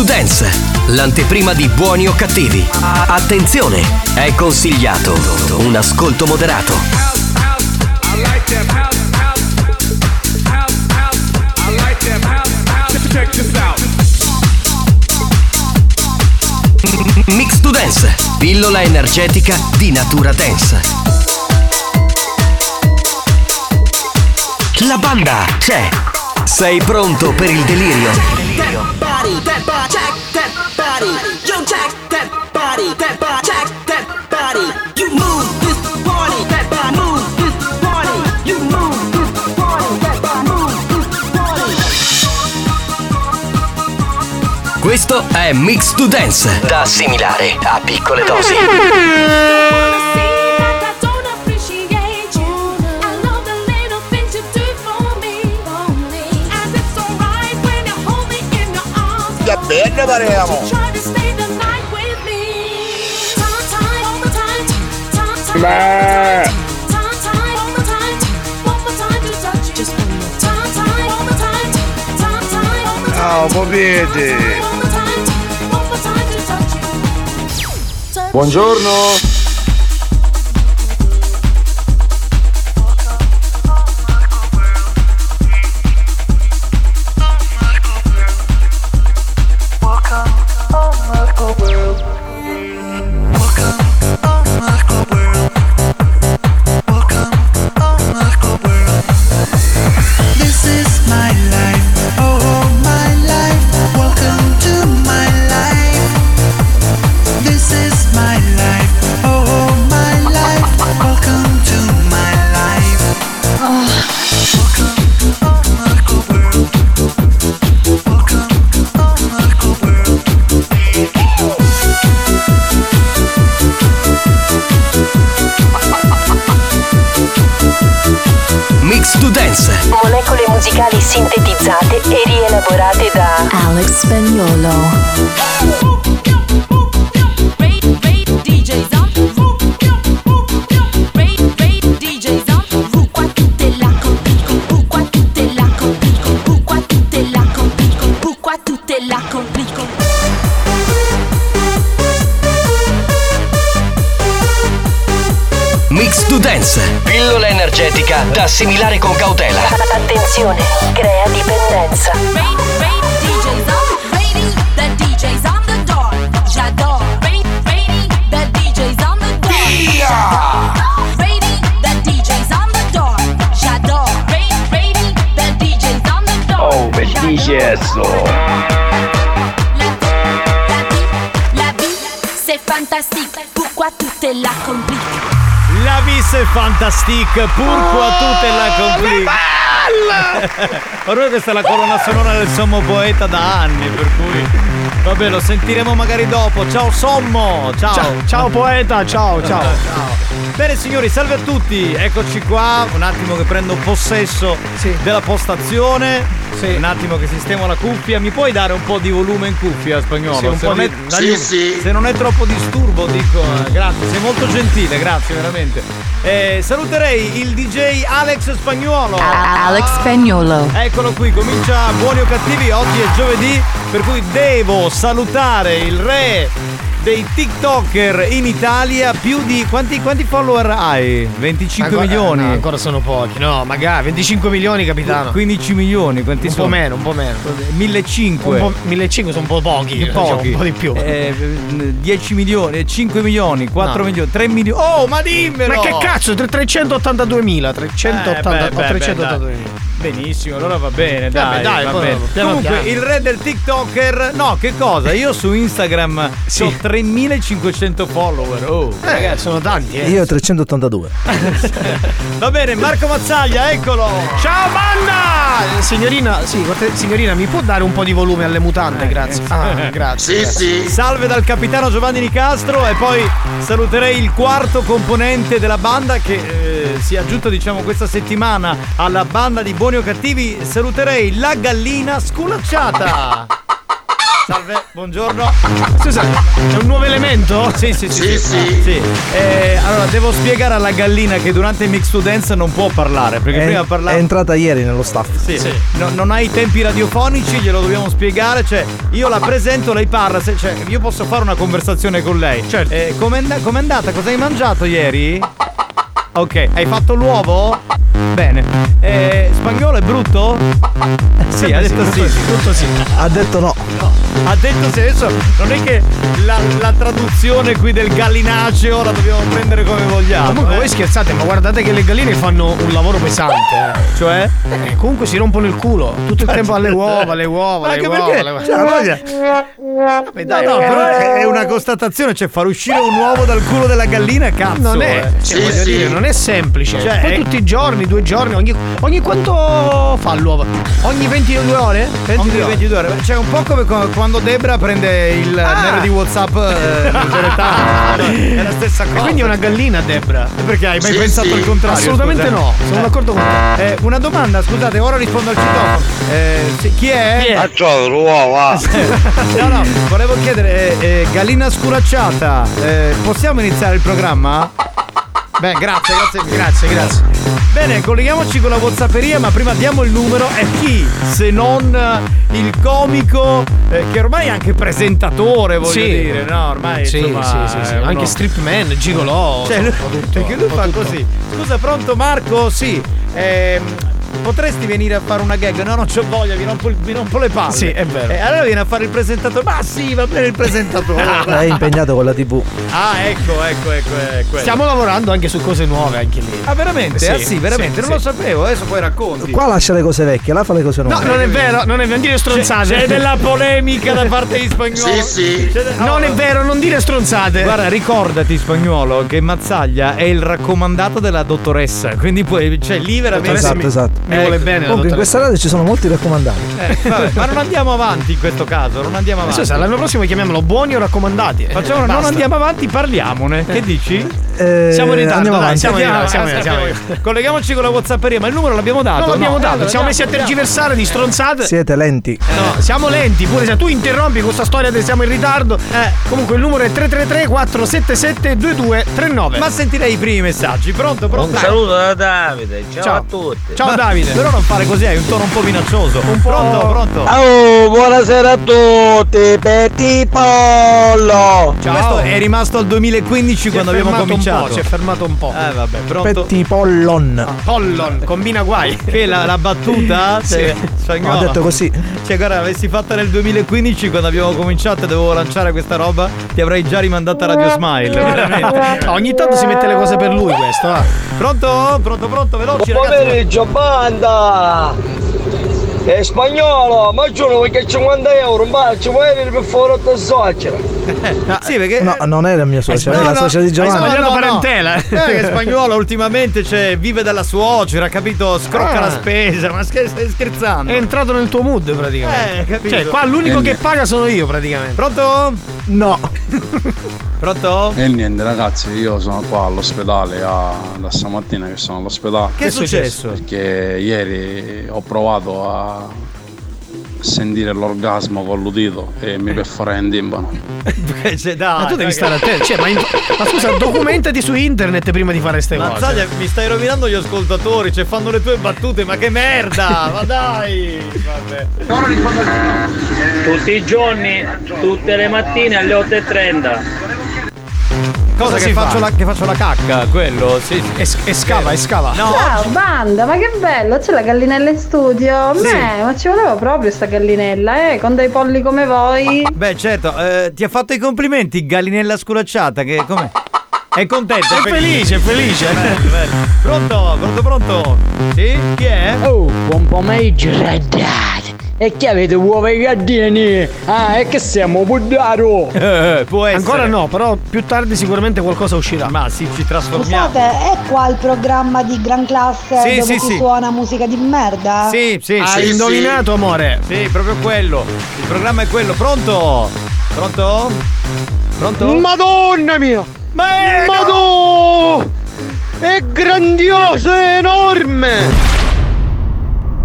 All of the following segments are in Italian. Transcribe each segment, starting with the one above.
To Dance, l'anteprima di buoni o cattivi. Attenzione, è consigliato un ascolto moderato. Mix to Dance, pillola energetica di natura dance. La banda c'è. Sei pronto per il delirio? Questo è Mix to Dance, da assimilare a piccole dosi. Che bello parliamo! Beh. Ciao, popete! Buongiorno! E rielaborate da Alex Spagnuolo. Energetica da assimilare con cautela. Attenzione, crea dipendenza. DJ's on the door. J'adore. Rain, the DJ's on the door. Rainy, the DJ's on the door. J'adore. Rain, the DJ's on the door. Oh, bellissimo! La vis è fantastique, purqua tutte la complica. Ormai questa è la colonna sonora del sommo poeta da anni, per cui. Vabbè, lo sentiremo magari dopo. Ciao Sommo! Ciao! Ciao, ciao poeta, ciao, ciao. Bene signori, salve a tutti, eccoci qua, un attimo che prendo possesso della postazione, un attimo che sistemo la cuffia, mi puoi dare un po' di volume in cuffia spagnolo? Sì, un se, po' non di- è, dagli- sì, sì. se non è troppo disturbo dico eh, grazie, sei molto gentile, grazie veramente. Eh, saluterei il DJ Alex Spagnuolo. Alex Spagnuolo. Eccolo. Qui, comincia buoni o cattivi, oggi è giovedì, per cui devo salutare il re dei TikToker in Italia, più di quanti, quanti follower hai? 25 Ancora- milioni. no, ancora sono pochi. No, magari 25 milioni, capitano. 15 milioni, quanti Un sono? po' meno, un po' meno. 1500. Un po', 1500 sono un po' pochi. diciamo, Pochi. un po' di più. Eh, 10 milioni, 5 milioni, 4 No. milioni, 3 milioni. Oh, ma dimmelo! Ma che cazzo? 382.000. 380, Eh, beh, beh, 382.000. Benissimo, allora va bene, dai, Vabbè, dai, va bene. piano Comunque, piano. il re del TikToker, no, che cosa? Io su Instagram Sì. ho 3500 follower. Oh, Eh, sono tanti, eh. Io ho 382. Va bene, Marco Mazzaglia, eccolo. Ciao banda! Eh, Signorina, sì, signorina, mi può dare un po' di volume alle mutande, grazie. Ah, grazie. grazie. Salve dal capitano Giovanni Nicastro e poi saluterei il quarto componente della banda che eh, si è aggiunto diciamo questa settimana alla banda di Buoni o Cattivi. Saluterei la gallina sculacciata. Salve, buongiorno. Scusa, è un nuovo elemento? Sì, sì, sì. sì, sì. Eh, allora, devo spiegare alla gallina che durante il Mix to Dance non può parlare, perché È, prima è parlava... entrata ieri nello staff. Sì, No- non ha i tempi radiofonici, glielo dobbiamo spiegare. Cioè, io la presento, lei parla. se- cioè, io posso fare una conversazione con lei. Certo. com'è, and- com'è andata? Cosa hai mangiato ieri? Ok, hai fatto l'uovo? Bene. Eh, spagnolo è brutto? Sì, ha detto sì. Tutto sì. Ha detto no. Ha detto sì, adesso non è che la, la traduzione qui del gallinaceo la dobbiamo prendere come vogliamo. Comunque eh. voi scherzate, ma guardate che le galline fanno un lavoro pesante. eh. Cioè? Eh, comunque si rompono il culo tutto il tempo alle uova, alle uova, Ma alle anche uova. perché alle uova. cioè, voglia- Vabbè, dai, no, no, però è una constatazione, cioè far uscire un uovo dal culo della gallina, cazzo. non è, eh. cioè, voglio dire, non è semplice. Cioè, Poi è- tutti i giorni, due giorni, ogni, ogni quanto fa l'uovo? Ogni 22 ore? 22 Ogni 22 ore. Cioè, un po' come co- quando Debra prende il Ah. nero di WhatsApp eh, Geretano. È la stessa E cosa. quindi è una gallina, Debra. Perché hai mai Sì, pensato sì. il contrario? Assolutamente scusa? no, sono Eh. d'accordo con te. Eh, una domanda, scusate, ora rispondo al citofono. Eh, chi è? Chi è? Faccio l'uova. No, no, volevo chiedere, eh, eh, gallina sculacciata, eh, possiamo iniziare il programma? Beh, grazie, grazie, Grazie, grazie. Bene, colleghiamoci con la Whatsapperia, ma prima diamo il numero. E chi se non eh, il comico, eh, che ormai è anche presentatore, voglio Sì. dire, no? Ormai Sì, insomma, sì, sì, sì. uno- Anche strip man, gigolò. Cioè, lui, tutto, perché lui fa tutto. così. Scusa, pronto Marco? Sì. Ehm, potresti venire a fare una gag? No, non c'ho voglia, vi rompo, vi rompo le palle. Sì, è vero. Eh, allora viene a fare il presentatore. Ma sì, va bene il presentatore. È impegnato con la TV. ah, ecco, ecco, ecco, quello. Stiamo lavorando anche su cose nuove anche lì. Ah, veramente? Sì, ah, sì, veramente. sì, non sì. lo sapevo, adesso poi racconti. Qua lascia le cose vecchie, là fa le cose No, nuove. non è vero, non è vero, non dire C'è, stronzate. c'è della polemica da parte di spagnolo. Sì, sì. C'è de- Non è vero, non dire stronzate. Guarda, ricordati spagnolo che Mazzaglia è il raccomandato della dottoressa, quindi poi cioè lì veramente Esatto, esatto. Mi vuole bene. Comunque in questa radio ci sono molti raccomandati. Eh, vabbè, ma non andiamo avanti in questo caso, non andiamo avanti. Scusa, l'anno prossimo chiamiamolo buoni o raccomandati. Facciamo, Eh, non andiamo avanti, parliamone. Che dici? Eh, Siamo in ritardo, andiamo dai, avanti. siamo in ritardo, siamo siamo in Colleghiamoci con la Whatsapperia, ma il numero l'abbiamo dato. Non l'abbiamo no? dato, ci siamo messi a tergiversare di stronzate. Siete lenti. No, siamo lenti, pure se tu interrompi questa storia che siamo in ritardo. Eh. Comunque il numero è 333 477 2239. Ma sentirei i primi messaggi. Pronto, pronto? Un saluto da Davide. Ciao, Ciao. a tutti. Ciao Ma- Davide. Però non fare così, hai un tono un po' minaccioso. Pronto, pronto. Oh, buonasera a tutti, Petti Pollo. Questo è rimasto al 2015 Si quando abbiamo cominciato. si è fermato un po'. Eh vabbè, pronto. Petti Pollon. Pollon, combina guai. Che la, la battuta? Sì. Cioè, spagnolo. detto così. Cioè, guarda, avessi fatta nel 2015 quando abbiamo cominciato e dovevo lanciare questa roba, ti avrei già rimandata a Radio Smile. Veramente. No, ogni tanto si mette le cose per lui questo, va. Pronto? Pronto, pronto, veloci ragazzi. pomeriggio, banda. È spagnolo, ma giuro perché 50 euro, ma ci vuoi venire per fare 8 suocera? Sì, perché No, non è la mia suocera, No, è la no, suocera di hai Giovanni. sbagliato parentela. Eh, che spagnolo ultimamente cioè, vive dalla suocera, capito? Scrocca Ah. la spesa, ma scher- stai scherzando? È entrato nel tuo mood praticamente. Eh, capito. Cioè, qua l'unico che paga sono io praticamente. Pronto? No. Pronto? E niente ragazzi, io sono qua all'ospedale a- da stamattina che sono all'ospedale. Che è successo? Perché ieri ho provato a sentire l'orgasmo con l'udito e mi perfora in timpano. Cioè, dai, Ma tu devi dai, stare attento. Cioè, ma, in- ma scusa, documentati su internet prima di fare queste cose. Mazzaglia, mi stai rovinando gli ascoltatori, cioè fanno le tue battute, ma che merda! Ma dai! Vabbè. Tutti i giorni, tutte le mattine alle 8.30. Cosa che faccio, fa? la, che faccio la cacca, quello, sì. E, e scava, e scava. No, Ciao banda, ma che bello, c'è la gallinella in studio. Sì. Beh, ma ci voleva proprio sta gallinella, eh, con dei polli come voi. Beh, certo, eh, ti ha fatto i complimenti, gallinella sculacciata, che com'è? È contento? È felice, è felice. Bello, bello. Pronto, pronto, pronto? Sì? Chi è? Oh, buon pomeriggio ragazzi! E che avete uova e gattini? Ah, e che siamo buddaro? Eh, può essere. Ancora no, però più tardi sicuramente qualcosa uscirà. Ma sì, ci trasformiamo. Scusate, è qua il programma di gran classe Sì, dove sì, si sì. suona musica di merda? Sì, sì, Hai sì, indovinato, amore. Sì, proprio quello. Il programma è quello. Pronto? Pronto? Pronto? Madonna mia! Ma Madonna! È grandioso, è enorme!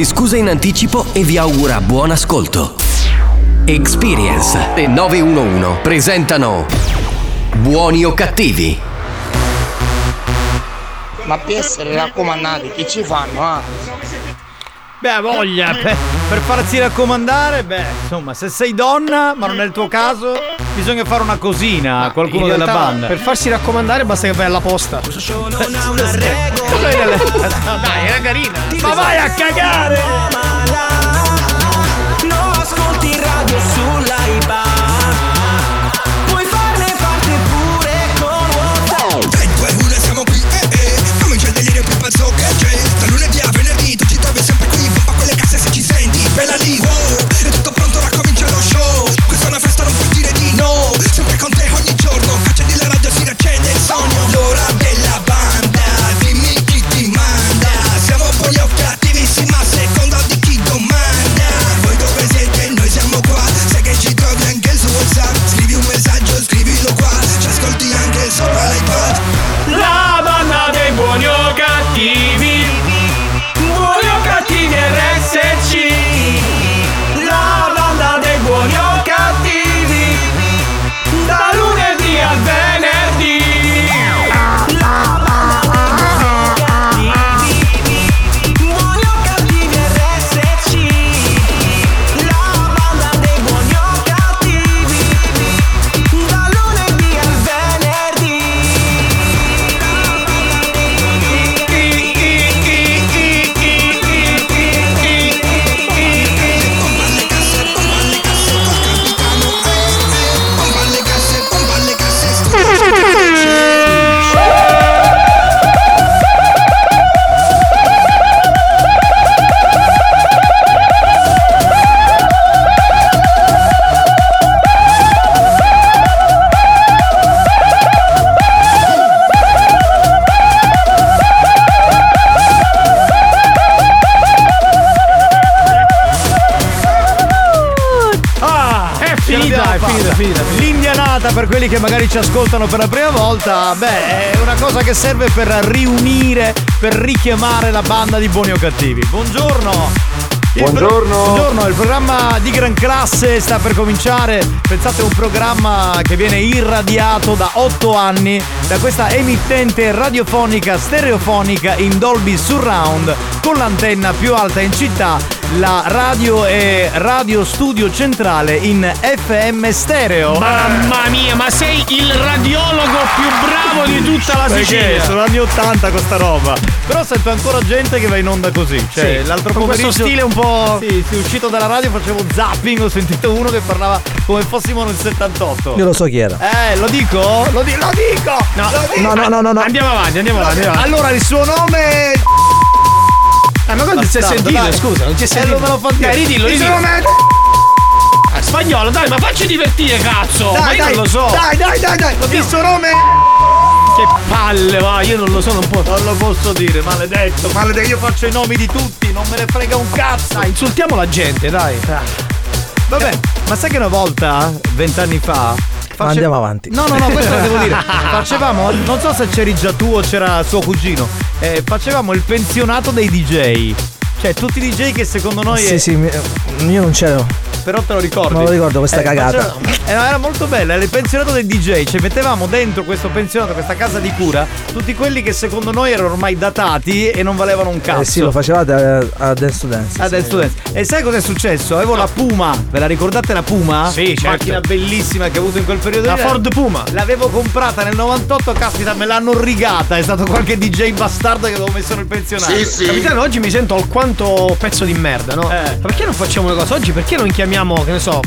si scusa in anticipo e vi augura buon ascolto. Experience e 911 presentano Buoni o cattivi? Ma per essere raccomandati, che ci fanno, ah? Beh, ha voglia, per, per farsi raccomandare, beh, insomma, se sei donna, ma non è il tuo caso, bisogna fare una cosina a qualcuno della banda. Per farsi raccomandare basta che vai alla posta. Dai, era carina. Ma vai a cagare! Volta, beh, è una cosa che serve per riunire, per richiamare la banda di buoni o cattivi. Buongiorno! Il pro- Buongiorno. buongiorno, il programma di gran classe sta per cominciare. Pensate a un programma che viene irradiato da 8 anni da questa emittente radiofonica stereofonica in Dolby Surround con l'antenna più alta in città. La radio è Radio Studio Centrale in FM stereo. Mamma mia, ma sei il radiologo più bravo di tutta la Perché Sicilia. sono anni 80 questa roba. Però sento ancora gente che va in onda così. Cioè, Sì, l'altro con questo pomeriggio. stile un po'. Sì, sì, uscito dalla radio facevo zapping, ho sentito uno che parlava come fossimo nel 78. Io lo so chi era. Eh, lo dico? Lo, di- lo dico! No, lo dico! No, no, no, no, no. Andiamo avanti, andiamo avanti. andiamo avanti. Allora, il suo nome. Eh, ma quando si è Bastardo, sentito, dai. scusa, non si è Eh, sentito. non me lo fa dire. Dai, ridillo, ridillo. Ah, spagnolo, dai, ma facci divertire, cazzo! ma Dai, io dai, non lo so! dai, dai, dai, dai, ho visto nome! Che palle, va, io non lo so, non può. Non lo posso dire, maledetto, maledetto, io faccio i nomi di tutti, non me ne frega un cazzo! Dai, insultiamo la gente, dai. Vabbè, ma sai che una volta, vent'anni fa. face- Andiamo avanti. No, no, no, questo lo devo dire. Facevamo, non so se c'eri già tu o c'era suo cugino, eh, facevamo il pensionato dei DJ. Cioè, tutti i DJ che secondo noi. Sì, sì, mi- io non c'ero. Però te lo ricordi? Non lo ricordo questa Eh, cagata. facevamo- eh, era molto bella, era il pensionato dei DJ, cioè mettevamo dentro questo pensionato, questa casa di cura, tutti quelli che secondo noi erano ormai datati e non valevano un cazzo. Eh sì, lo facevate a, a Dance to Dance. Ah, Dance to Dance. E sai cosa è successo? Avevo la Puma, ve la ricordate la Puma? Sì, certo. Macchina bellissima che ho avuto in quel periodo. La. Ford Puma. L'avevo comprata nel 98, caspita, me l'hanno rigata. È stato qualche DJ bastardo che avevo messo nel pensionato. Capitano, oggi mi sento alquanto pezzo di merda, no? Eh. Ma perché non facciamo una cosa? Oggi perché non chiamiamo, che ne so,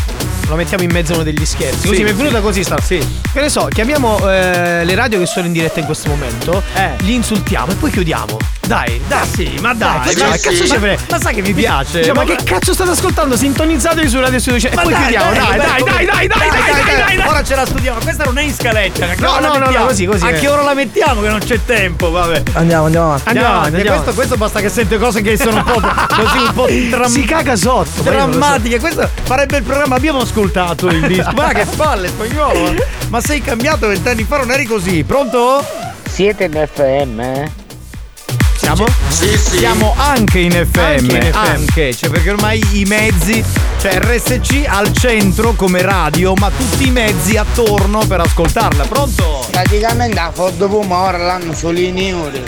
lo mettiamo in mezzo a uno degli scherzi? Così Sì, mi è venuta sì. così sta. Sì. Che ne so, chiamiamo eh, le radio che sono in diretta in questo momento, Eh. li insultiamo e poi chiudiamo. Dai, dai. Sì, ma dai, facciamo- ma cazzo sì. frega? Ma sai che mi piace? Cioè, ma che cazzo state ascoltando? Sintonizzatevi su Radio Studio Centrale. E Ma poi chiudiamo. Dai, dai, dai, dai, dai, dai, dai, dai, dai. Ora ce la studiamo. Questa non è in scaletta. No, ora la no, no, mettiamo? no, così, così. A che ora la mettiamo che non c'è tempo, vabbè. Andiamo, andiamo avanti. Andiamo e andiamo questo, questo basta che sente cose che sono un po' così un po' dram- Si caga sotto. ma drammatiche. Questo farebbe il programma. Abbiamo ascoltato il disco. Ma che palle, spagnolo. ma- Ma sei cambiato vent'anni fa, non eri così. Pronto? Siete in FM, eh? Siamo? Sì, sì. Siamo anche in FM. Anche in FM. Anche, cioè perché ormai i mezzi, cioè RSC al centro come radio, ma tutti i mezzi attorno per ascoltarla. Pronto? Praticamente a Ford Puma ora l'hanno solo in euro.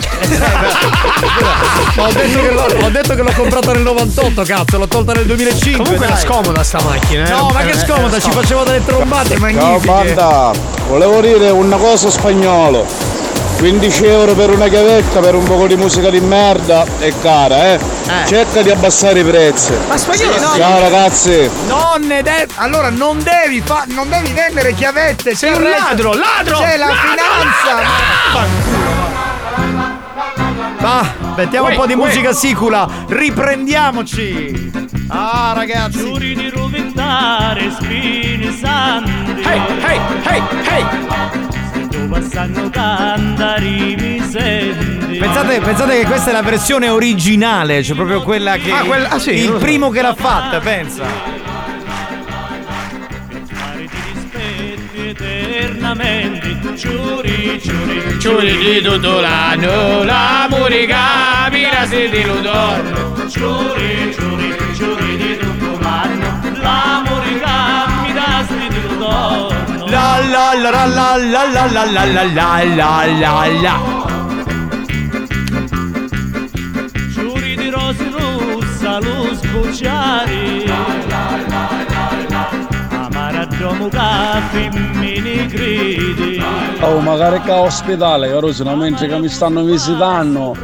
ho, detto che l'ho, ho detto che l'ho comprata nel 98, cazzo, l'ho tolta nel 2005. Comunque dai. era scomoda sta macchina, eh. No, ma che Eh, scomoda, eh, ci facevo delle trombate Ciao magnifiche. banda, volevo dire una cosa spagnolo. 15 euro per una chiavetta per un po' di musica di merda è cara, eh? Cerca di abbassare i prezzi. Ma spagnolo no. Ciao ragazzi. Non ne devi. Allora non devi fa... non devi vendere chiavette. Sei un ladro, ladro! C'è la ladro! finanza. Va, mettiamo un Uè, po' di uè. musica sicula. Riprendiamoci. Ah, ragazzi. Giuri di roventare spini santi Hey, hey, hey, hey! Pensate, pensate che questa è la versione originale, cioè proprio quella che. Ah, quella- ah, sì, il lo so. primo che l'ha fatta, pensa. Eternamente Giuri, giuri, Giuri di tutto l'anno, l'amore capirà se te lo do. Giuri, giuri, giuri di tutto l'anno L'amore cambi da stridere donno La la la la la la la la la la la la la la. Giuri di rose rossa lo sbocciare Amara domo caffè mi ne credi Oh, magari che ospedale, Caruso, mentre che mi stanno visitando,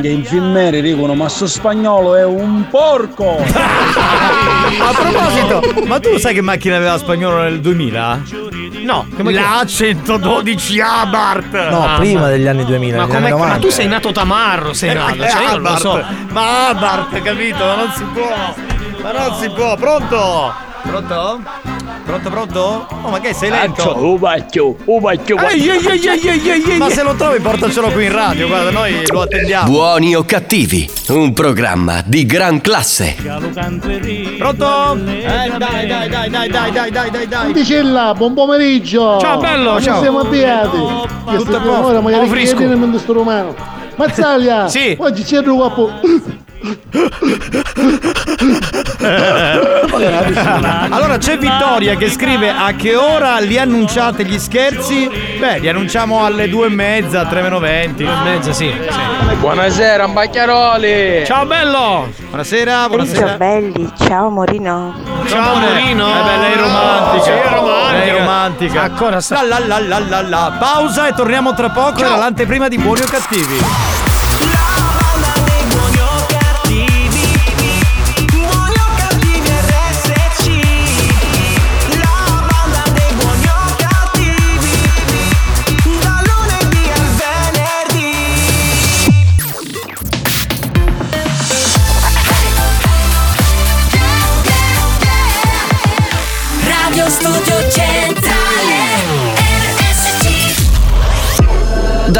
gli infermieri dicono ma sto spagnolo è un porco! A proposito, ma tu sai che macchina aveva spagnolo nel 2000? No, come La 112 Abarth! No, prima degli anni 2000, Ma, anni ma 90. tu sei nato tamarro, sei nato, cioè io non lo so. Ma Abarth, capito? Ma non si può! Ma non si può! Pronto? Pronto? Pronto, pronto? Oh, ma che sei lento? Un bacchio, un ehi. Ma se lo trovi portacelo qui in radio, guarda, noi lo attendiamo. Buoni o cattivi, un programma di gran classe. Pronto? Eh, dai, dai, dai, dai, dai, dai, dai, dai, dai. Dicella, buon pomeriggio! Ciao, bello, Come ciao. siamo avviati? Che Tutto a sto posto. ora magari sto romano. Mazzaglia! Sì. Oggi c'è il guapo. Allora c'è Vittoria che scrive a che ora li annunciate gli scherzi? Beh, li annunciamo alle due e mezza, tre meno venti. Due e mezza, sì. Buonasera, Ambacchiaroli! Ciao bello! Buonasera, buonasera. belli, ciao Morino. Ciao Morino! Eh beh, lei è romantica. Sì, è romantica. Lei è romantica. Ancora sta. La la la la la la. Pausa e torniamo tra poco. Era l'anteprima di buoni o cattivi.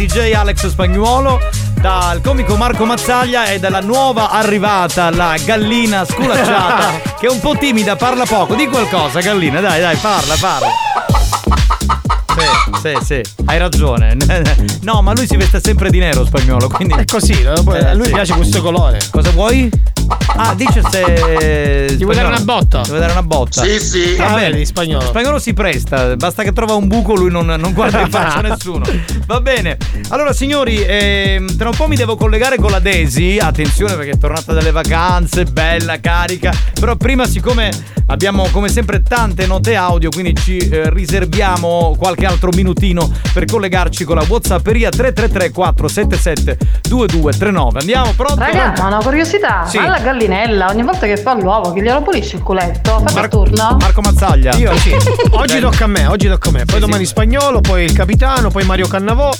DJ Alex Spagnuolo, dal comico Marco Mazzaglia e dalla nuova arrivata, la gallina sculacciata, che è un po' timida, parla poco. Di qualcosa, gallina, dai, dai, parla, parla. Sì, sì, sì, hai ragione. No, ma lui si veste sempre di nero spagnolo, quindi. È così, a lui piace questo colore. Cosa vuoi? Ah, dice se. Ti vuoi dare una botta? Ti vuoi dare una botta? Sì, sì. Va Ah, bene, vedi, spagnolo. Spagnolo si presta, basta che trova un buco, lui non, non guarda in faccia a nessuno. Va bene. Allora, signori, ehm, tra un po' mi devo collegare con la Daisy. Attenzione perché è tornata dalle vacanze, bella, carica. Però prima, siccome abbiamo come sempre tante note audio, quindi ci eh, riserviamo qualche altro minutino per collegarci con la Whatsapperia 333 477 2239. Andiamo, pronto? Raga, ma una curiosità, Sì. ma la gallinella ogni volta che fa l'uovo che glielo pulisce il culetto? Fa per turno? Marco Mazzaglia. Io sì. Oggi tocca a me, oggi tocca a me. Poi domani spagnolo, poi il capitano, poi Mario Cannavò,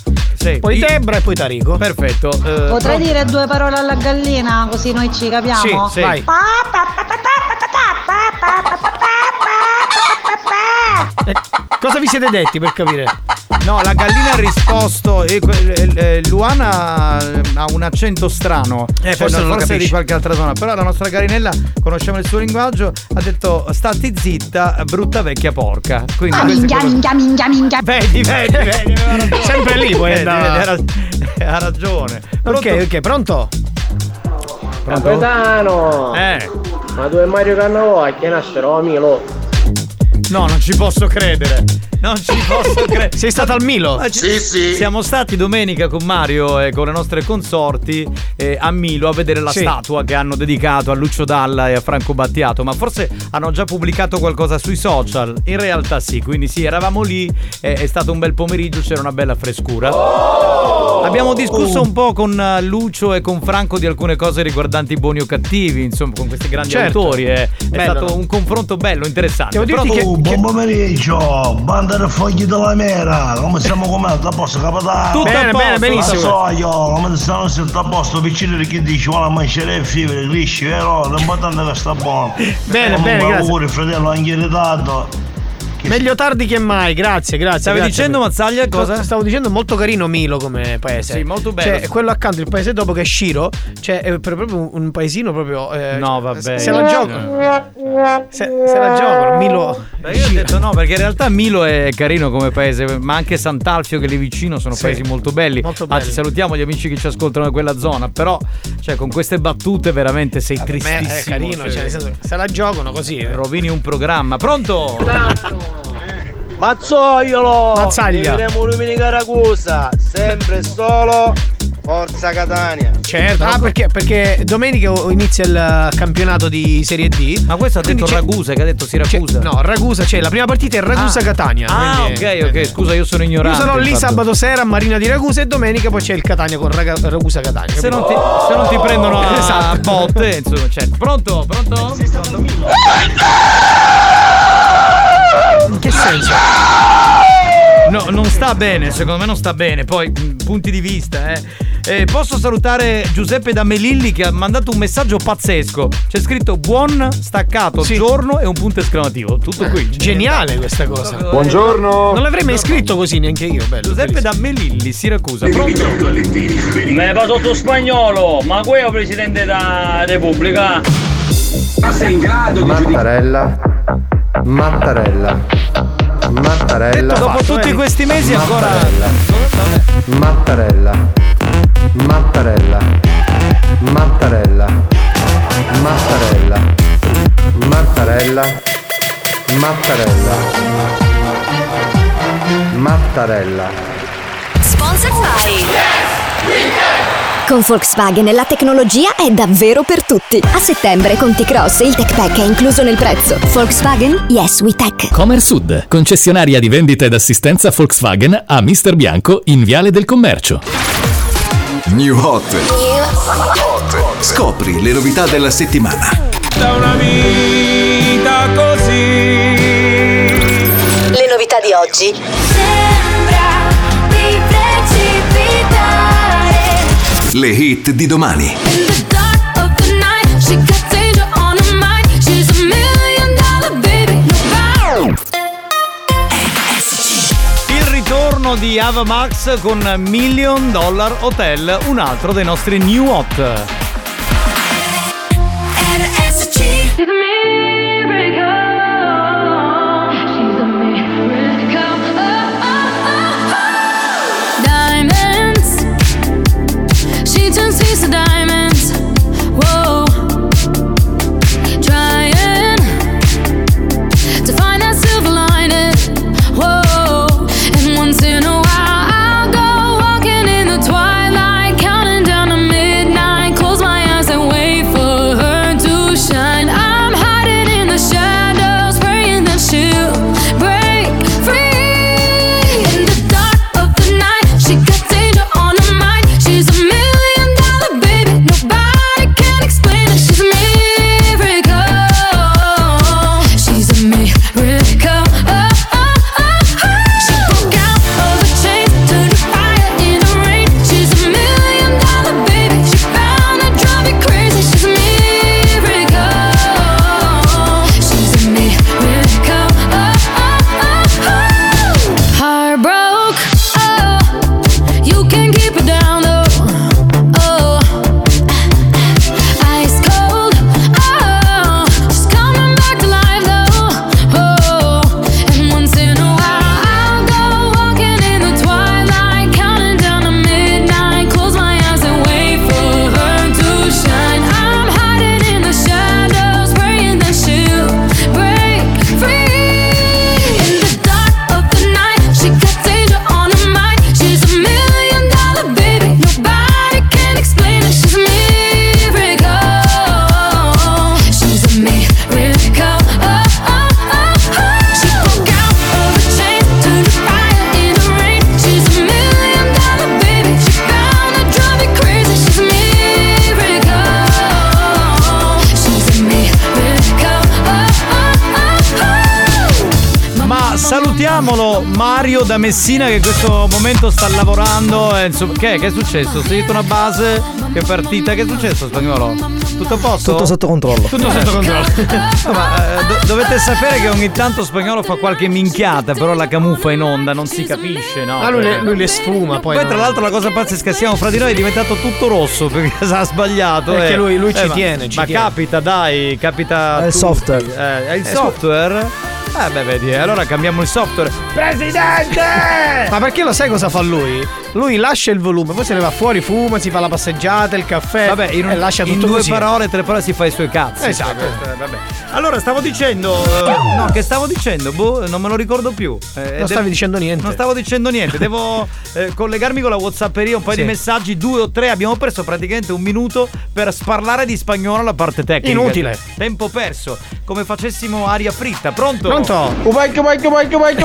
poi Debra e poi Tarico. Perfetto. eh, Potrei dire due parole alla gallina così noi ci capiamo? Sì, sì. Vai. Eh, Cosa vi siete detti per capire? No, la gallina ha risposto. E eh, eh, Luana ha un accento strano. Eh, forse non forse di qualche altra zona. Però la nostra gallinella, conosciamo il suo linguaggio, ha detto stati zitta, brutta vecchia porca. Quindi Ah, minchia, quello- minchia, minchia, minchia. Vedi, vedi, vedi. Sempre lì poi vedi, ha, ha ragione. Ok, ok, pronto? Capitano! Eh. Ma tu e Mario Cannavò a che nascero, Milo? No, non ci posso credere. Non ci posso credere. Sei stato al Milo? Ma ci- Siamo stati domenica con Mario e con le nostre consorti eh, a Milo a vedere la Sì. statua che hanno dedicato a Lucio Dalla e a Franco Battiato. Ma forse hanno già pubblicato qualcosa sui social. In realtà sì, quindi sì, eravamo lì. eh, è stato un bel pomeriggio, c'era una bella frescura. Abbiamo discusso un po' con eh, Lucio e con Franco di alcune cose riguardanti i buoni o cattivi, insomma, con questi grandi Certo. autori. eh. È Bello, stato no? un confronto bello, interessante. Devo dirti Però- che- Oh, buon pomeriggio, banda del fogli della mera, come stiamo comando? A posto capitano? Tutto a Bene, posto, bene, benissimo. So io, come stanno sempre a posto, piccini che dici, vuole mangiare il fibre, grisci, vero? L'importante è che sta buono. Bene, Comunque, bene, grazie. auguri fratello, anche in ritardo. Meglio tardi che mai, grazie, grazie. Stavi grazie. dicendo, Mazzaglia, cosa? Stavo dicendo molto carino Milo come paese. Sì, molto bello. Cioè, quello accanto, il paese dopo che è Shiro, cioè è proprio un paesino proprio. eh, No, vabbè. Se la giocano. Se, se la giocano, Milo. Beh, io ho detto no, perché in realtà Milo è carino come paese, ma anche Sant'Alfio che è lì vicino sono Sì. paesi molto belli. Molto Anzi, belli. salutiamo gli amici che ci ascoltano da quella zona. Però, cioè, con queste battute veramente sei Beh, tristissimo. è carino, cioè, senso, se la giocano così. eh. Rovini un programma. Pronto? Mazzoiolo! Mazzaglia. Diremo Lumini Caracusa, sempre e solo Forza Catania. Certo, ah, perché, perché domenica inizia il campionato di Serie D. Ma questo ha detto c'è- Ragusa, che ha detto Siracusa. c'è- No, Ragusa, cioè la prima partita è Ragusa-Catania. Ah, quindi- ok, ok, scusa, io sono Io ignorante. sarò lì infatti. sabato sera a Marina di Ragusa e domenica poi c'è il Catania con Raga- Ragusa Catania. Se non, ti, se non ti prendono a Esatto. botte, insomma, certo. Pronto? Pronto? In che senso? No, non sta bene, secondo me non sta bene. Poi, punti di vista, eh. Eh, posso salutare Giuseppe da Melilli che ha mandato un messaggio pazzesco. C'è scritto buon staccato giorno e un punto esclamativo. Tutto qui. Geniale questa cosa. Buongiorno. Non l'avrei mai scritto così neanche io, bello. Giuseppe da Melilli, Siracusa. Pronto? Me va sotto spagnolo, ma il presidente della Repubblica. Ma sei in grado Mattarella. Mattarella. Mattarella. Dopo tutti questi mesi ancora. Mattarella. Mattarella. Mattarella. Mattarella. Mattarella. Mattarella. Mattarella. Sponsor by Con Volkswagen la tecnologia è davvero per tutti. A settembre con T-Cross il Tech Pack è incluso nel prezzo. Volkswagen Yes We Tech. Comer Sud, concessionaria di vendita ed assistenza Volkswagen a Mister Bianco in Viale del Commercio. New Hot. Scopri le novità della settimana. Da una vita così. Le novità di oggi. Sembra million dollar baby. No Il ritorno di Ava Max con Million Dollar Hotel, un altro dei nostri new hot. Diamonds. Mario da Messina che in questo momento sta lavorando. e, insomma, che, che è successo? Sei una base? Che partita? Che è successo spagnolo? Tutto a posto? Tutto sotto controllo. Tutto sotto controllo. No, ma eh, do- dovete sapere che ogni tanto spagnolo fa qualche minchiata, però la camuffa in onda, non si capisce, no? Ah, lui le, Perché- lui le sfuma poi. Poi, no? tra l'altro, la cosa pazzesca, siamo fra di noi, è diventato tutto rosso perché ha sbagliato. Perché eh. lui- lui ci ma- tiene, ci ma tiene. capita, dai, capita. È il tutti. software. Eh, è il Eh, software? Eh, beh, vedi, allora cambiamo il software. Presidente! Ma perché lo sai cosa fa lui? Lui lascia il volume, poi se ne va fuori, fuma, si fa la passeggiata, il caffè Vabbè, in, un- e lascia in tutto due così. parole, tre parole si fa i suoi cazzi. Esatto. Eh, vabbè. Allora, stavo dicendo. eh, no, che stavo dicendo? Boh, non me lo ricordo più. Eh, Non de- stavi dicendo niente. Non stavo dicendo niente. Devo eh, collegarmi con la Whatsapperia, un paio Sì. di messaggi, due o tre. Abbiamo perso praticamente un minuto per sparlare di spagnolo alla parte tecnica. Inutile. Tempo perso. Come facessimo aria fritta. Pronto? Pronto?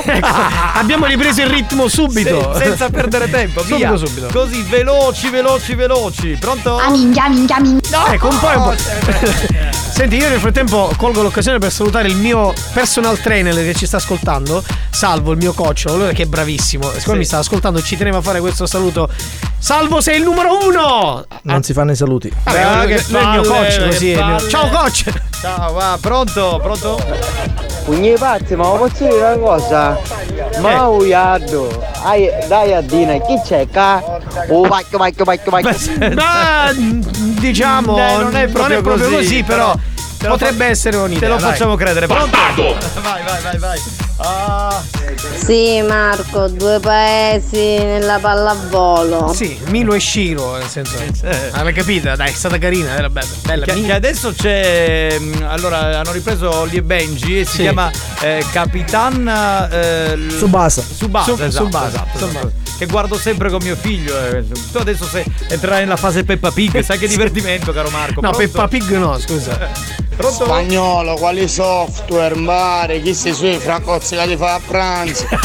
Abbiamo ripreso il ritmo subito. Se- senza perdere tempo, Subito, via. subito. Così veloci, veloci, veloci. Pronto? Minchia, minchia, minchia. No! Ecco, un po', un po'. Senti, io nel frattempo colgo l'occasione per salutare il mio personal trainer che ci sta ascoltando, Salvo, il mio coach, lui che è bravissimo. Siccome Sì. mi sta ascoltando, ci teneva a fare questo saluto. Salvo, sei il numero uno! Non si fanno i saluti. Vabbè, Ah, lui che è- è il mio palle, coach, così. è mio- palle. Ciao coach! Ciao, va, pronto? Pronto? Pugni pazzi, ma posso dire una cosa? Ma uiardo, dai a Dina, chi c'è qua? Oh, vacchio, vacchio, vacchio, vacchio. Ma diciamo, Eh, non è proprio così, però, te lo potrebbe fa- essere un'idea. Te lo dai. facciamo credere. Pronto? Vai, vai, vai, vai. Ah, Sì, Marco, due paesi nella pallavolo. Sì, Milo e Shiro, nel senso. L'hai capita? Dai, è stata carina, era bella. bella. che, che adesso c'è. mm, Allora, hanno ripreso Ollie e Benji e si Sì. chiama eh, Capitan. Eh, Subasa. Subasa, Sub- esatto, Subasa, esatto, Subasa. esatto. Che guardo sempre con mio figlio. eh. Tu adesso sei, entrerai nella fase Peppa Pig, sai che divertimento, caro Marco. No, Pronto? Peppa Pig no, scusa. Pronto? Spagnolo, quali software, mare, chi sei sui fraccozzi che ti fa a pranzo?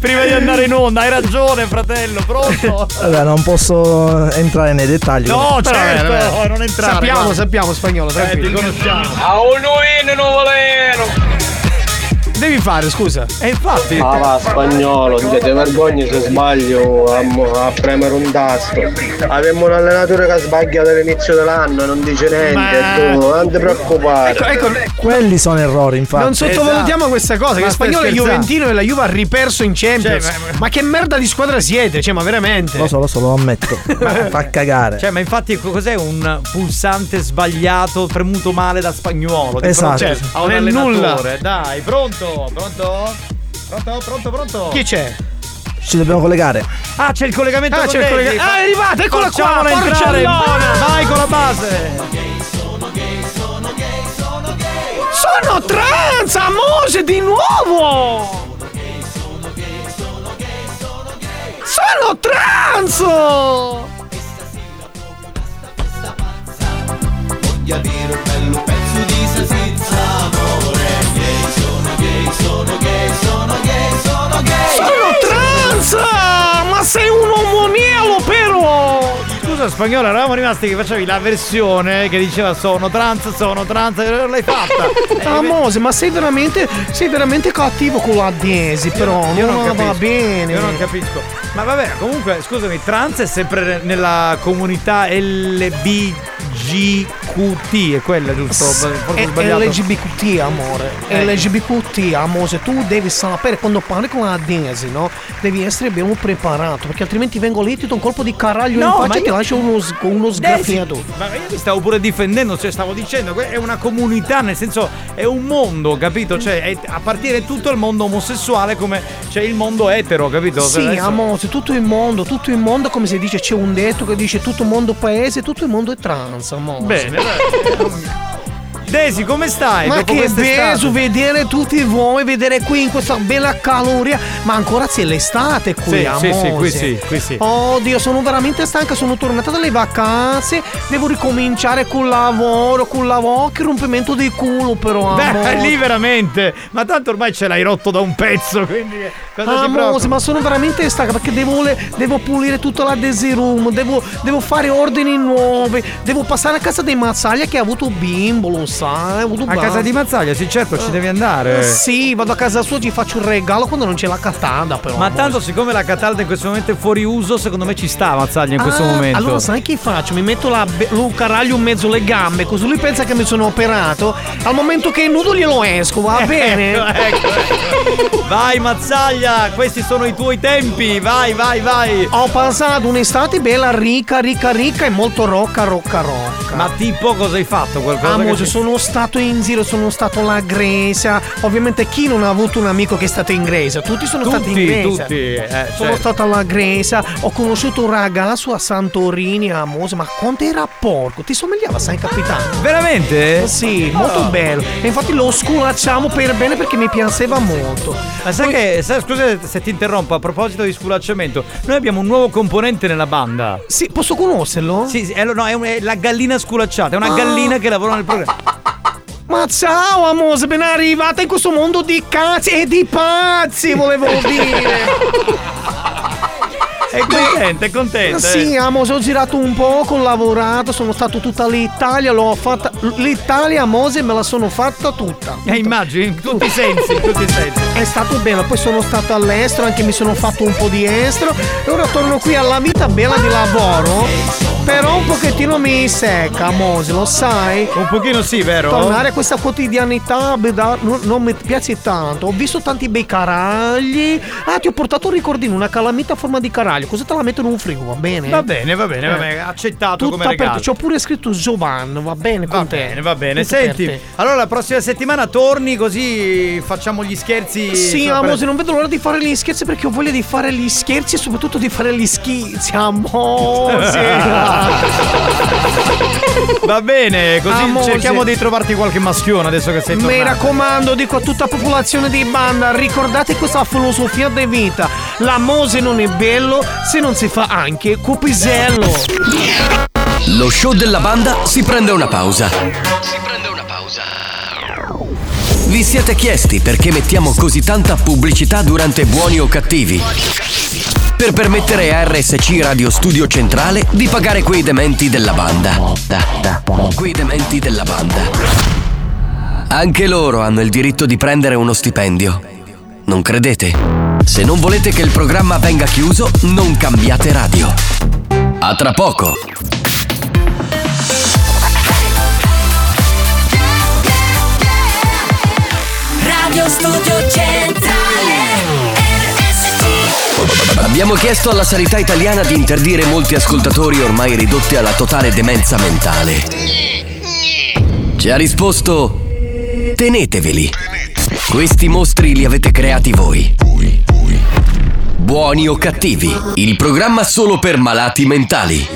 Prima di andare in onda, hai ragione, fratello, pronto? Vabbè, non posso entrare nei dettagli. No, Però, certo, vabbè, vabbè. non entrare. Sappiamo, guarda. sappiamo spagnolo, Eh, ti tranquillo. conosciamo. A uno in non voleno. Devi fare, scusa. E infatti. Ah va spagnolo, ti vergogni se sbaglio a, a premere un tasto. Avevamo un allenatore che ha sbagliato all'inizio dell'anno e non dice niente, Ma- tu non ti preoccupare. Ecco, ecco, Quelli sono errori, infatti. non sottovalutiamo questa cosa. Ma che spagnolo è scherzando? Juventino e la Juve ha riperso in Champions. Cioè, ma, ma- che merda di squadra siete? Cioè, ma veramente? Lo so, lo so, lo ammetto. Fa cagare. Cioè, ma infatti cos'è un pulsante sbagliato, premuto male da spagnolo? Esatto. Cioè, a un allenatore. Dai, pronto? Pronto? Pronto? Pronto? Pronto? Chi c'è? Ci dobbiamo collegare. Ah, c'è il collegamento Ah, con c'è il Daisy. collega- Ah, è arrivata, eccola qua, entrare. Vai con la base. Sono trans, amose di nuovo! Sono trans! Voglio dire gay, sono gay, sono gay Sono trans! Ma sei un omonielo però! Scusa spagnolo, eravamo rimasti che facevi la versione che diceva sono trans, sono trans, e non l'hai fatta. Amose, ma sei veramente, sei veramente cattivo con la Desi, però. Io non no, capisco. va bene. Io non capisco. Ma vabbè, comunque, scusami, trans è sempre nella comunità LBGQT, è quella giusto? Forse. LGBTQ, amore. Eh. LGBTQ, amore. Tu devi sapere quando parli con la Desi, no? Devi essere ben preparato, perché altrimenti vengo lì, ti do un colpo di caraglio No, in faccia e ti io- lascio uno, uno sgraffiato. Ma io mi stavo pure difendendo, cioè stavo dicendo è una comunità, nel senso è un mondo, capito? Cioè è- appartiene tutto il mondo omosessuale come c'è il mondo etero, capito? Sì, Adesso- amore, tutto il mondo, tutto il mondo, come si dice, c'è un detto che dice tutto il mondo paese, tutto il mondo è trans, amore. Bene, Desi, come stai? Ma che bello vedere tutti voi, vedere qui in questa bella caloria. Ma ancora c'è l'estate qui, Sì, sì, sì, amore. qui sì, qui sì. Oddio, sono veramente stanca, sono tornata dalle vacanze. Devo ricominciare col lavoro, col lavoro. Che rompimento di culo, però. Beh, amore. lì veramente. Ma tanto ormai ce l'hai rotto da un pezzo, quindi cosa Amore, ma sono veramente stanca perché devo, le- devo pulire tutta la Daisy Room, devo, devo fare ordini nuovi, devo passare a casa dei Mazzaglia che ha avuto bimbo, sai, ho A casa di Mazzaglia, sì certo, ci devi andare. Sì, vado a casa sua, ti faccio un regalo quando non c'è la Catalda però. Ma tanto siccome la Catalda in questo momento è fuori uso, secondo me ci sta Mazzaglia in questo Ah, momento. Allora sai che faccio? Mi metto la be- lo caraglio in mezzo alle gambe, così lui pensa che mi sono operato. Al momento che è nudo glielo esco, va bene? Ecco, ecco. Vai Mazzaglia, questi sono i tuoi tempi, vai, vai, vai. Ho passato un'estate bella ricca, ricca, ricca e molto rocca, rocca, rocca. Ma tipo cosa hai fatto? Qualcosa Amore, che sono stato in giro, sono stato alla Grecia. Ovviamente chi non ha avuto un amico che è stato in Grecia? Tutti sono stati in Tutti, Grecia. tutti, eh, sono certo. stato alla Grecia, ho conosciuto un ragazzo a Santorini, a Mose, ma quanto era porco? Ti somigliava, sai capitano? Veramente? Sì, molto Oh. bello. E infatti lo sculacciamo per bene perché mi piaceva molto. Ma sai che, sai, scusa se ti interrompo, a proposito di sculacciamento, noi abbiamo un nuovo componente nella banda. Sì, posso conoscerlo? Sì, sì, è, no, è, un- è la gallina sculacciata, è una Ah. gallina che lavora nel programma. Ma ciao Amose, ben arrivata in questo mondo di cazzi e di pazzi, volevo dire. È contenta, è contenta. Sì, eh. Amose, ho girato un poco, ho lavorato, sono stato tutta l'Italia, l'ho fatta. L'Italia, Amose, me la sono fatta tutta. Eh, immagini, in tutti i sensi, in tutti i sensi. È stato bello, poi sono stato all'estero, anche mi sono fatto un po' di estero e ora torno qui alla vita bella di lavoro. Però un pochettino mi secca, Amose, lo sai? Un pochino sì, vero? Tornare a questa quotidianità beh, da- non, non mi piace tanto. Ho visto tanti bei caragli. Ah, ti ho portato un ricordino, una calamita a forma di caraglio. Così te la metto in un frigo, va bene? Va bene, va bene, va Eh. bene, accettato Tutta come regalo. aperta. Ci ho pure scritto Giovanni, va bene Va bene, va bene. Tutto Senti, allora la prossima settimana torni così facciamo gli scherzi. Sì, Amose, non vedo l'ora di fare gli scherzi perché ho voglia di fare gli scherzi e soprattutto di fare gli schizzi, Amose. Va bene, così Amose. cerchiamo di trovarti qualche maschione adesso che sei Mi tornato. raccomando, dico a tutta la popolazione di banda, ricordate questa filosofia di vita. La Mose non è bello se non si fa anche cupisello. Lo show della banda si prende una pausa. Vi siete chiesti perché mettiamo così tanta pubblicità durante buoni o cattivi? Per permettere a RSC Radio Studio Centrale di pagare quei dementi della banda. Quei dementi della banda. Anche loro hanno il diritto di prendere uno stipendio. Non credete? Se non volete che il programma venga chiuso, non cambiate radio. A tra poco. Radio Studio Centrale Abbiamo chiesto alla sanità italiana di interdire molti ascoltatori ormai ridotti alla totale demenza mentale. Ci ha risposto: Teneteveli. Questi mostri li avete creati voi. Buoni o cattivi, il programma solo per malati mentali.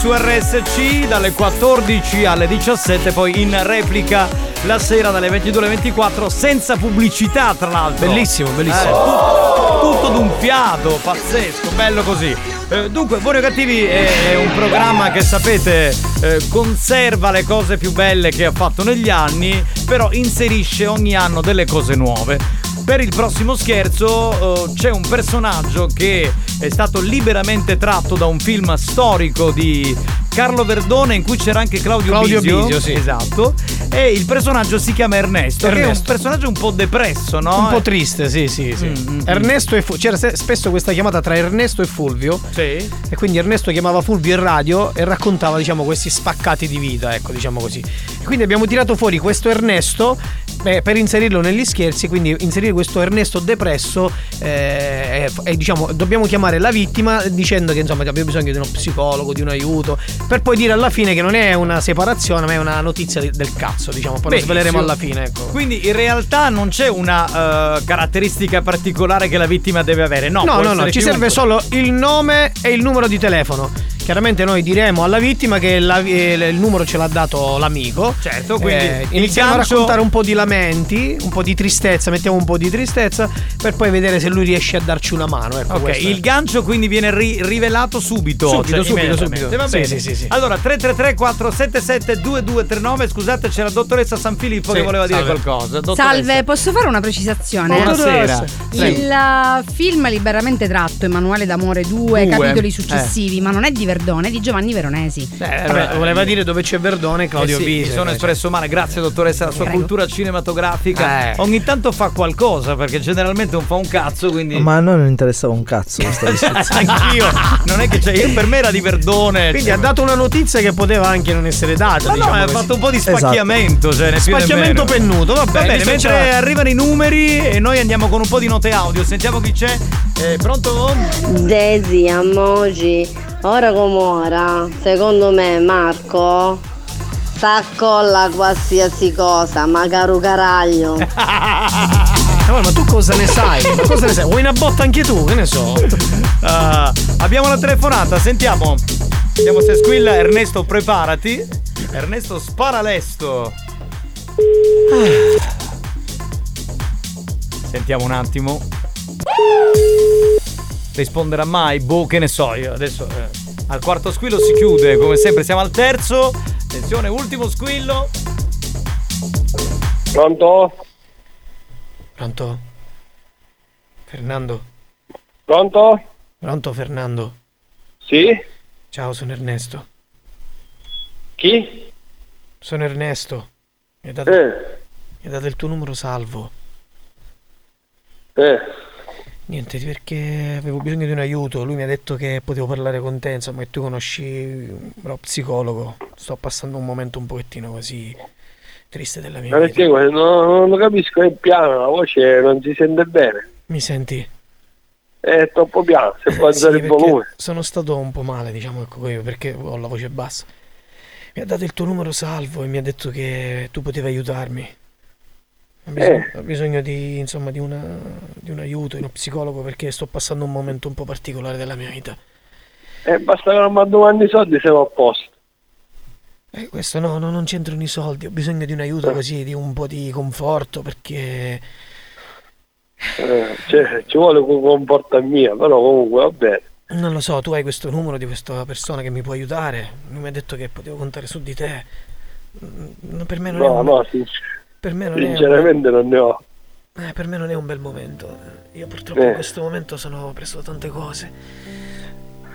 Su RSC dalle 14 alle 17, poi in replica la sera dalle 22 alle 24 senza pubblicità tra l'altro. Bellissimo, bellissimo. Eh, tutto, tutto d'un fiato, pazzesco, bello così. Eh, dunque, Buoni o Cattivi è, è un programma che sapete eh, conserva le cose più belle che ha fatto negli anni, però inserisce ogni anno delle cose nuove. Per il prossimo scherzo eh, c'è un personaggio che è stato liberamente tratto da un film storico di Carlo Verdone in cui c'era anche Claudio, Claudio Bisio. Bisio, sì. Esatto. E il personaggio si chiama Ernesto, che è un Ernesto. personaggio un po' depresso, no? Un po' triste, sì, sì, sì. Mm, Ernesto e Fulvio. C'era spesso questa chiamata tra Ernesto e Fulvio. Sì. E quindi Ernesto chiamava Fulvio in radio e raccontava, diciamo, questi spaccati di vita, ecco, diciamo così. E quindi abbiamo tirato fuori questo Ernesto beh, per inserirlo negli scherzi, quindi inserire questo Ernesto depresso eh, e, e, diciamo dobbiamo chiamare la vittima dicendo che insomma abbiamo bisogno di uno psicologo, di un aiuto, per poi dire alla fine che non è una separazione, ma è una notizia di- del cazzo, diciamo, poi lo sveleremo alla fine, ecco. Quindi in realtà non c'è una eh, caratteristica particolare che la vittima deve avere, no? No, no, no, ci chiunque. serve solo il nome e il numero di telefono. Chiaramente noi diremo alla vittima che la- eh, il numero ce l'ha dato l'amico. Certo, quindi Eh, il iniziamo gancio- a raccontare un po' di lamenti, un po' di tristezza, mettiamo un po' di tristezza per poi vedere se lui riesce a darci una mano. Ecco, Ok, è. il gancio quindi viene ri- rivelato subito. Subito, cioè, subito, subito. Va Sì, bene. sì, sì, sì. Allora, 333 477 2239 scusate, c'è la dottoressa San Filippo Sì, che voleva dire salve. qualcosa. Dottoressa. Salve, posso fare una precisazione? Buonasera. Il film liberamente tratto, Emanuele d'Amore 2, Due. capitoli successivi, ma non è di Verdone, di Giovanni Veronesi. Eh, vabbè, voleva dire dove c'è Verdone e Claudio Eh sì, Bisi. Mi sono espresso male, grazie dottoressa, la sua Prego. cultura cinematografica. Eh. Ogni tanto fa qualcosa perché generalmente non fa un cazzo, quindi. Ma a noi non interessava un cazzo questa discussione. Anch'io, non è che c'è, io per me era di Verdone. Quindi cioè- ha dato una notizia che poteva anche non essere data. Ma no, diciamo ha così. fatto un po' di Esatto. spacchiamento. Cioè, più né Spacchiamento pennuto, va bene, bene, mentre c'è- arrivano i numeri e noi andiamo con un po' di note audio. Sentiamo chi c'è. Eh, pronto? Desi, emoji, ora come ora, secondo me Marco s'accolla qualsiasi cosa, ma caro caraglio. Eh, ma tu cosa ne sai? Cosa ne sai? Vuoi una botta anche tu? Che ne so? Ah, abbiamo la telefonata, sentiamo. Vediamo se squilla. Ernesto, preparati. Ernesto, spara lesto. Sentiamo un attimo. Risponderà mai? Boh, che ne so io. Adesso eh, al quarto squillo si chiude. Come sempre, siamo al terzo. Attenzione, ultimo squillo. Pronto? Pronto? Fernando? Pronto? Pronto Fernando? Sì? Ciao, sono Ernesto. Chi? Sono Ernesto. Mi hai dato, Eh, mi hai dato il tuo numero salvo. eh. Niente, perché avevo bisogno di un aiuto. Lui mi ha detto che potevo parlare con te, insomma, che tu conosci lo psicologo. Sto passando un momento un pochettino così triste della mia Ma vita. perché non, non lo capisco, è piano, la voce non si sente bene. Mi senti? È troppo piano, se può Eh, sì, alzare il perché volume. Sono stato un po' male, diciamo, ecco, io, perché ho la voce bassa. Mi ha dato il tuo numero salvo e mi ha detto che tu potevi aiutarmi. Ho bisogno, Eh. ho bisogno di, insomma, di, una- di un aiuto, di uno psicologo, perché sto passando un momento un po' particolare della mia vita. E basta che non mi domandi i soldi siamo a posto. Eh, questo no, no, non c'entrano i soldi, ho bisogno di un aiuto così, di un po' di conforto, perché... Eh, cioè, ci vuole un comporta mia, però comunque va bene. Non lo so, tu hai questo numero di questa persona che mi può aiutare. Lui mi ha detto che potevo contare su di te. Mm, Per me non è No, un, no, sinc- per me non è un- sinceramente non ne ho. eh, per me non è un bel momento. Io purtroppo Eh. in questo momento sono preso da tante cose.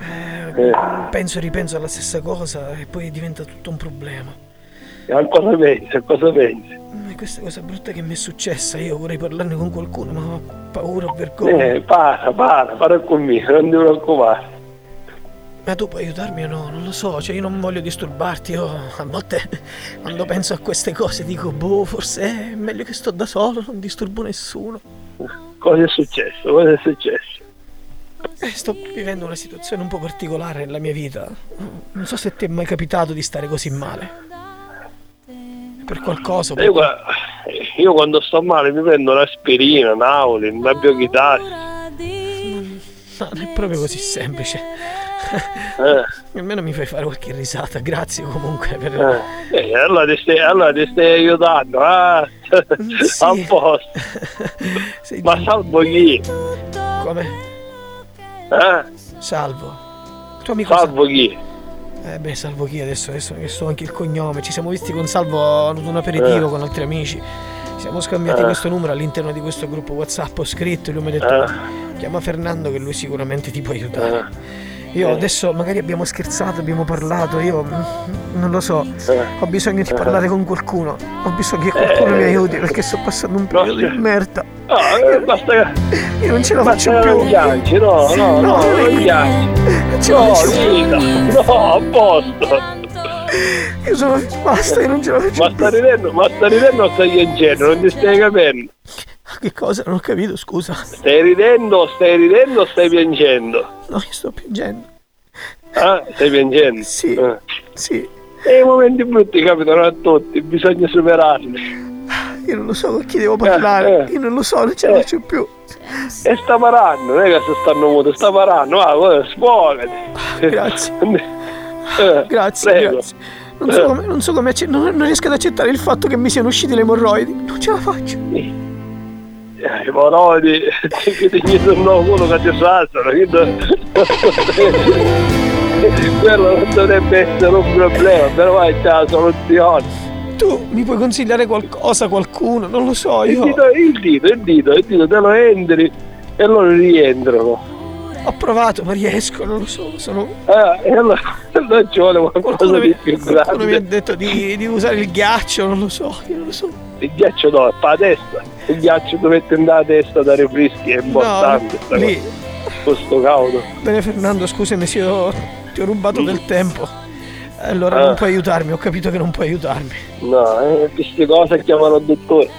Eh, Eh. Penso e ripenso alla stessa cosa e poi diventa tutto un problema. E a cosa pensi? A cosa pensi? E questa cosa brutta che mi è successa, io vorrei parlarne con qualcuno, ma ho paura, ho vergogna. Eh, para, para, para con me, non ti preoccupare. Ma tu puoi aiutarmi o no? Non lo so, cioè io non voglio disturbarti. Io a volte quando penso a queste cose dico, boh, forse è meglio che sto da solo, non disturbo nessuno. Cosa è successo? Cosa è successo? Eh, sto vivendo una situazione un po' particolare nella mia vita. Non so se ti è mai capitato di stare così male. Per qualcosa. Io, qua- io quando sto male mi prendo un'aspirina, un'aulin, una biochitasi. No, non è proprio così semplice. Eh. Almeno mi fai fare qualche risata, grazie comunque per... Eh, eh, allora, ti stai, allora ti stai aiutando, ah? a posto. Ma salvo chi? Come? Eh? Salvo. Tuo amico Salvo chi? Eh beh, salvo chi adesso, adesso che so anche il cognome. Ci siamo visti con Salvo ad un aperitivo Eh. con altri amici. Ci siamo scambiati Eh. questo numero all'interno di questo gruppo WhatsApp. Ho scritto e lui mi ha detto: Eh. Chiama Fernando che lui sicuramente ti può aiutare. Eh. Io adesso magari abbiamo scherzato, abbiamo parlato, io non lo so, Eh. ho bisogno di parlare con qualcuno, ho bisogno che qualcuno mi aiuti perché sto passando un periodo di merda. Ah, eh, basta che... Io non ce la faccio più. non piangi, no, no, no, non piangi. No, no, a posto. Io sono. Basta, io non ce la faccio Ma sta ridendo, ma sta ridendo o stai piangendo? Non ti stai capendo? Che cosa? Non ho capito, scusa. Stai ridendo, stai ridendo o stai piangendo? No, io sto piangendo. Ah, stai piangendo? Sì, Eh. sì. E i momenti brutti capitano a tutti, bisogna superarli. Io non lo so con chi devo parlare. Eh, eh. Io non lo so, non ce la faccio più. E sta parando, non è che se stanno muto, sta parando, guarda, sfogati. Grazie. Eh, Grazie, grazie. Non so come, non so come acce- non, non riesco ad accettare il fatto che mi siano usciti le emorroidi. Non ce la faccio. Eh, I morodi che ti chiedono uno che ti saltano, quello non dovrebbe essere un problema, però è già la soluzione. Tu mi puoi consigliare qualcosa, qualcuno? Non lo so, Il io. dito, il dito, il dito, il dito te lo entri e loro rientrano. Ho provato, ma riesco, non lo so. Sono. Eh, e allora non ci vuole qualcosa Qualcuno mi, di più qualcuno mi ha grande. detto di, di usare il ghiaccio, non lo so, io non lo so. Il ghiaccio dove? Per la testa. Il ghiaccio dovete andare a testa da rifrischi, è importante. sta lì. Questo caudo. Bene Fernando, scusami se io ti ho rubato del tempo. Allora Ah. non puoi aiutarmi, ho capito che non puoi aiutarmi. No, eh, queste cose chiamano il dottore.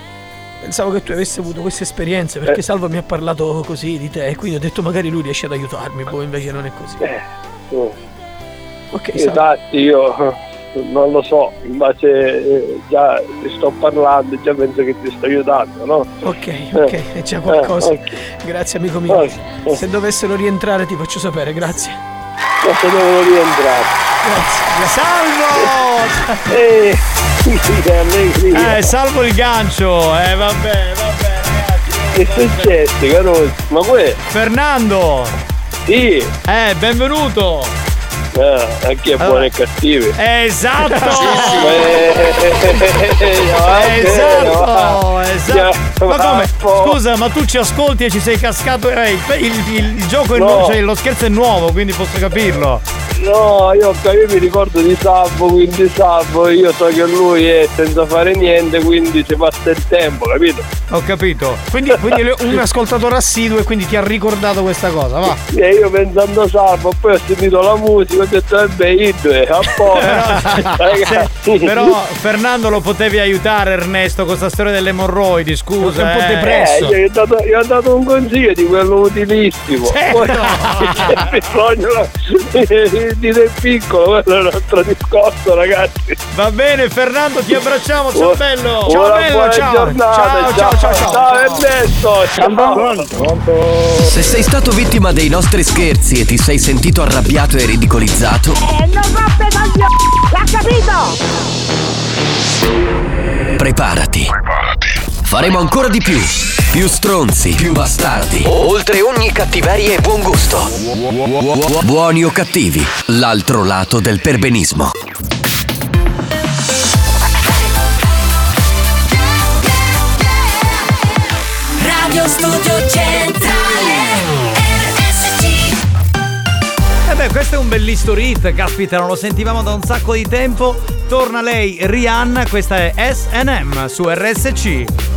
Pensavo che tu avessi avuto queste esperienze perché Eh. Salvo mi ha parlato così di te e quindi ho detto magari lui riesce ad aiutarmi, poi invece non è così. Eh, eh. Ok, Salvo. Io eh, non lo so, in base eh, già ti sto parlando, già penso che ti sto aiutando, no? Ok, ok, è già qualcosa. Eh, ok. Grazie amico mio. Ok. Se dovessero rientrare ti faccio sapere, grazie. Adesso devono rientrare. Salvo! Eh, che allegria. Eh, salvo il gancio. Eh, vabbè, vabbè, Che è successo, Caruso? Ma que? Fernando! Sì! Eh, benvenuto! Eh, anche a buoni e cattivi. Esatto! Esatto, esatto. Ma come? Scusa, ma tu ci ascolti e ci sei cascato? eh, il, il- il- gioco è No. nuovo, cioè lo scherzo è nuovo, quindi posso capirlo. No, io, io mi ricordo di Salvo, quindi Salvo, io so che lui è senza fare niente, quindi ci passa il tempo, capito? Ho capito. Quindi, quindi è un ascoltatore assiduo e quindi ti ha ricordato questa cosa, va. E io pensando a Salvo, poi ho sentito la musica, ho detto vabbè, io due, a posto. Però Fernando lo potevi aiutare Ernesto con questa storia delle emorroidi, scusa. È un po' eh. depresso. Eh, io, gli ho dato, gli ho dato un consiglio di quello utilissimo. Certo. Poi c'è bisogno di del piccolo, quello è un altro discorso, ragazzi. Va bene, Fernando, ti abbracciamo, ciao bello. Ciao buona- bello, buona ciao. giornata, ciao, ciao, ciao, ciao. Ciao Ernesto, ciao. Se sei stato vittima dei nostri scherzi e ti sei sentito arrabbiato e ridicolizzato, E non roppe coglioni! L'ha capito? preparati. Faremo ancora di più. Più stronzi, più bastardi. Oltre ogni cattiveria e buon gusto. Buoni o cattivi, l'altro lato del perbenismo. Radio Studio Centrale RSC Eh beh, questo è un bellissimo hit, caspita, non lo sentivamo da un sacco di tempo. Torna lei, Rihanna, questa è SM su RSC.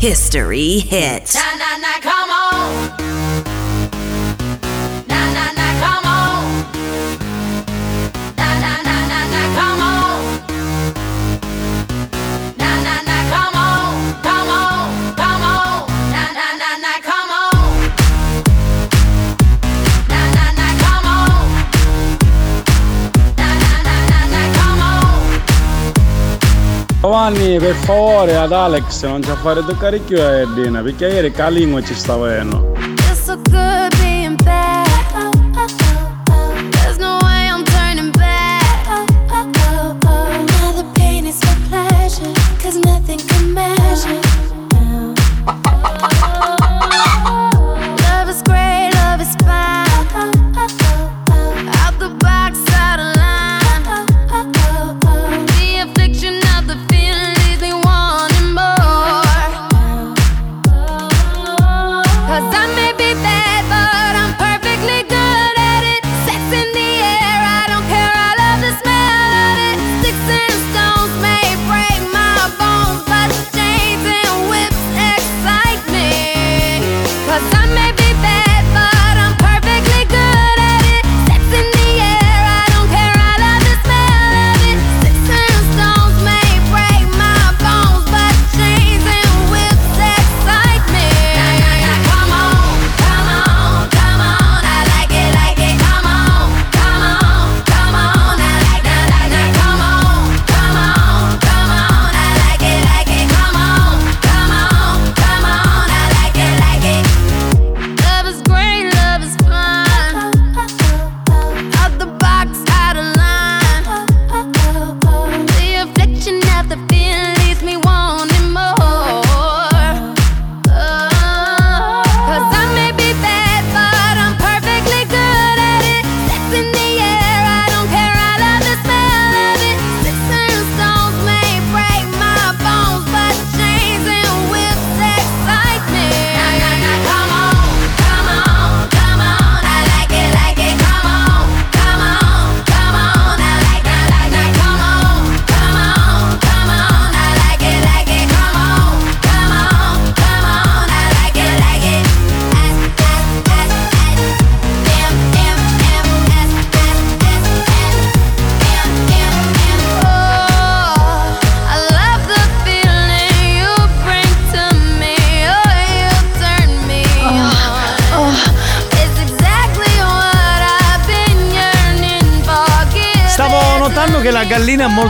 History hit. Na na na, Giovanni, per favore, ad Alex non ci fare toccare più a Edina, perché ieri Calingo ci sta avendo.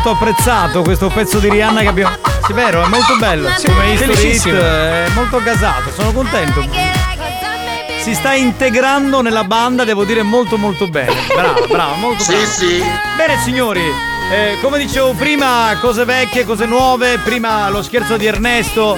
Molto apprezzato questo pezzo di Rihanna che abbiamo. Sì, vero, è molto bello. Sì, felicissimo. Hit, è molto gasato, sono contento. Si sta integrando nella banda, devo dire molto molto bene. Brava, brava, molto Sì, brava. sì. Bene signori, eh, come dicevo prima, cose vecchie, cose nuove, prima lo scherzo di Ernesto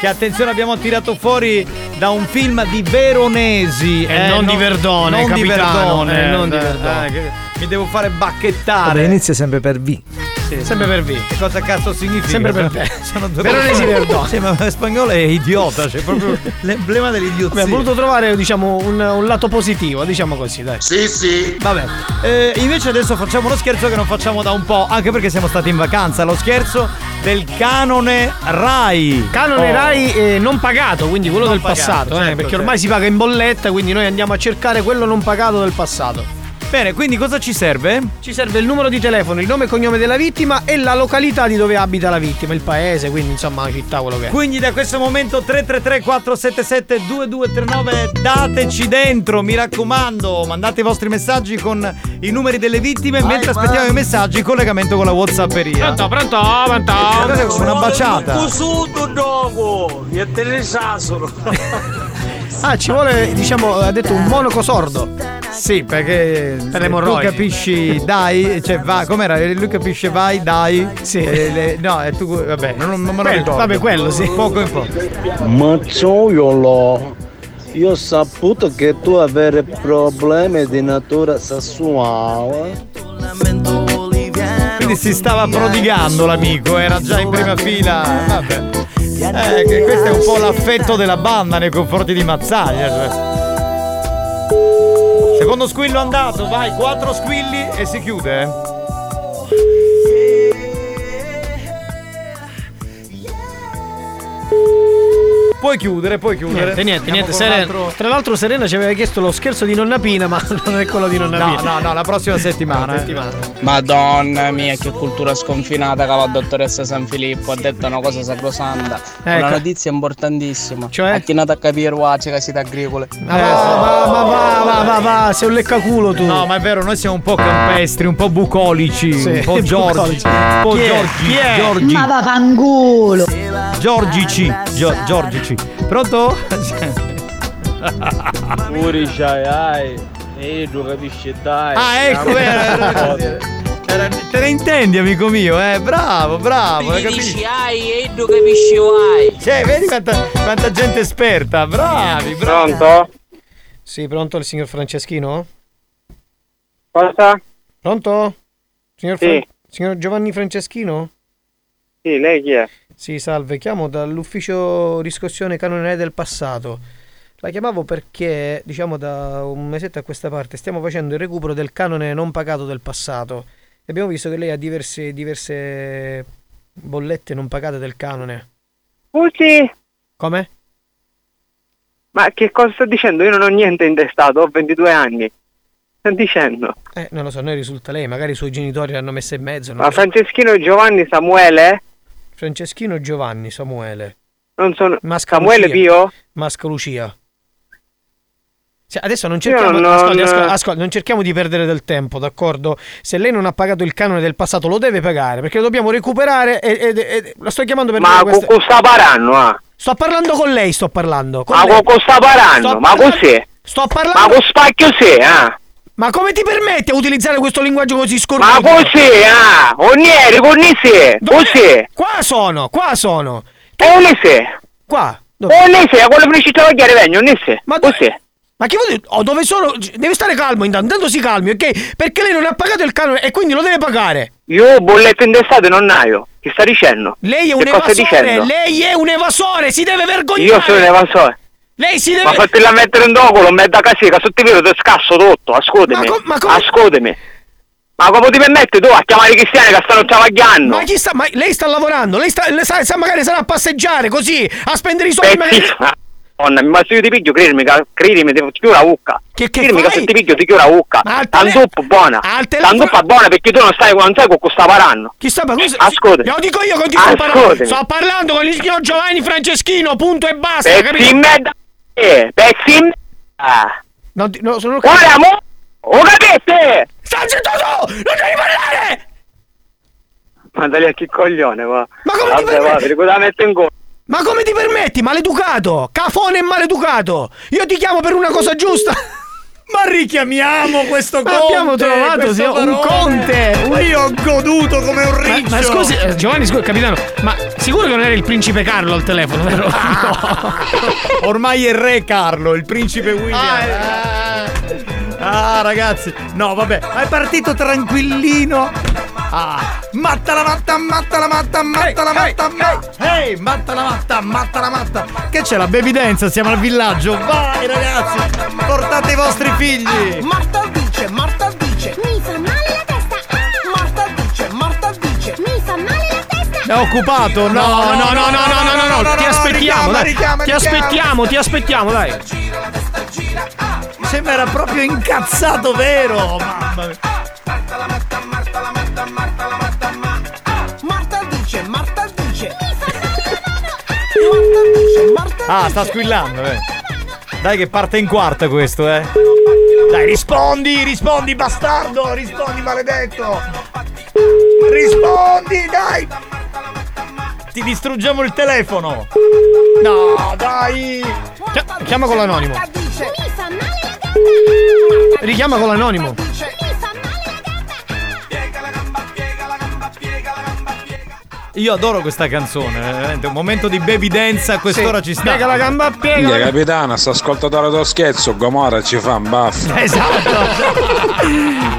che attenzione abbiamo tirato fuori da un film di Veronesi Eh, non di Verdone, non di capitano, Verdone, eh, non di eh, Verdone. Eh, mi devo fare bacchettare Vabbè, inizia sempre per V. Sì, Sempre per V. Che cosa cazzo significa? Sempre per te. Sono due Veronesi Verdone. Sì, ma spagnolo è idiota, c'è proprio l'emblema dell'idiozia. Abbiamo voluto trovare, diciamo, un, un lato positivo, diciamo così, dai. Sì, sì. Vabbè, eh, invece adesso facciamo uno scherzo che non facciamo da un po', anche perché siamo stati in vacanza, lo scherzo del canone Rai. Canone Oh. Rai eh, non pagato, quindi quello Non del pagato, passato, eh, certo, perché certo. ormai si paga in bolletta, quindi noi andiamo a cercare quello non pagato del passato. Bene, quindi cosa ci serve? Ci serve il numero di telefono, il nome e cognome della vittima e la località di dove abita la vittima, il paese, quindi insomma la città, quello che è. Quindi da questo momento 333 477 2239 dateci dentro, mi raccomando, mandate i vostri messaggi con i numeri delle vittime mentre aspettiamo i messaggi in collegamento con la Whatsapperia. Pronto, pronto, pronto. Cos'è, Una baciata. Cusuto dopo. E te ne sasolo. Ah, ci vuole, diciamo, ha detto un monaco sordo. Sì, perché Per le tu capisci dai, cioè va, com'era? Lui capisce vai, dai. Sì. E le- no, e tu vabbè, non, non me lo Quello, ricordo. vabbè, quello, sì. Poco in poco. Mazzoiolo, io ho saputo che tu avere problemi di natura sessuale. Quindi si stava prodigando l'amico, era già in prima fila. Vabbè. Eh, questo è un po' l'affetto della banda nei confronti di Mazzaglia. cioè. Secondo squillo andato, vai, quattro squilli e si chiude. Puoi chiudere, puoi chiudere. Niente, niente, niente. Serena- altro- Tra l'altro Serena ci aveva chiesto lo scherzo di nonna Pina, ma non è quello di nonna No, Pina. no, no, la prossima settimana. eh. Madonna mia, che cultura sconfinata che la dottoressa San Filippo ha detto una cosa sacrosanta. Ecco. Una notizia importantissima. Cioè? Ha chinato a capire guace che siete agricole. Ma va, ma, ma va, va, va, va, sei un leccaculo tu. No, ma è vero, noi siamo un po' campestri, un po' bucolici, Sì, un po' Giorgi. Un po'? Giorgi. Chi è? Giorgi. Giorgici. Gio- Giorgici. Pronto? Pure c'hai, ai. E tu capisci, dai. Ah, ecco, era- Era- te ne intendi, amico mio, eh? Bravo, bravo, capisci? ai e tu capisci ai. Cioè, vedi quanta, quanta gente esperta, bravi, bravi. Pronto? Sì, pronto il signor Franceschino? Cosa? Pronto? Signor, Sì. Fran- signor Giovanni Franceschino? Sì, lei chi è? Sì, salve, chiamo dall'ufficio riscossione canone del passato. La chiamavo perché, diciamo, da un mesetto a questa parte stiamo facendo il recupero del canone non pagato del passato. E abbiamo visto che lei ha diverse, diverse bollette non pagate del canone. Scusi, Come? ma che cosa sta dicendo? Io non ho niente intestato, ho 22 anni. Sta dicendo? Eh, non lo so, a noi risulta lei, magari i suoi genitori l'hanno messa in mezzo. Ma. Franceschino Giovanni Samuele? Franceschino Giovanni Samuele. Non sono... Masca Samuele Lucia. Pio? Masca Lucia. Sì, adesso non cerchiamo, non- ascolti, ascolti, ascolti, non cerchiamo di perdere del tempo, d'accordo? Se lei non ha pagato il canone del passato, lo deve pagare perché lo dobbiamo recuperare. E, e- e- la sto chiamando per Ma con queste- sta parlando, ah? Sto parlando con lei, sto parlando. Con Ma con sta parlando? Sto Ma parlando- cos'è? Sto parlando. Ma con spacchio sei, ah? Ma come ti permetti a utilizzare questo linguaggio così Ma scorretto? cos'è, ah? Onieri, connisse? Cos'è? Qua sono, qua sono. Onisse? Qua. Onisse, quello che ci stava a chiare vegno, onisse? Ma cos'è? Ma che vuol dire? Oh, dove sono? Deve stare calmo intanto, intanto si calmi, ok? Perché lei non ha pagato il canone e quindi lo deve pagare. Io bollette intestate non naio. Che sta dicendo? Lei è un che evasore, lei è un evasore, si deve vergognare. Io sono un evasore. Lei si deve Ma fatela mettere in docolo, me da casina, sotto il te scasso tutto, ascoltami. Ma co- ma come- Ascoltami. Ma come ti permetti tu a chiamare i cristiani che stanno travagliando? Ma chi sta? Ma lei sta lavorando, lei sta, le sa, sa- magari sarà a passeggiare così, a spendere i soldi. magari- Pezzissima. Madonna, ma se io ti piglio, credimi, che- credimi, ti chiudo la bucca. Che, che credimi che fai? se ti piglio ti chiudo la. Ma al tele- buona. telefono- Tantuppo buona perché tu non stai, non sai con sta parlando. Chi sta parlando? Ascoltami. Lo dico io, continuo a parlare. Ascoltami. Sto parlando con il signor Giovanni Franceschino, punto e basta, Pezzi in merda. Eh, Pezzi in merda. No, sono Ora, amore. O capite? Sta zitto tu! Non devi parlare! Ma dai a chi coglione, va. Ma come ti Vabbè, va, permetti? ti cosa metto in culo? Ma come ti permetti? Maleducato! Cafone e maleducato! Io ti chiamo per una cosa giusta! Ma richiamiamo questo Ma conte. abbiamo trovato sì, un conte! Ma io ho goduto come un Ma, riccio. ma scusi, eh, Giovanni, scusi, capitano, ma sicuro che non era il principe Carlo al telefono, vero? Ormai è re Carlo, il principe William. Ah, ragazzi. No, vabbè, ma è partito tranquillino. Ah, matta la matta, matta la matta, matta la matta, matta. Ehi, matta la matta, matta la matta. Che c'è la baby dance? Siamo al villaggio. Vai, ragazzi. Portate i vostri figli. Marta dice, Marta dice Mi fa male la testa Marta dice, Marta dice Mi fa male la testa È occupato? No, No, no, no, no, no, no, no, no, ti aspettiamo, dai. Ti aspettiamo, ti aspettiamo, dai. Mi sembra era proprio incazzato vero. Mamma mia. Marta dice, Marta dice Marta dice, Marta Ah, sta squillando, eh. Dai che parte in quarta questo, eh. Dai, rispondi, rispondi, bastardo, rispondi, maledetto. Rispondi, dai. Ti distruggiamo il telefono. No, dai. Chia- Chiama con l'anonimo. dice Mi fa male la testa Richiama con l'anonimo. Io adoro questa canzone, veramente. Un momento di baby dance a quest'ora ci sta. Piega la gamba, piega Minchia la capitana, sta ascoltatore dello scherzo, Gomorra ci fa un baffo. Esatto.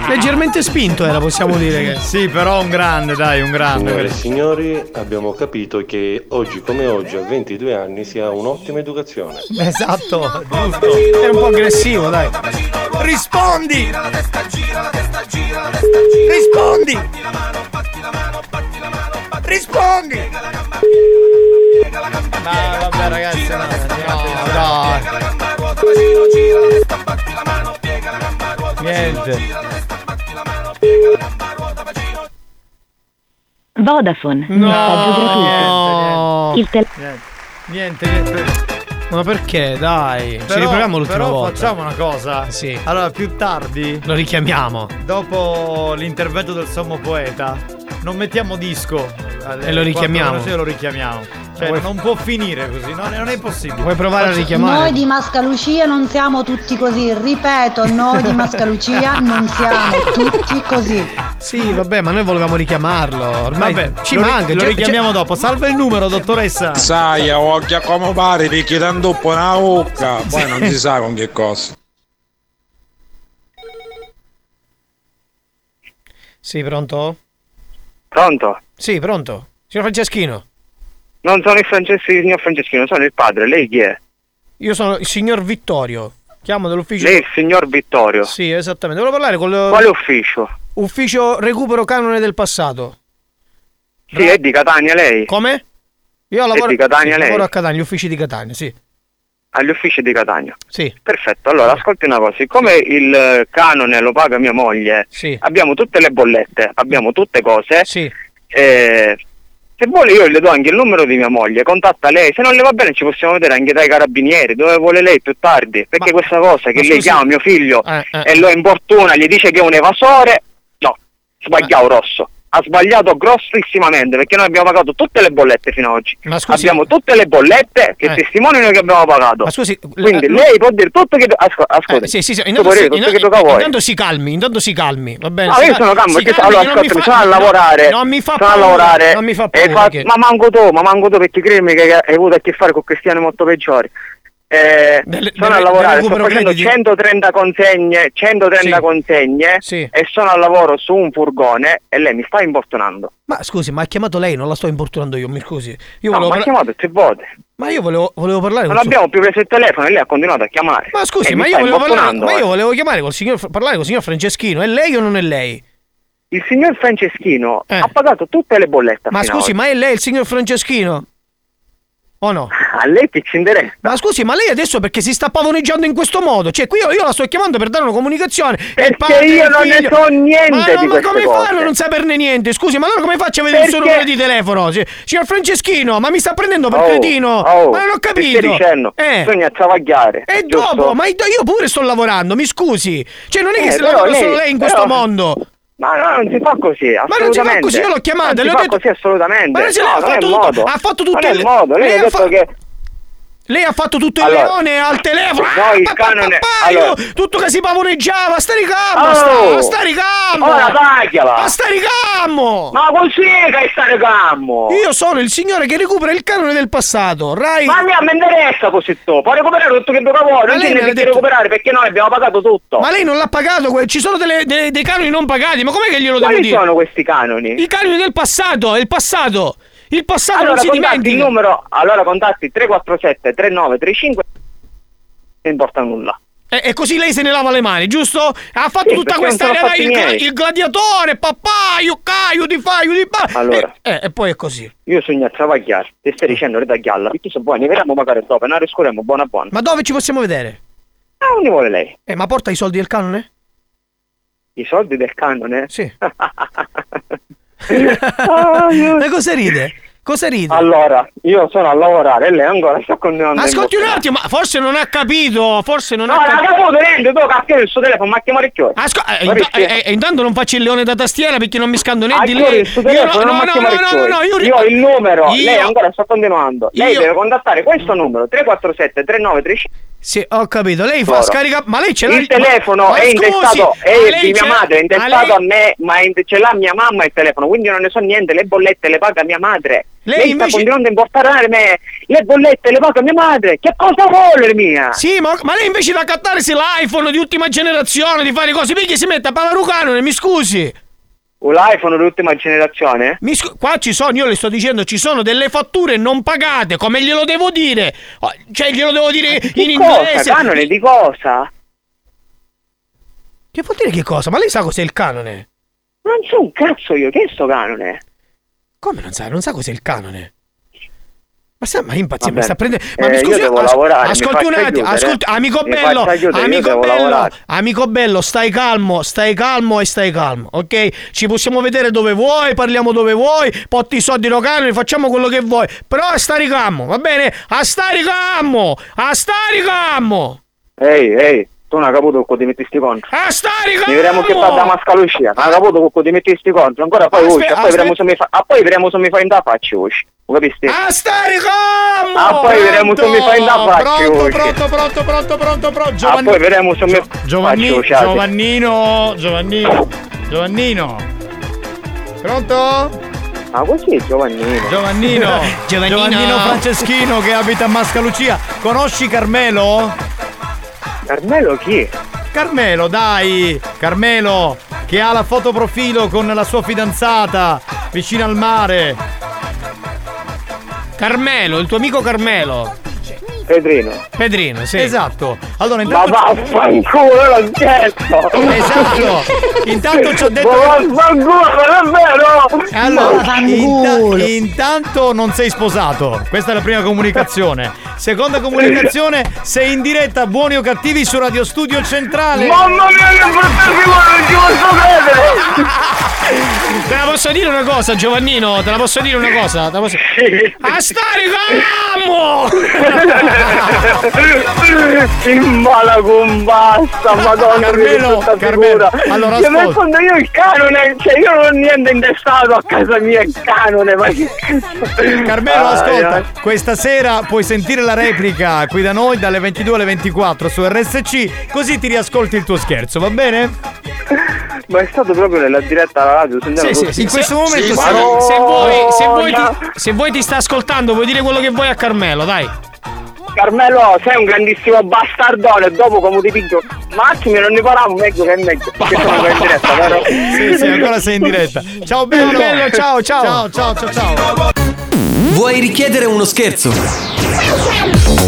Leggermente spinto era, possiamo dire che. Sì, però un grande, dai, un grande. Signore e signori, abbiamo capito che oggi come oggi, a 22 anni, si ha un'ottima educazione. Esatto, giusto. Era un po' aggressivo, dai. Rispondi! Rispondi! Rispondi! Ma vabbè ragazzi, no, Niente. Vodafone, No. gratuito. Il tel- Niente, niente. Ma perché? Dai, ci Però- riproviamo l'ultima però volta. facciamo una cosa. Sì. Allora, più tardi, Lo richiamiamo. dopo l'intervento del sommo poeta, non mettiamo disco. E lo richiamiamo. Quando lo richiamiamo. Cioè, Vuoi- non può finire così, non è, non è possibile. Vuoi provare a Faccia- richiamare? Noi di Mascalucia non siamo tutti così, ripeto, noi di Mascalucia non siamo tutti così. Sì, vabbè, ma noi volevamo richiamarlo. Ormai Vabbè, ci lo, ri- manca. lo cioè- richiamiamo dopo. Salva il numero, dottoressa. Sai, occhia come pare, perché tanto un po' una bocca, poi non si sa con che cosa. Sì, pronto? Pronto? Sì, pronto. Signor Franceschino. Non sono il Francesco, signor Franceschino, sono il padre. Lei chi è? Io sono il signor Vittorio. Chiamo dell'ufficio. Lei è il signor Vittorio. Sì, esattamente. Volevo parlare con il Quale ufficio? ufficio recupero canone del passato. Sì, è di Catania lei? Come? Io lavoro, di Catania lei? lavoro a Catania, gli uffici di Catania, sì. Agli uffici di Catania. Sì. Perfetto, allora ascolti una cosa, siccome il eh, canone lo paga mia moglie, Sì. abbiamo tutte le bollette, abbiamo tutte cose. Sì. eh, se vuole io le do anche il numero di mia moglie, contatta lei, se non le va bene ci possiamo vedere anche dai carabinieri, dove vuole lei più tardi, perché questa cosa che ma lei chiama mio figlio Eh, eh. e lo importuna, gli dice che è un evasore, no, sbagliato rosso. Ha sbagliato grossissimamente perché noi abbiamo pagato tutte le bollette fino ad oggi. Ma scusi- abbiamo tutte le bollette che Eh. testimoniano che abbiamo pagato. Ma scusi, Quindi la- lei può dire tutto che asco- ascolti. Eh, sì, sì, sì. Intanto, si, intanto- che tocca a voi. intanto si calmi, intanto si calmi, va bene? No, io sono calmo perché calmi, allora ascoltami, fa- sono a lavorare. Non mi fa sono a paura, lavorare. Non mi fa paura. fa- che- Ma manco tu, ma manco tu perché credimi che hai avuto a che fare con cristiani molto peggiori. Eh, sono a lavorare, sto facendo crediti? 130 consegne, 130 Sì. consegne Sì. e sono al lavoro su un furgone e lei mi sta importunando. Ma scusi, ma ha chiamato lei, non la sto importunando io, mi scusi. Io No, ma ha parla- chiamato tre volte. Ma io volevo, volevo parlare Non suo- abbiamo più preso il telefono e lei ha continuato a chiamare. Ma scusi, ma io, parlare, ma io eh. volevo chiamare col signor, parlare col signor Franceschino. È lei o non è lei? Il signor Franceschino Eh. ha pagato tutte le bollette. Ma scusi, ma è lei il signor Franceschino? O no? A lei ti ci interessa? Ma scusi, ma lei adesso perché si sta pavoneggiando in questo modo? Cioè, qui io, io la sto chiamando per dare una comunicazione. e il padre, io non ne so niente ma, no, ma come cose. fanno a non saperne niente? Scusi, ma allora come faccio a vedere il suo Perché- numero di telefono? Signor Franceschino, ma mi sta prendendo per Oh, cretino? oh, ma non ho che capito. stai dicendo? Eh. Bisogna travagliare. E giusto? dopo, ma io pure sto lavorando, mi scusi. Cioè, non è che Eh, se lavora lei- solo lei in questo però- mondo. Ma no, non si fa così, Ma non si fa così, io l'ho chiamata, Non si fa detto- così assolutamente. Ma non si- no, lei ha non è fatto tutto- ha fatto tutto il- modo, lei lei ha detto fa- che... Lei ha fatto tutto il Allora, leone al telefono. no, Ah, il pa- pa- canone- pa- allora- tutto che si pavoneggiava. Sta ricammo, Oh! sta, sta ricammo. Ora tagliala. Ma sta ricammo. Ma così che stai cammo! Io sono il signore che recupera il canone del passato. Rai. Ma a me mi interessa così tu, puoi recuperare tutto che voi, Ma non che detto- recuperare perché noi abbiamo pagato tutto. Ma lei non l'ha pagato, ci sono delle- delle- dei canoni non pagati, ma com'è che glielo devo Quali dire? sono questi canoni? I canoni del passato, è il passato. Il passato Allora non si dimentica. numero, allora contatti 347 3935 non importa nulla. E, e così lei se ne lava le mani, giusto? Ha fatto Sì, tutta perché questa non sono era il, il gladiatore, papà, io caio, ti fai, io ti fa. Allora. E, eh, e poi è così. Io sogno a travagliare, ti stai dicendo ritagliarla, perché se vuoi ne vediamo magari dopo, ne riscorremo buona buona. Ma dove ci possiamo vedere? Ah, non ne vuole lei? Eh, ma porta i soldi del canone? I soldi del canone? Sì. Ah, io- Ma cosa ride? Cosa ride? Allora, io sono a lavorare e lei ancora sta continuando Ascolti un attimo, ma forse non ha capito, forse non No, ha non capito. ha caputo niente, tu cacchio il suo telefono, ma chiamare chi? Asco- eh, che- eh, eh, intanto non faccio il leone da tastiera perché non mi scando né Ah, di lei. il suo Io no, non no, no, no, no, no, io, Io ho il numero, Io- lei ancora sta continuando. Lei Io- deve contattare questo numero, 347 3935 Sì, ho capito. Lei fa Loro. scarica. Ma lei ce l'ha Il telefono Ma è intestato, è di mia madre, è intestato lei- a me, ma in- ce l'ha mia mamma il telefono, quindi non ne so niente, le bollette le paga mia madre. Lei Lei, invece- sta continuando a importare me, le bollette le paga mia madre, che cosa vuole mia? Sì, ma, ma lei invece da cattarsi l'iPhone di ultima generazione, di fare cose, perché si mette a Pavarucano, mi scusi. Un iPhone di ultima generazione? Mi scu- qua ci sono, io le sto dicendo, ci sono delle fatture non pagate, come glielo devo dire? Oh, Cioè, glielo devo dire in Di inglese. cosa? Canone di cosa? Che vuol dire che cosa? Ma lei sa cos'è il canone? Non so un cazzo io, che è sto canone? Come non sa? Non sa cos'è il canone? Ma sta, ma impazzi, Vabbè. mi sta prendendo. Ma Eh, mi scusi, devo as- lavorare, ascolti un attimo, ascolti, amico Mi bello, io amico bello, lavorare. amico bello, stai calmo, stai calmo e stai calmo, ok? Ci possiamo vedere dove vuoi, parliamo dove vuoi, potti i soldi locali, facciamo quello che vuoi, però a stare calmo, va bene? A stare calmo, a stare calmo. Ehi, ehi, non hai capito con ti metti sti contro. A stare calmo. Mi vedremo che fa da mascalucia. Non hai capito con ti metti sti contro. Ancora poi voce, a poi vedremo se mi fa, a poi vedremo se mi fai in da faccia voce. Lo capisti? A stare calmo. Ah, poi vedremo se mi fai in da faccia Pronto, pronto, pronto, pronto, pronto, pronto, Ah, Giovanni. poi vedremo se mi Giovanni, faccio uscire. Giovannino, Giovannino, Giovannino. Pronto? Ah, così, Giovannino. Giovannino, Giovannino Franceschino che abita a Mascalucia. Conosci Carmelo? Carmelo chi? Carmelo, dai! Carmelo, che ha la foto profilo con la sua fidanzata vicino al mare. Carmelo, il tuo amico Carmelo. Pedrino. Pedrino, sì. Esatto. Allora, Ma intanto. vaffanculo, l'ho chiesto! Esatto. Intanto ci ho detto. Ma vaffanculo, non è vero! Allora, inta- intanto non sei sposato. Questa è la prima comunicazione. Seconda comunicazione, sei in diretta buoni o cattivi su Radio Studio Centrale. Mamma mia, che brutta figura, non ci posso credere! Te la posso dire una cosa, Giovannino? Te la posso dire una cosa? Te la posso... A stare calmo! In mala con basta, madonna Carmelo, Carmelo, allora Io ascolta. io il canone, cioè io non ho niente intestato a casa mia il canone, ma che cazzo? Carmelo, Ah, ascolta, eh. questa sera puoi sentire la replica qui da noi dalle 22 alle 24 su RSC, così ti riascolti il tuo scherzo, va bene? Ma è stato proprio nella diretta alla radio, Sì, sì, in questo momento Sì, se, se vuoi, se, vuoi ti, se vuoi ti sta ascoltando, puoi dire quello che vuoi a Carmelo, dai. Carmelo, sei un grandissimo bastardone, dopo come ti piglio Massimo non ne parliamo meglio che è meglio. Che sono ancora in diretta, vero? Sì, sì, ancora sei in diretta. Ciao bello, bello, ciao, ciao. Ciao, ciao, ciao, ciao. Vuoi richiedere uno scherzo?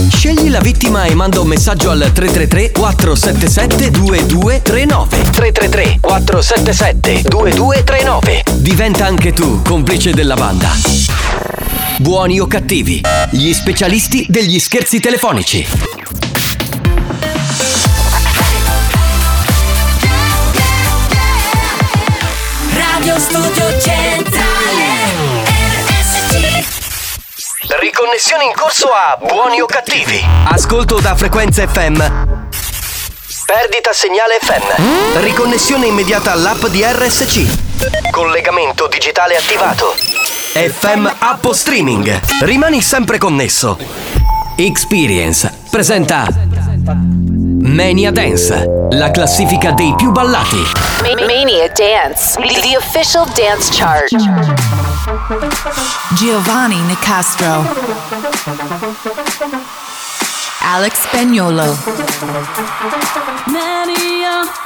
Scegli la vittima e manda un messaggio al 333 477 2239 333 477 2239 Diventa anche tu complice della banda. Buoni o cattivi, gli specialisti degli scherzi telefonici. Radio Studio Centrale RSC Riconnessione in corso a buoni o cattivi. Ascolto da frequenza FM. Perdita segnale FM. Riconnessione immediata all'app di RSC. Collegamento digitale attivato. FM App Streaming. Rimani sempre connesso. Experience presenta Mania Dance, la classifica dei più ballati. Ma- Mania Dance, the official dance chart. Giovanni Nicastro. Alex Spagnolo. Mania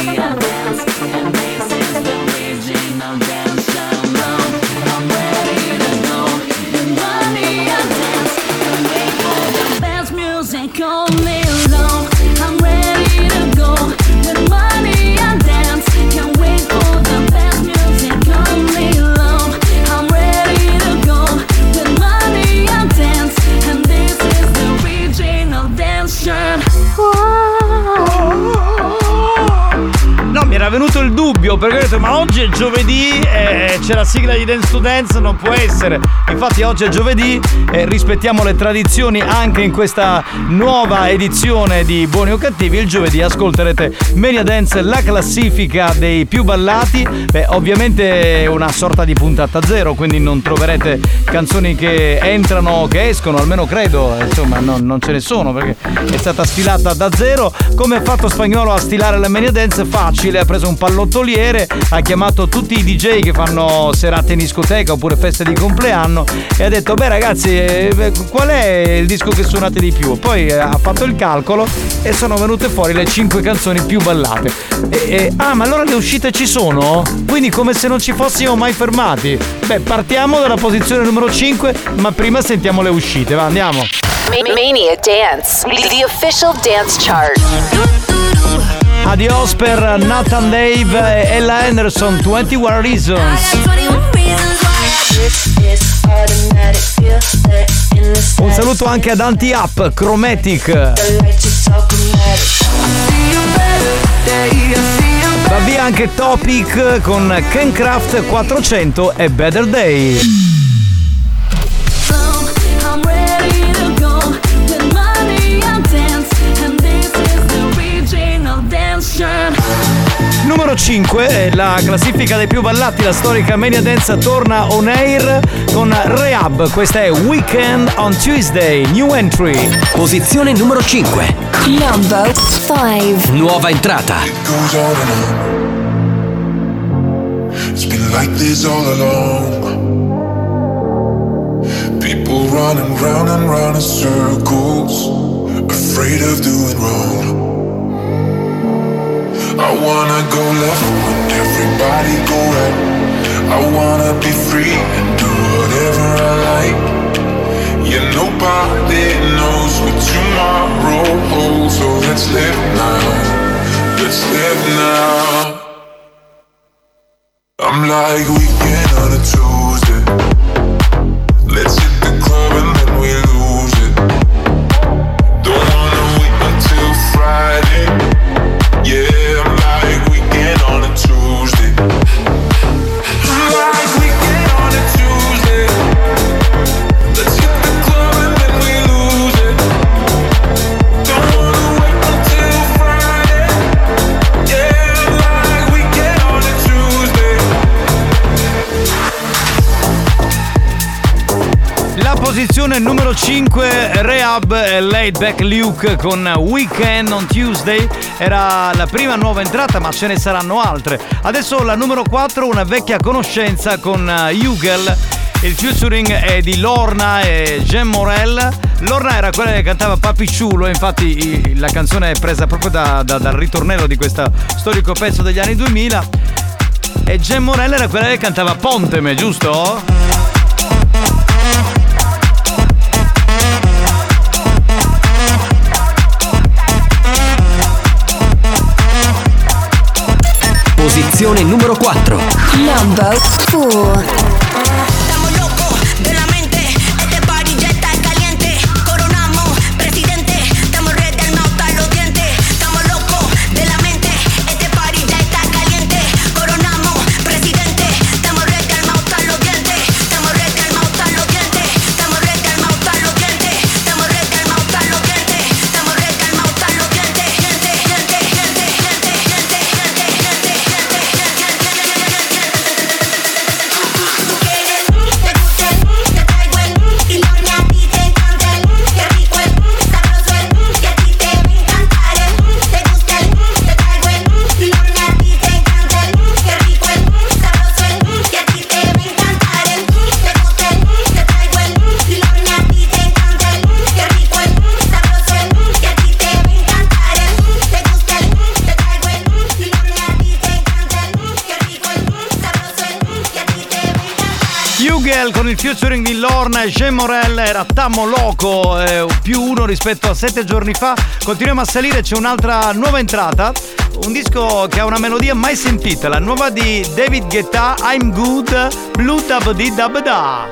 era venuto il dubbio perché ho detto ma oggi è giovedì e c'è la sigla di Dance to Dance, non può essere. Infatti oggi è giovedì e rispettiamo le tradizioni anche in questa nuova edizione di Buoni o Cattivi. Il giovedì ascolterete Mania Dance, la classifica dei più ballati. Beh, ovviamente una sorta di puntata zero, quindi non troverete canzoni che entrano o che escono, almeno credo, insomma non, non ce ne sono perché è stata stilata da zero. Come ha fatto Spagnolo a stilare la Mania Dance? Facile, preso un pallottoliere, ha chiamato tutti i DJ che fanno serate in discoteca oppure feste di compleanno e ha detto beh ragazzi eh, qual è il disco che suonate di più? Poi eh, ha fatto il calcolo e sono venute fuori le 5 canzoni più ballate. E- e- ah ma allora le uscite ci sono? Quindi come se non ci fossimo mai fermati. Beh partiamo dalla posizione numero 5 ma prima sentiamo le uscite, va andiamo. Ma- Mania Dance, the official dance chart. Adios per Nathan Dave e Ella Anderson, 21 Reasons. Un saluto anche ad Anti-Up, Chromatic. Va via anche Topic con Kencraft 400 e Better Day. Numero 5, la classifica dei più ballati, la storica Mania Dance torna on air con Rehab. Questa è Weekend on Tuesday, new entry. Posizione numero 5. Number 5. Nuova entrata. goes on and on. It's been like this all along. People running round and round in circles, afraid of doing wrong. I wanna go left when everybody go right. I wanna be free and do whatever I like. Yeah, nobody knows what tomorrow holds, so let's live now. Let's live now. I'm like weekend on a Tuesday. Posizione numero 5, Rehab e Laid Back Luke con Weekend on Tuesday. Era la prima nuova entrata, ma ce ne saranno altre. Adesso la numero 4, una vecchia conoscenza con Hugel. Il featuring è di Lorna e Jen Morel. Lorna era quella che cantava Papicciulo, infatti la canzone è presa proprio da- da- dal ritornello di questo storico pezzo degli anni 2000. E Jen Morel era quella che cantava Ponteme, giusto? Posizione numero 4. Number 4. Hugel con il featuring di Lorna e Jean Morel era Tammo Loco, eh, più uno rispetto a sette giorni fa. Continuiamo a salire, c'è un'altra nuova entrata. Un disco che ha una melodia mai sentita, la nuova di David Guetta, I'm Good, Blue Dub di Dub Da.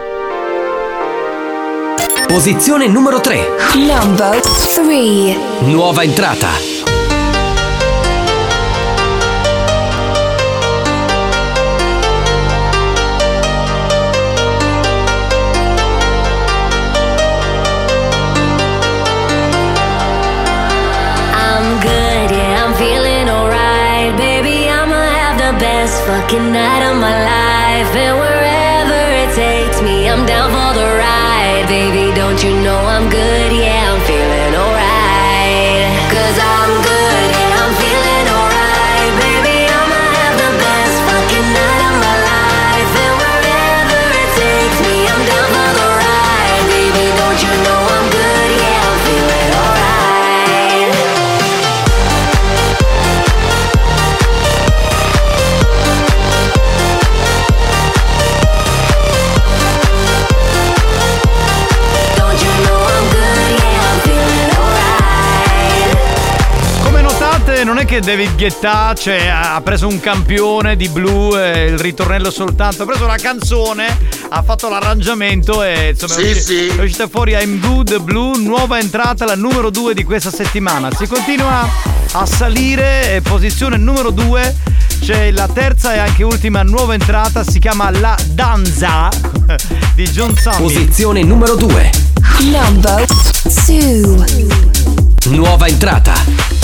Posizione numero 3. Number 3. Nuova entrata. looking at all my life. È David Guetta, cioè ha preso un campione di blu, eh, il ritornello soltanto, ha preso una canzone, ha fatto l'arrangiamento e insomma Sì, è, usci- sì. è uscita fuori I'm Good Blue, nuova entrata, la numero 2 di questa settimana. Si continua a salire, posizione numero 2. C'è la terza e anche ultima nuova entrata, si chiama La Danza di John Summit. Posizione numero 2. Number two. Nuova entrata.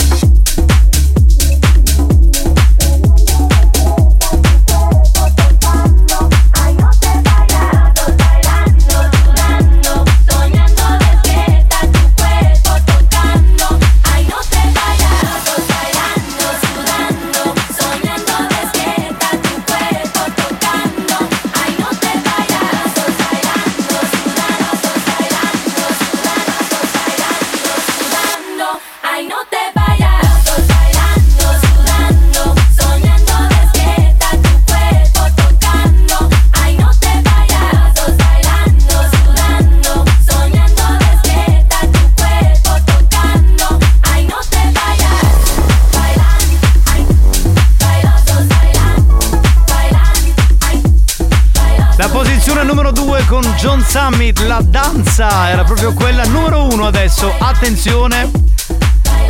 Summit, la danza era proprio quella numero 1 adesso. Attenzione,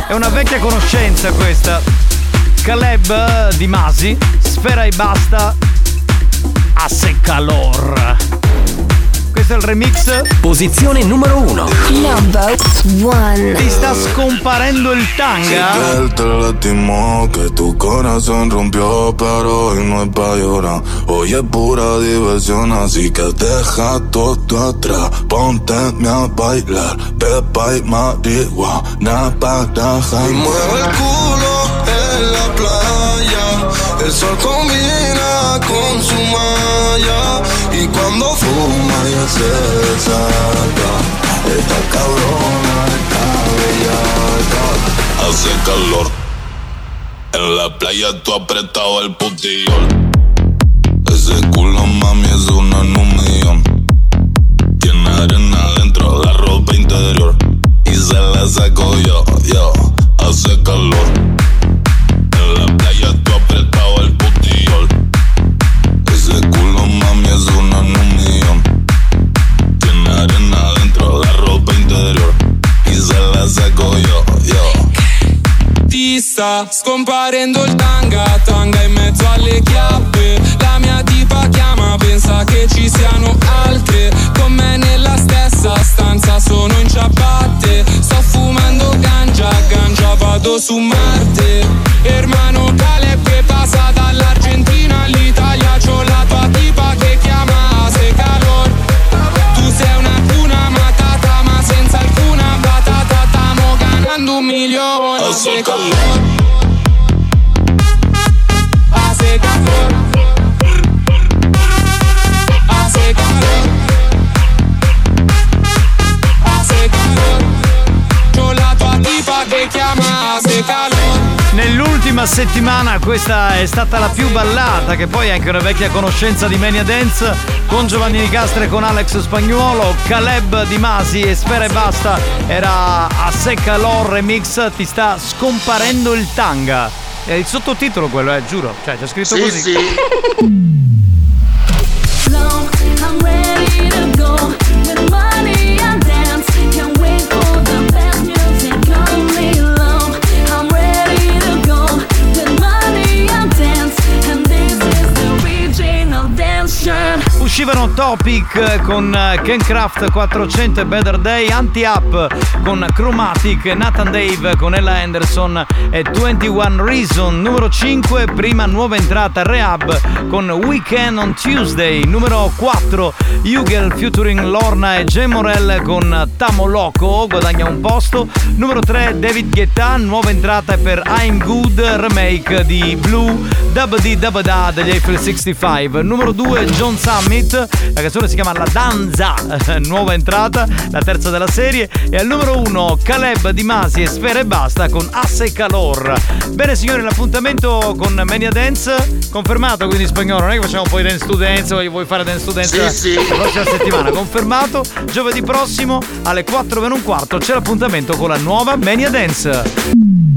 è una vecchia conoscenza questa. Caleb eh, di Masi, Sfera e basta, Asse Calor. Questo è il remix. Posizione numero 1. Number one. Ti sta scomparendo il tanga? Que él te lastimó, que tu corazón rompió, pero hoy no es pa' llorar. Hoy es pura diversión, así que deja todo atrás. Ponte a bailar, pepa y marihuana para Y mueve el culo en la playa. El sol combina con su malla. Cuando fuma ya se desata. Esta cabrona está bellaca. Hace calor. En la playa tú apretado el putillol. Ese culo, mami, es una en un millón. Tiene arena dentro la ropa interior. Y se la saco yo, yo. Hace calor. Sta scomparendo il tanga, tanga in mezzo alle chiappe. La mia tipa chiama, pensa che ci siano altre. Con me settimana questa è stata la più ballata, che poi è anche una vecchia conoscenza di Mania Dance, con Giovanni Nicastre e con Alex Spagnuolo, Caleb Di Masi e Sfera e Basta, era a Secca Lor Remix, ti sta scomparendo il tanga. È il sottotitolo quello, eh, giuro, cioè c'è scritto Sì, così. sì. Uscivano Topic con eh, Ken Craft 400 e Better Day, Anti-Up con Chromatic, Nathan Dave con Ella Anderson e 21 Reason. Numero 5, prima nuova entrata Rehab con Weekend on Tuesday. Numero 4, Hugel featuring Lorna e J. Morel con Tamo Loco, guadagna un posto. Numero 3, David Guetta, nuova entrata per I'm Good, remake di Blue, Dub di degli Eiffel 65. Numero 2, John Summit, la canzone si chiama La Danza, nuova entrata, la terza della serie. E al numero 1, Caleb Di Masi e Sfera e Basta con Asse Calor. Bene signori, l'appuntamento con Mania Dance confermato, quindi in spagnolo, non è che facciamo poi Dance to Dance, vuoi fare Dance to Dance Sì, sì. la prossima settimana, confermato. Giovedì prossimo alle 4 meno un quarto c'è l'appuntamento con la nuova Mania Dance.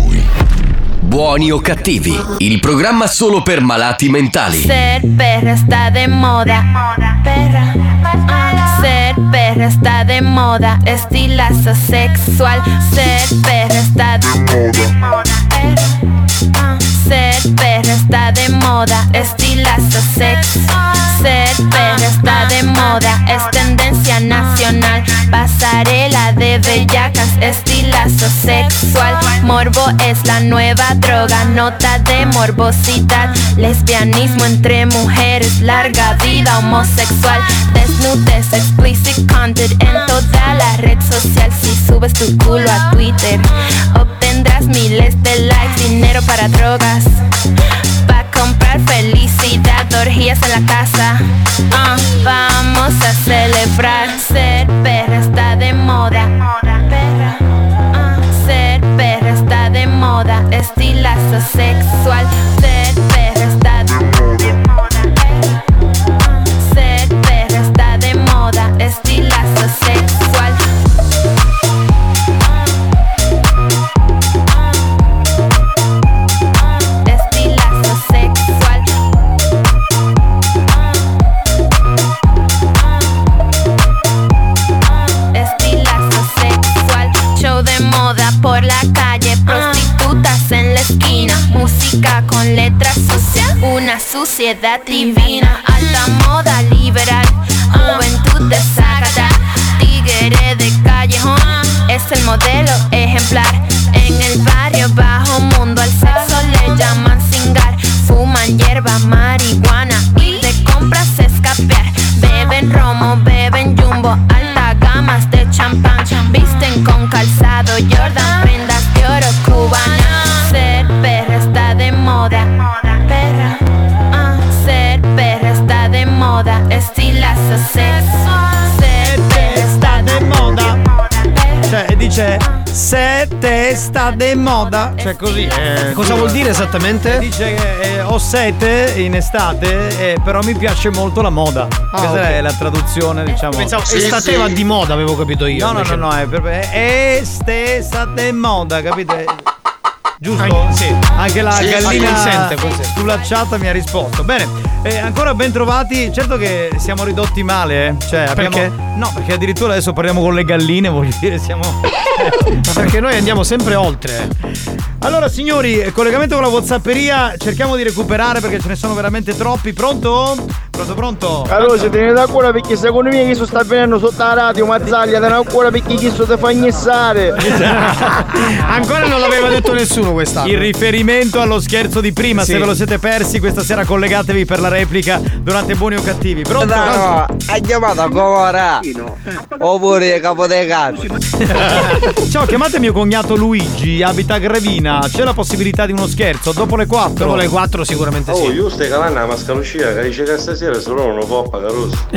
Buoni o cattivi, il programma solo per malati mentali. Ser perra está de moda. Perra. Ser perra está de moda. Estilazo sexual. Ser perra está de moda. Ah, Ser perra está de moda. Estilazo sexual. Ser perra está de moda. Es tendencia nacional. Pasarela de bellacas. Estilazo sexual. Morbo es la nueva droga. Nota de morbosidad. Lesbianismo entre mujeres. Larga vida homosexual. Desnudez, explicit content en toda la red social. Si subes tu culo a Twitter, obtendrás miles de likes. Dinero para drogas. Pa' comprar felicidad, orgías en la casa. Ah, vamos a celebrar. Ser perra está de moda. Perra. Ah, ser perra está de moda. Estilazo sexual. Con letras sucias. Una suciedad divina. Alta moda liberal. Juventud desacata. Tigre de callejón. Es el modelo dice se te sta de moda. Cioè così. eh, Cosa vuol dire esattamente? Dice che eh, ho sete in estate, eh, però mi piace molto la moda. Questa ok. è la traduzione, diciamo. Pensavo estateva di moda, avevo capito io. No, no, invece no, no, è proprio è estesa de moda, capite? Giusto? Anche- sì. Anche la Sì, gallina consente, consente. sulla chat mi ha risposto. Bene, eh, ancora ben trovati. Certo che siamo ridotti male, eh. Cioè, abbiamo... Perché? No, perché addirittura adesso parliamo con le galline, voglio dire, siamo. Ma perché noi andiamo sempre oltre. Allora, signori, collegamento con la Whatsapperia, cerchiamo di recuperare perché ce ne sono veramente troppi. Pronto? Pronto, pronto? Allora, se tenete ancora perché secondo me chi sta venendo sotto la radio, Mazzaglia, te ne ancora perché chi sto te fa gnessare. Ancora non l'aveva detto nessuno quest'anno. Il riferimento allo scherzo di prima, Sì. se ve lo siete persi, questa sera collegatevi per la replica durante Buoni o Cattivi. Pronto? No, ha chiamato Comora. Oppure capo dei cazzo. Ciao, chiamate mio cognato Luigi, abita a Grevina. C'è la possibilità di uno scherzo dopo le 4? Dopo le 4 sicuramente Oh, sì. io stai calando la mascalucia che dice che stasera solo non può pagare rosso.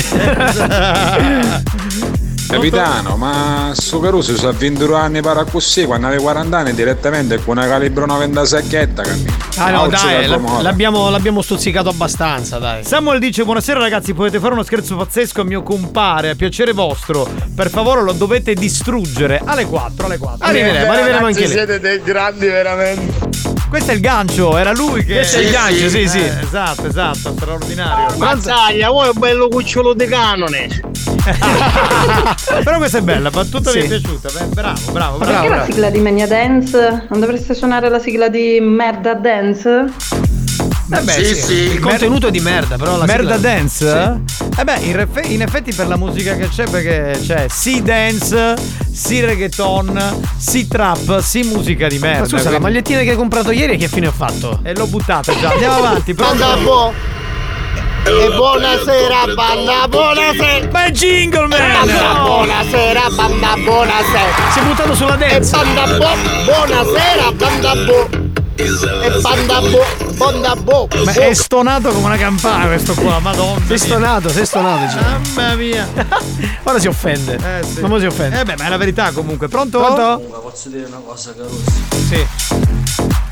Capitano, ma sto Caruso si ha 22 anni para così, quando aveva 40 anni direttamente con una calibro 96 cammina. Ah no, Oggi dai, l'abbiamo, l'abbiamo stuzzicato abbastanza, dai. Samuel dice buonasera ragazzi, potete fare uno scherzo pazzesco a mio compare, a piacere vostro. Per favore lo dovete distruggere alle 4, alle 4. Arriveremo, arriveremo anche lì. siete dei grandi veramente. Questo è il gancio, era lui che... Questo è il gancio, sì, sì. Eh, esatto, esatto, straordinario. Mazzaglia, vuoi un bello cucciolo di canone? Però questa è bella, battuta mi è Sì. piaciuta. Beh, bravo, bravo, Ma bravo. perché la bravo. sigla di Mania Dance? Non dovreste suonare la sigla di Merda Dance? Eh beh, sì, Il contenuto è di merda, però la Merda sigla- dance? Eh beh, in, refe- in effetti per la musica che c'è, perché c'è sì dance, sì reggaeton, sì trap, sì musica di merda. Ma scusa, la quindi- magliettina che hai comprato ieri che fine ho fatto? E l'ho buttata già. Andiamo avanti, pronto? E buonasera banda, buonasera! Ma è jingle man! Banda, buonasera banda, buonasera! Si è buttato sulla E dance. banda boh, buonasera banda boh! E banda bo, banda bo. Ma è stonato come una campana questo qua, madonna. Sei stonato, sei stonato. Gino. Mamma mia. Ora si offende. Eh sì. Non si offende. Eh beh, ma è la verità comunque. Pronto? Pronto? Posso dire una cosa, Caruso? Sì.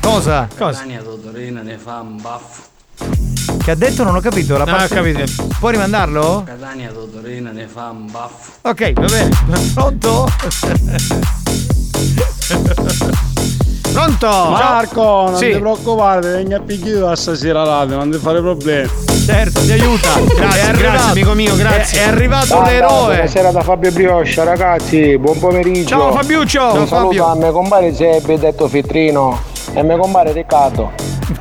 Cosa? Cosa? Catania Dottorina ne fa un baffo. Che ha detto? Non ho capito. La ho parte- capito. Puoi rimandarlo? Catania Dottorina ne fa un baffo. Ok, va bene. Pronto? Pronto? Marco, non Sì. ti preoccupare, vieni a picchiare stasera radio, non ti fare problemi. Certo, ti aiuta. Grazie, arrivato- grazie, amico mio, grazie. È, è arrivato Ah, l'eroe. Buonasera da Fabio Brioscia, ragazzi, buon pomeriggio. Ciao, Fabiuccio. Un Ciao, saluto Fabio. a me compare Sebbe, detto Fitrino, e me compare Riccardo.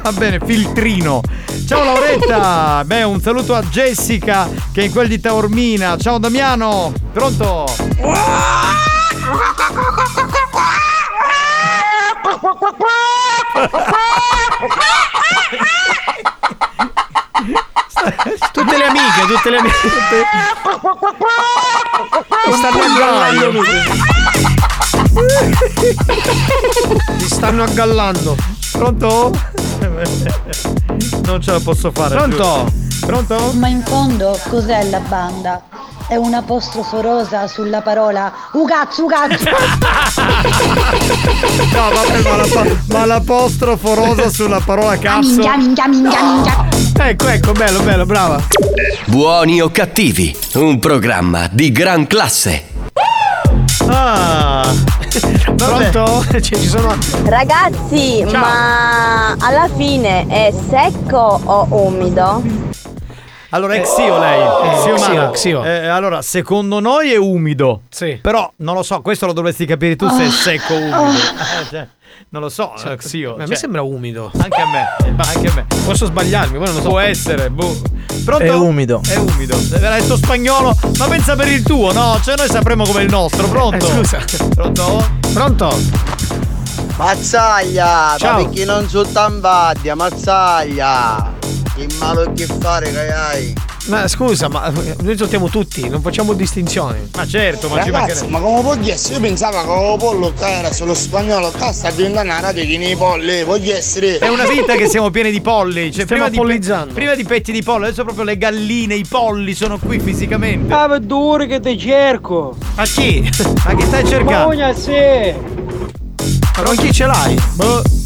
Va bene, filtrino. Ciao Lauretta. Beh, un saluto a Jessica che è in quel di Taormina. Ciao Damiano. Pronto? Tutte le amiche, tutte le amiche. Mi stanno aggallando tutte. Mi stanno aggallando. Pronto? Non ce la posso fare. Pronto? giuro. Pronto? Ma in fondo cos'è la banda? È un apostrofo rosa sulla parola Ugazzu Ugazzu No, vabbè, ma, la- ma l'apostrofo rosa sulla parola cazzo. Minchia minchia minchia minchia Ecco, ecco, bello, bello, brava. Buoni o cattivi, un programma di gran classe. Ah. Pronto? Cioè, ci sono. Ragazzi, Ciao. ma alla fine è secco o umido? Allora, è Xio lei. Eh, Xio Xio, Mara. Xio. Eh, allora, secondo noi è umido. Sì. Però non lo so, questo lo dovresti capire tu se è secco o umido. Eh, cioè, non lo so, eh, Xio. Ma a me cioè, sembra umido. Anche a me, anche a me. Posso sbagliarmi, poi non lo so. Può essere, boh. Pronto? È umido. È umido. Era detto spagnolo, ma pensa per il tuo, no? Cioè noi sapremo come il nostro, pronto? Eh, scusa. Pronto? Pronto? Mazzaglia, Ciao. ma perché non so tambadia, mazzaglia. Che malo che fare, che hai? Ma scusa, ma noi saltiamo tutti, non facciamo distinzioni. Ma certo, ma ci Ragazzi, ma come può essere? Io pensavo che come pollo che era solo spagnolo, qua sta diventando una radio che nei polli, voglio essere. È una vita che siamo pieni di polli. Cioè, prima di, pollizzando. prima di petti di pollo, adesso proprio le galline, i polli sono qui fisicamente. Ah, due che ti cerco. Ma chi? Ma chi stai cercando? Mogna, sì. Ma con chi ce l'hai? Boh.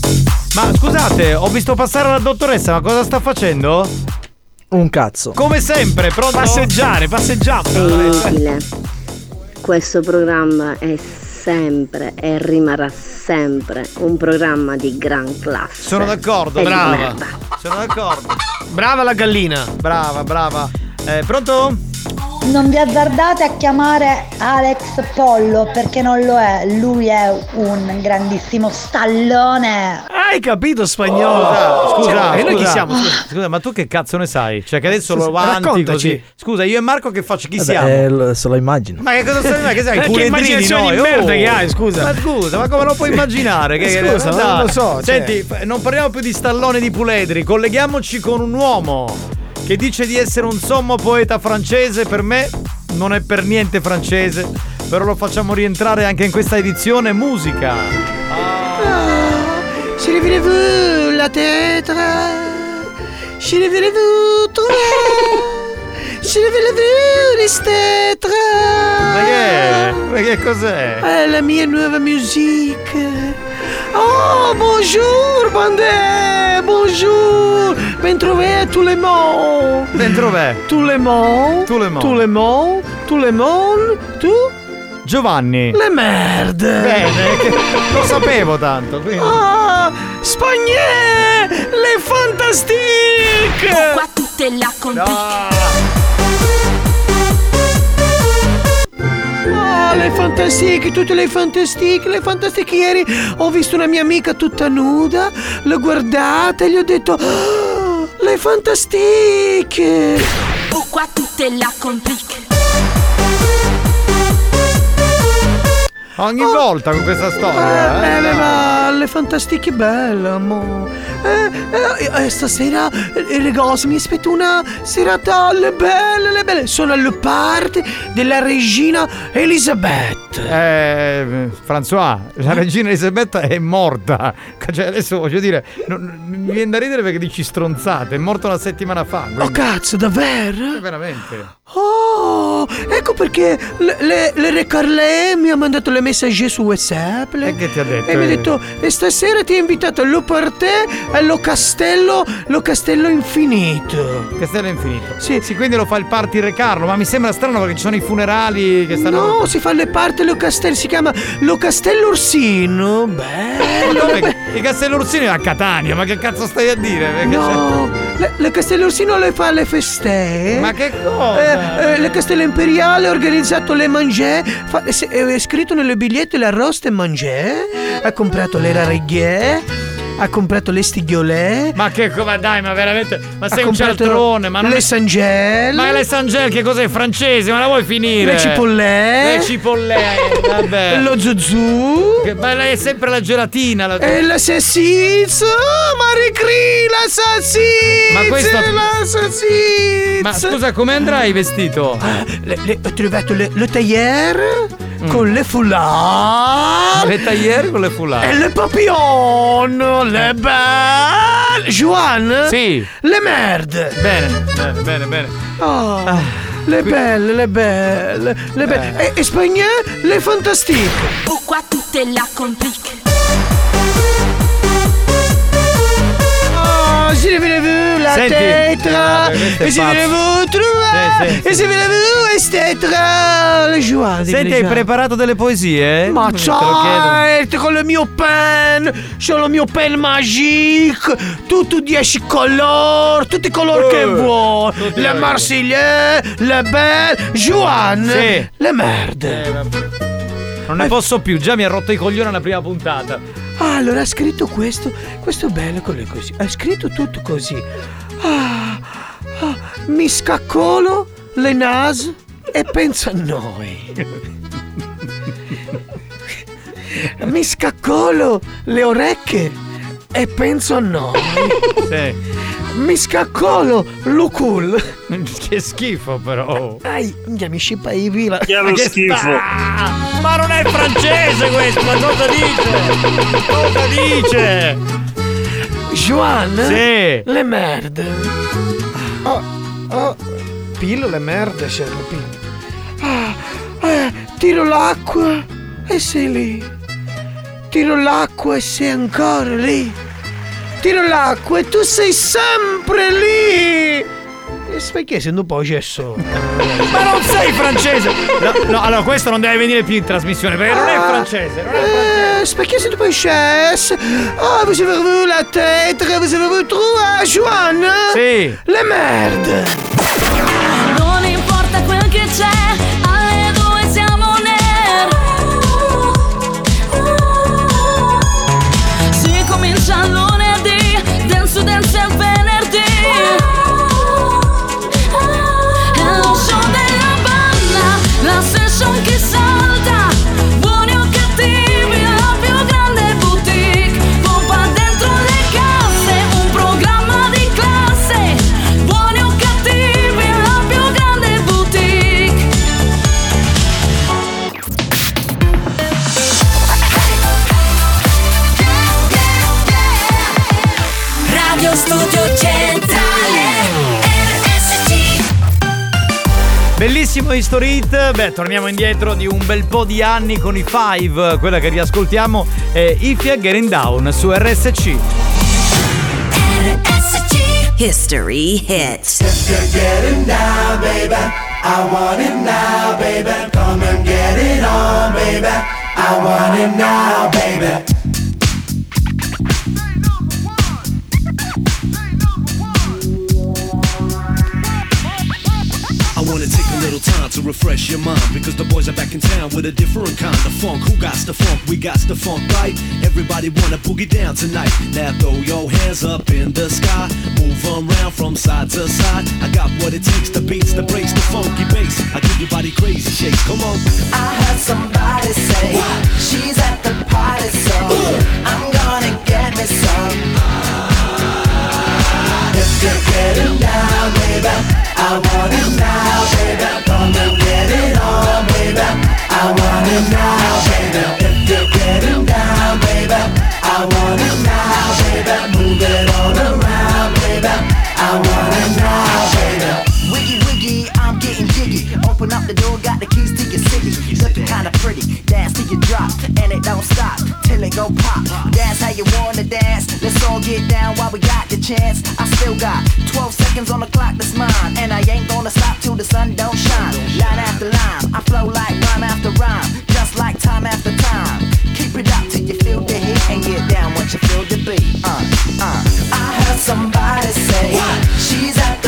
Ma scusate, ho visto passare la dottoressa, ma cosa sta facendo? Un cazzo. Come sempre, pronto? Passeggiare, passeggiamo. È inutile. Questo programma è sempre e rimarrà sempre un programma di gran classe. Sono d'accordo, E di brava. merda. Sono d'accordo. Brava la gallina. Brava, brava. Eh, pronto? Non vi azzardate a chiamare Alex Pollo perché non lo è, lui è un grandissimo stallone. Hai capito spagnolo? Scusa, scusa, Cioè, e noi chi scusa. siamo? Scusa, ma tu che cazzo ne sai? Cioè che adesso lo Scusa, avanti raccontaci. così. Scusa, io e Marco che faccio? Chi Vabbè, siamo? eh, lo- se lo immagino. Ma che cosa stai ma che sai? Che immaginazione noi? di merda Oh. che hai, scusa. Ma scusa, ma come lo puoi immaginare? Che, Scusa, dai. non lo so, cioè. Senti, f- non parliamo più di stallone di puledri, colleghiamoci con un uomo che dice di essere un sommo poeta francese, per me non è per niente francese, però lo facciamo rientrare anche in questa edizione musica. Je l'ai vu vous la tête. Je vu vous Je l'ai vu l'estate. Ma che? Ma che cos'è? È la mia nuova musique. Oh, bonjour, bandè, bonjour. Ben trouvé les mots. Dentro me. Tous les mots. Tous les mots. Tous les mots. Tous les mots. Tu? Giovanni. Le merde. Bene, che- lo sapevo tanto, quindi. Ah, Spagnè, le fantastique. Qua tutte la complica. Ah, le fantastique, tutte le fantastique, le fantastique. Ieri ho visto una mia amica tutta nuda, l'ho guardata e gli ho detto, "Ah, le fantastique. Qua tutte la complica. Ogni volta con questa storia. Eh, eh. beh, ma le fantastiche belle, mo. Eh, eh, eh, stasera, eh, ragazzi, mi aspetto una serata alle belle, le belle. Sono alle parte della regina Elisabetta. Eh, François, la regina Elisabetta è morta. Cioè, adesso voglio dire, non- mi viene da ridere perché dici stronzate. È morta una settimana fa. Oh quindi- cazzo, davvero? Eh, Veramente. Oh, ecco perché le, le, le Re Carlè mi ha mandato le messaggi su WhatsApp. le- E che ti ha detto? E mi ha detto, e stasera ti ha invitato allo partè allo castello, lo castello infinito. Castello infinito. Sì. quindi lo fa il party Re Carlo, ma mi sembra strano perché ci sono i funerali che stanno. No, si fa le parti lo castello, si chiama lo castello Orsino. Bello. Il Castello Ursino è a Catania, ma che cazzo stai a dire? Perché No, le, le Castello Orsino le fa le feste. Ma che cosa? Eh, eh, le Castello Imperiale ha organizzato le mangè. fa- è, è scritto nelle bigliette la rosta e mangè. Ha comprato le rareghiè. Ha comprato le stigliolè. Ma che come dai, ma veramente. Ma sei un cialtrone, ma non le Sangel. Ma le Sangel che cos'è? Francese, ma la vuoi finire? Le cipollè. Le cipollè, vabbè. Lo zuzù. Che- ma lei è sempre la gelatina. La... E la salsiccia. Oh, Marie Cri, la salsiccia. Ma questo- La salsiccia. Ma scusa, come andrai vestito? Le- le- ho trovato le, le tailleur con le foulard. Le tailleur con le foulard. E le papillon. Le belle. Juan? Sì. Le merde. Bene, bene, bene, bene. Oh, le belle, le belle, le belle. Eh. E, e spagnole, le fantastiche. Pourquoi tout est là complique si le voulez-vous la Senti. tête Ah, E si voulez-vous trouver Sì, sì, E si voulez-vous estetra Le joie Senti, hai preparato delle poesie? Ma certo, con il mio pen, c'ho il mio pen magique, tutto 10 colori, tutti i colori che Eh, vuoi. Le Marsiglie, le belle, Juan, Sì. le merde. Eh. Non ne posso più, già mi ha rotto i coglioni alla prima puntata. Ah, allora ha scritto questo, questo bello con le così. Ha scritto tutto così. Ah, ah, mi scaccolo le naso e penso a noi. mi scaccolo le orecchie e penso a noi. Sì. Mi scaccolo lo cool. Che schifo, però. Ai, mi mi scippa i vila. Ma che sta- Ma non è francese questo, ma cosa dice? Cosa dice? Juan? Sì. Le merde. Oh, oh. Pillo le merde, Sherlock Pillo. Ah, eh, tiro l'acqua e sei lì. Tiro l'acqua e sei ancora lì. Tiro l'acqua e tu sei sempre lì. E perché essendo un po' cesso? Ma non sei francese! No, no, allora questo non deve venire più in trasmissione perché non è francese. Non è francese. Eh, perché sei un po' cesso? Oh, vous avez vu la tête, vous avez vu trouvé, Juan? Sì. Le merde. Non importa quel che c'è, Bellissimo History Hit, beh torniamo indietro di un bel po' di anni con i Five, quella che riascoltiamo è If You're Getting Down su RSC. History hits. If you're getting down, baby, I want it now, baby. Come and get it on, baby. I want it now, baby. To refresh your mind because the boys are back in town with a different kind of funk. Who got the funk? We got the funk, right? Everybody wanna boogie down tonight. Now throw your hands up in the sky, move around from side to side. I got what it takes, the beats, the breaks, the funky bass. I give your body crazy shakes. Come on. I heard somebody say she's at the party, so I'm gonna Baby. I want it now, baby. Gonna get it baby. I want it now, baby. If you're getting down, baby. I want it now. Drop, and it don't stop till it go pop. That's how you wanna dance. Let's all get down while we got the chance. I still got 12 seconds on the clock that's mine, and I ain't gonna stop till the sun don't shine. Line after line, I flow like rhyme after rhyme, just like time after time. Keep it up till you feel the heat and get down once you feel the beat. Uh, uh. I heard somebody say she's at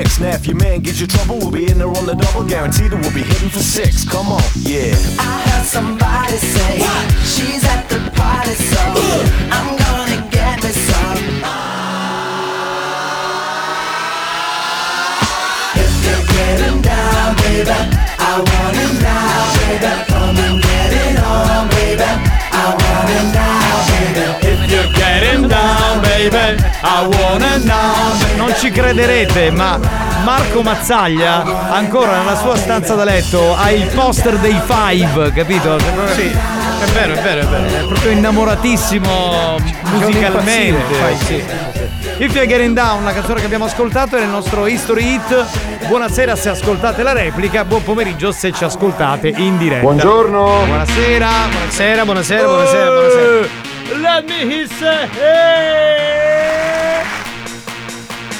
mix. Now, if your man gives you trouble, we'll be in there on the double. Guaranteed that we'll be hitting for six. Come on, yeah. I heard somebody say she's at the party, so I'm gonna get me some. If you're getting down, baby, I want it now, baby. Come and get it on, baby. I want it now, baby. If you're getting down, baby, I wanna know. Non ci crederete, ma Marco Mazzaglia ancora nella sua stanza da letto ha il poster dei Five, capito? Sì, è vero, è vero, è vero. È proprio innamoratissimo musicalmente. Sì. If You're Getting Down, la canzone che abbiamo ascoltato è il nostro History Hit. Buonasera se ascoltate la replica, buon pomeriggio se ci ascoltate in diretta. Buongiorno. Buonasera. Buonasera, buonasera, buonasera, buonasera. Let me say.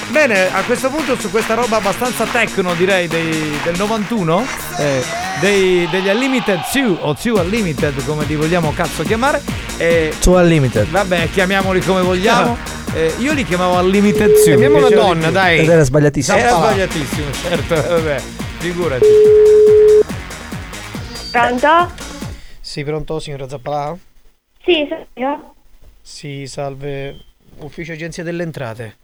Bene, a questo punto su questa roba abbastanza techno direi dei- del 91, eh, dei- degli Unlimited 2 o 2 Unlimited come li vogliamo cazzo chiamare. eh, To Unlimited. vabbè, chiamiamoli come vogliamo. Eh, io li chiamavo Unlimited 2. Chiamiamo mi una donna, di più. dai. Ed era sbagliatissimo. Era sbagliatissimo, certo, vabbè, figurati. Pronto? Sì, pronto, signora Zappalà? Sì, sono io. Sì, salve. Ufficio Agenzia delle Entrate.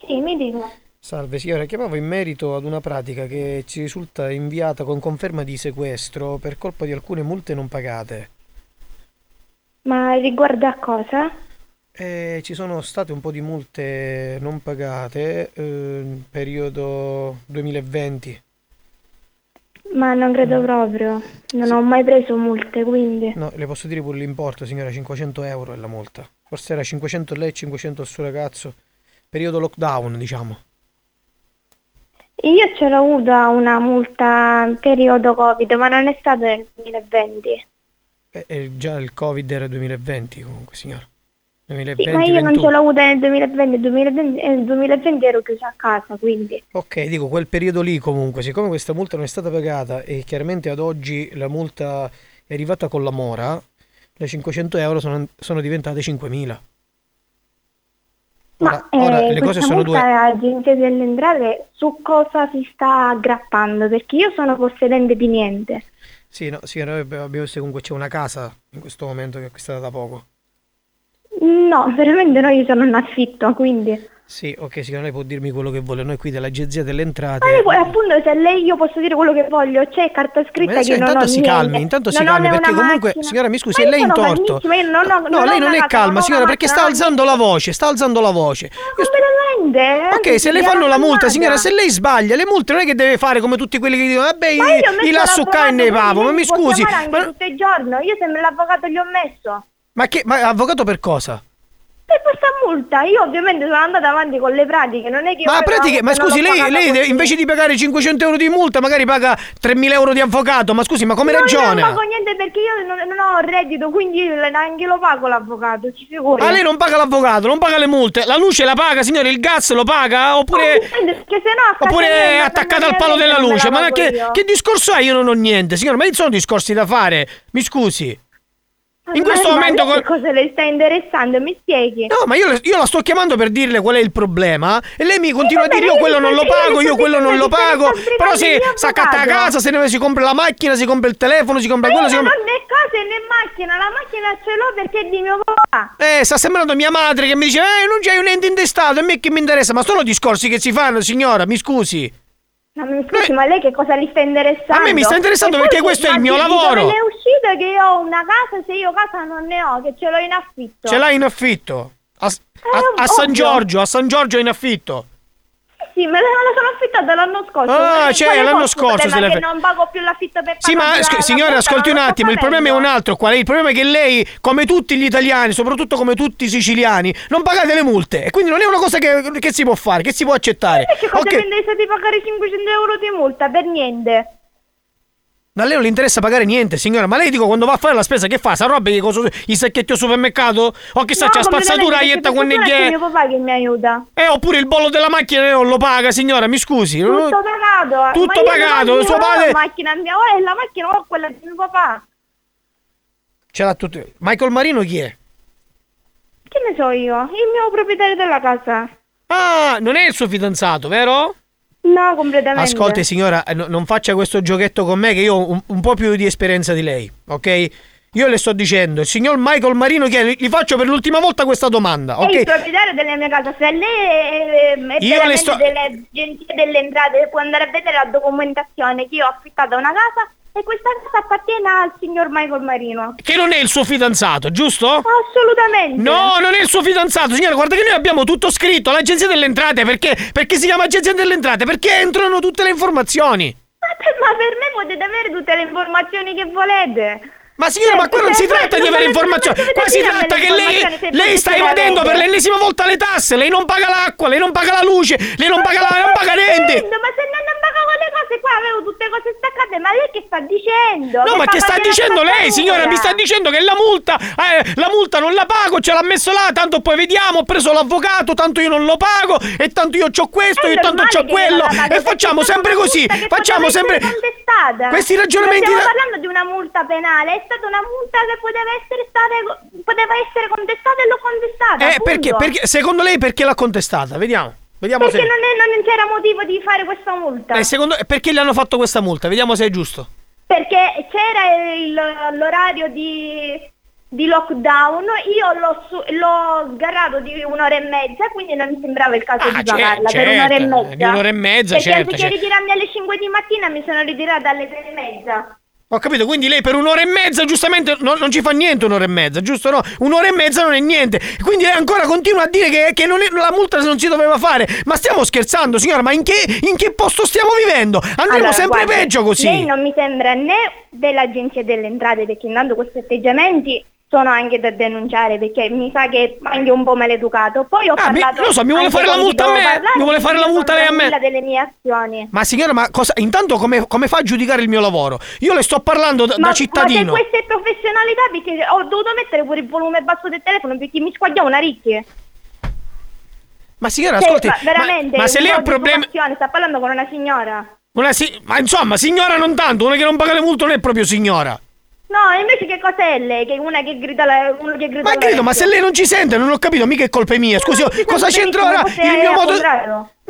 Sì, mi dica. Salve signora, chiamavo in merito ad una pratica che ci risulta inviata con conferma di sequestro per colpa di alcune multe non pagate. Ma riguarda a cosa? Eh, ci sono state un po' di multe non pagate eh, periodo 2020. Ma non Mm. credo proprio. Non ho mai preso multe, quindi. No, le posso dire pure l'importo, signora, 500 euro è la multa. Forse era 500 lei e 500 al suo ragazzo. Periodo lockdown, diciamo. Io c'ero avuta una multa periodo Covid, ma non è stato nel 2020. Eh, eh, già il Covid era 2020 comunque, signora. Sì, 2020, ma io non 21. ce l'ho avuta nel 2020, nel 2020, nel 2020 ero chiusa a casa, quindi. Ok, dico quel periodo lì comunque, siccome questa multa non è stata pagata e chiaramente ad oggi la multa è arrivata con la mora, le 500 euro sono, sono diventate 5.000. Ora, ora Eh, le cose sono due. agenzia delle entrate su cosa si sta aggrappando? Perché io sono possedente di niente. Sì, no, sì, noi abbiamo abbiamo visto comunque c'è una casa in questo momento che è acquistata da poco. No, veramente no, io sono in affitto, quindi. Sì, ok, signora, lei può dirmi quello che vuole. Noi qui dell'Agenzia delle Ma Entrate. lei può- appunto se lei io posso dire quello che voglio, c'è carta scritta Ma che non ho intanto si niente. calmi, intanto si Non ho calmi, perché comunque, macchina. signora, mi scusi, Ma è lei in torto. ho- No, ho lei non è calma, ho signora, perché sta ho alzando la voce, sta alzando la voce. Completamente. Ok, se le fanno la multa, signora, se lei sbaglia, le multe non è che deve fare come tutti quelli che dicono, vabbè, Ma ho i lassuccai e ne pavo, ma mi scusi. Ma, tutto il giorno, io sempre l'avvocato gli ho messo. Ma che, ma avvocato per cosa? Per questa multa, io ovviamente sono andata avanti con le pratiche, non è che Ma, pratiche, ma non scusi, lei, lei così. invece di pagare 500 euro di multa, magari paga 3.000 euro di avvocato. Ma scusi, ma come No, io ragiona? non pago niente perché io non, non ho reddito, quindi io neanche lo pago l'avvocato, ci figuri. Ma lei non paga l'avvocato, non paga le multe. La luce la paga, signore, il gas lo paga? Oppure, no oppure è non attaccata al palo della non luce? Ma che, che discorso è? Io non ho niente, signore, ma non sono discorsi da fare. Mi scusi. In questo Ma- momento ma cosa le sta interessando? Mi spieghi? No, ma io, io la sto chiamando per dirle qual è il problema e lei mi continua a vabbè, dire io quello non lo pago, io quello non lo pago. Però se mio sa accatta a casa, se ne si compra la macchina, si compra il telefono, si compra Ma quello, si non compra... ho né cose né macchina, la macchina ce l'ho perché è di mio papà. Eh, sta sembrando mia madre che mi dice Eh, non c'hai un ente intestato, a me che mi interessa Ma sono discorsi che si fanno, signora, mi scusi Ma mi scusi, ma lei che cosa li sta interessando? A me mi sta interessando E perché questo è il ma mio lavoro. Dove le è uscito che io ho una casa se io casa non ne ho, che ce l'ho in affitto. Ce l'hai in affitto a, a- Eh, a San. Giorgio, a San Giorgio in affitto Sì, me la la sono affittata l'anno scorso. Ah, Quale cioè, l'anno scorso se ma l'hai che non pago più l'affitto per Sì, ma sc- la- la signora, ascolti un attimo, il problema è un altro. Qual è? Il problema è che lei, come tutti gli italiani, soprattutto come tutti i siciliani, non pagate le multe. E quindi non è una cosa che, che si può fare, che si può accettare. Che cosa Ok, mi interessa di pagare 500 euro di multa? Per niente. Ma a lei non le interessa pagare niente, signora. Ma lei dico quando va a fare la spesa che fa? Sa roba che cosa, i sacchetti al supermercato? O chissà No, c'è spazzatura, completamente, ietta con fortuna è mio papà che mi aiuta. Eh, oppure il bollo della macchina non lo paga, signora, mi scusi. Tutto pagato. Tutto pagato, suo padre- macchina mia, ora è la macchina ho quella di mio papà. Ce l'ha tutto. Michael Marino chi è? Che ne so io? Il mio proprietario della casa. Ah, non è il suo fidanzato, vero? No, completamente. Ascolti signora, eh, no- non faccia questo giochetto con me che io ho un, un po' più di esperienza di lei, ok? Io le sto dicendo, il signor Michael Marino chi è? Gli faccio per l'ultima volta questa domanda, È il proprietario della mia casa. Se lei è, è Io le sto- delle agenzie delle entrate, può andare a vedere la documentazione che io ho affittato una casa e questa casa appartiene al signor Michael Marino. Che non è il suo fidanzato, giusto? Assolutamente. No, non è il suo fidanzato, signora, guarda che noi abbiamo tutto scritto, l'agenzia delle entrate, perché? Perché si chiama agenzia delle entrate? Perché entrano tutte le informazioni. Ma per, ma per me potete avere tutte le informazioni che volete. Ma signora, ma qua non si tratta di avere informazioni, qua si tratta che lei, lei sta evadendo per l'ennesima volta le tasse, lei non paga l'acqua, lei non paga la luce, lei non paga la, non paga niente. Ma se non, non pagavo le cose qua avevo tutte cose staccate, ma lei che sta dicendo? No, ma che sta dicendo lei, signora? Mi sta dicendo che la multa, eh, la multa non la pago, ce l'ha messo là, tanto poi vediamo, ho preso l'avvocato, tanto io non lo pago, e tanto io c'ho questo, e tanto normale c'ho che quello, e facciamo sempre così, facciamo sempre... Questi ragionamenti... Stiamo parlando di una multa penale, stata una multa che poteva essere stata poteva essere contestata e l'ho contestata. Eh, perché, perché, secondo lei perché l'ha contestata? Vediamo, vediamo Perché se... non, è- non c'era motivo di fare questa multa. Eh, secondo... Perché gli hanno fatto questa multa? Vediamo se è giusto. Perché c'era il- l'orario di, di lockdown, io l'ho, su- l'ho sgarrato di un'ora e mezza, quindi non mi sembrava il caso di cer- pagarla per certo, un'ora e mezza. di un'ora e mezza, Perché certo, anziché certo. ritirarmi alle 5 di mattina mi sono ritirata alle 3 e mezza. Ho capito, quindi lei per un'ora e mezza giustamente no- non ci fa niente un'ora e mezza, giusto no? Un'ora e mezza non è niente. Quindi lei ancora continua a dire che, che non è- la multa non si doveva fare. Ma stiamo scherzando, signora, ma in che, in che posto stiamo vivendo? Andremo Allora, sempre guardi, peggio così. Lei non mi sembra né dell'agenzia delle entrate, perché intanto questi atteggiamenti sono anche da denunciare, perché mi sa che è anche un po' maleducato. Poi ho Ah, mi- parlato... lo so, mi vuole fare la multa a me? Mi vuole fare la multa lei a me? delle mie azioni. Ma signora, ma cosa, intanto come, come fa a giudicare il mio lavoro? Io le sto parlando da, Ma, da cittadino. ma se questa è professionalità, perché ho dovuto mettere pure il volume basso del telefono, perché mi squagliavo una ricchia. Ma signora, Cioè, ascolti, ma ma, veramente, ma se un lei ha problemi... Sta parlando con una signora. Una si- ma insomma, signora non tanto, una che non paga le multe non è proprio signora. No, invece che cos'è lei? Che una che grida la, uno che grida Ma credo, ma se lei non ci sente, non ho capito, mica è colpa mia. Scusi, cosa c'entra ora il mio modo.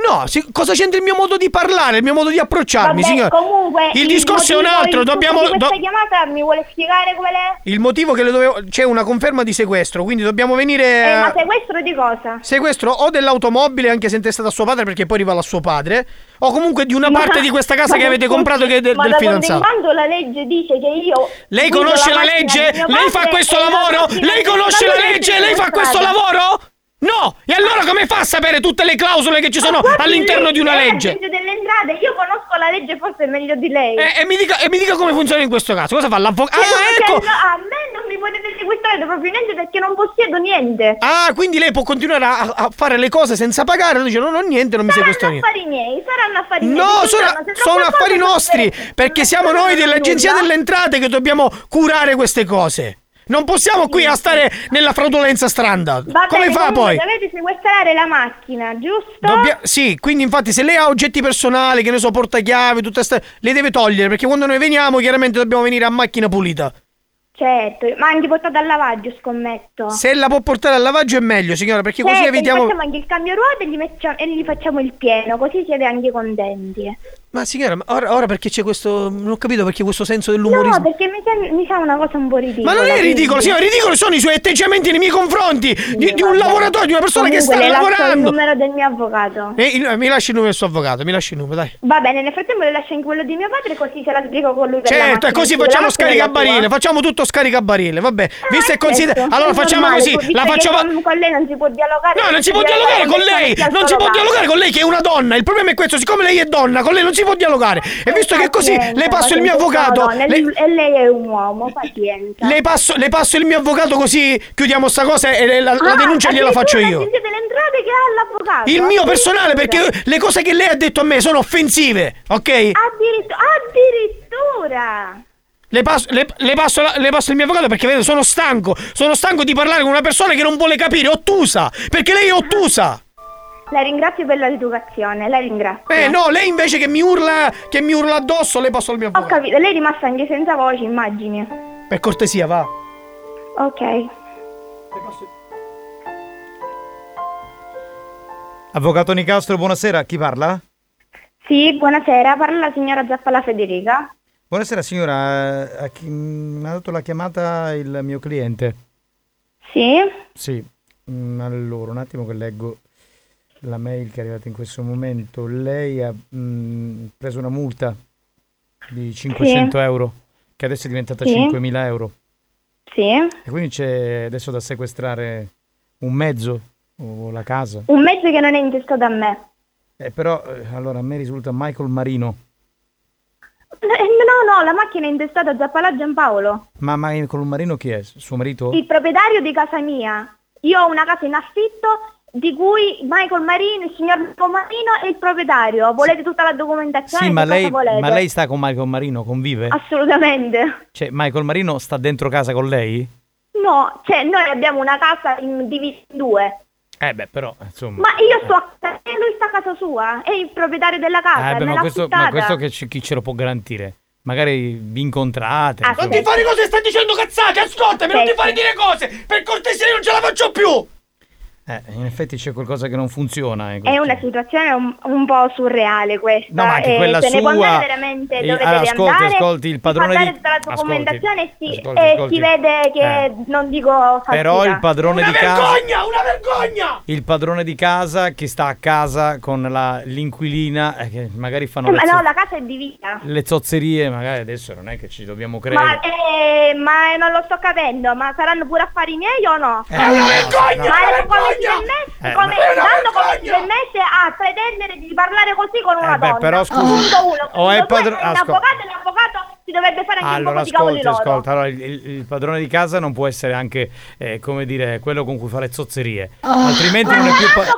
No, si- cosa c'entra il mio modo di parlare, il mio modo di approcciarmi, Vabbè, signora? comunque il discorso è un motivo- altro, il dobbiamo. di questa do- chiamata mi vuole spiegare qual è? il motivo che le dovevo. C'è una conferma di sequestro, quindi dobbiamo venire. Eh, ma sequestro di cosa? Sequestro o dell'automobile, anche se intestata a suo padre, perché poi arriva a suo padre, o comunque di una Ma- parte di questa casa ma che avete scusi, comprato che è del, ma del da quando in fidanzato. quando la legge dice che io Lei guido conosce la, macchina legge? di mio Lei fa padre questo e la lavoro? macchina Lei di- conosce ma la lui è legge? Lei fa questo lavoro? No! E allora come fa a sapere tutte le clausole che ci sono all'interno di una legge? l'agente delle entrate, io conosco la legge forse meglio di lei. E, e mi dica, e mi dica come funziona in questo caso. Cosa fa l'avvocato? Cioè, Ah, ecco! no, a me non mi potete sequestrare proprio niente perché non possiedo niente. Ah, quindi lei può continuare a, a fare le cose senza pagare? Dice, non ho niente, non mi sequestro Saranno niente. affari miei, saranno affari miei. No, Perché sono, sono affari nostri, perché siamo noi dell'Agenzia delle Entrate che dobbiamo curare queste cose. Non possiamo qui a stare nella fraudolenza stranda. Va Come bene, fa poi? Dovete sequestrare la macchina, giusto? Dobbia- sì, quindi infatti se lei ha oggetti personali, che ne so, portachiavi, tutte ste... le deve togliere, perché quando noi veniamo chiaramente dobbiamo venire a macchina pulita. Certo, ma anche portato al lavaggio, scommetto. Se la può portare al lavaggio è meglio, signora, perché così Certo, evitiamo. Gli facciamo anche il cambio ruote e gli, mettiamo- e gli facciamo il pieno, così siete anche contenti. Ma signora, ma ora, ora perché c'è questo. Non ho capito perché questo senso No, dell'umorismo. perché mi, sem- mi sa una cosa un po' ridicola. Ma non è ridicolo, signora, ridicolo sono i suoi atteggiamenti nei miei confronti di, di un lavoratore, di una persona che Comunque, sta le lascio il lavorando. numero del mio avvocato. Eh, il- mi lasci il numero del suo avvocato, mi lasci il numero, dai. Va bene, nel frattempo le lascio anche quello di mio padre così se la spiego con lui per la Certo, e macchina, così perché facciamo macchina è la scaricabarile, tua. facciamo tutto scaricabarile, vabbè. Visto e. Certo, Allora è facciamo normale, così, visto la che faccio. con, con lei non si può dialogare. No, non si può dialogare con lei! Non si può dialogare con lei che è una donna! Il problema è questo, siccome lei è donna, con lei non si può dialogare! E visto che così Pazienza, le passo il mio avvocato. no, no, le- E lei è un uomo, pazienza. Le passo, le passo il mio avvocato così chiudiamo sta cosa e la, la Ah, denuncia gliela faccio io. L'agenzia delle entrate che ha l'avvocato. Il mio personale perché le cose che lei ha detto a me sono offensive, ok? Addirittura. addirittura. Le passo, le- le passo le passo il mio avvocato perché vedo, sono stanco. Sono stanco di parlare con una persona che non vuole capire, ottusa. Perché lei è ottusa. La ringrazio per l'educazione, la ringrazio. Eh no, lei invece che mi urla, che mi urla addosso, le passo il mio Ho capito, lei è rimasta anche senza voce, immagini. Per cortesia, va. Ok. Avvocato Nicastro, buonasera, chi parla? Sì, buonasera, parla la signora Zappala Federica. Buonasera signora, eh, a chi- mi ha dato la chiamata il mio cliente. Sì? Sì, Mm, allora un attimo che leggo la mail che è arrivata in questo momento. Lei ha mm, preso una multa di 500 euro, che adesso è diventata Sì. 5.000 euro. Sì? E quindi c'è adesso da sequestrare un mezzo o la casa. Un mezzo che non è intestato a me. Eh, però eh, allora a me risulta Michael Marino. Eh, No, no, la macchina è intestata a Zappala Giampaolo, Ma Michael Marino chi è? Suo marito? il proprietario di casa mia. Io ho una casa in affitto di cui Michael Marino, il signor Michael Marino è il proprietario. Volete tutta la documentazione? Sì, ma lei, ma lei sta con Michael Marino, convive? Assolutamente. Cioè, Michael Marino sta dentro casa con lei? No, cioè noi abbiamo una casa in- divisa in due. Eh beh, però, insomma. Ma io sto a casa e lui sta a casa sua. È il proprietario della casa. Eh, beh, me ma l'ha questo, ma questo che ci- chi ce lo può garantire? Magari vi incontrate. Ah. Non ti fare cose, stai dicendo cazzate, ascoltami, non ti fare dire cose! Per cortesia io non ce la faccio più! Eh, in effetti c'è qualcosa che non funziona. eh, È una situazione un, un po' surreale questa. No, ma anche e quella se ne può sua- andare veramente Eh, dove allora, deve ascolti, andare. ascolti, il padrone di- dare tutta la ascolti, documentazione e, si, ascolti, ascolti. si vede che Eh. non dico falsità. Però il padrone Una di casa. vergogna, una vergogna! Il padrone di casa che sta a casa con la- l'inquilina, eh, che magari fanno Eh, ma zo- no, la casa è divisa. le zozzerie, magari adesso non è che ci dobbiamo credere. Ma, eh, ma non lo sto capendo, ma saranno pure affari miei o no? È una vergogna, Ma una è come si vergogna! Eh, come, ma una tanto come si messo a pretendere di parlare così con una Eh, beh, donna. però, scusi. Punto uno. O è Punto due, padro- sei un ascol- avvocato e l'avvocato si dovrebbe fare anche Allora, un po' di cavoli ascolti, loro. ascolta. Allora, il, il- padrone di casa non può essere anche, eh, come dire, quello con cui fa le zozzerie. Altrimenti non è più. pa-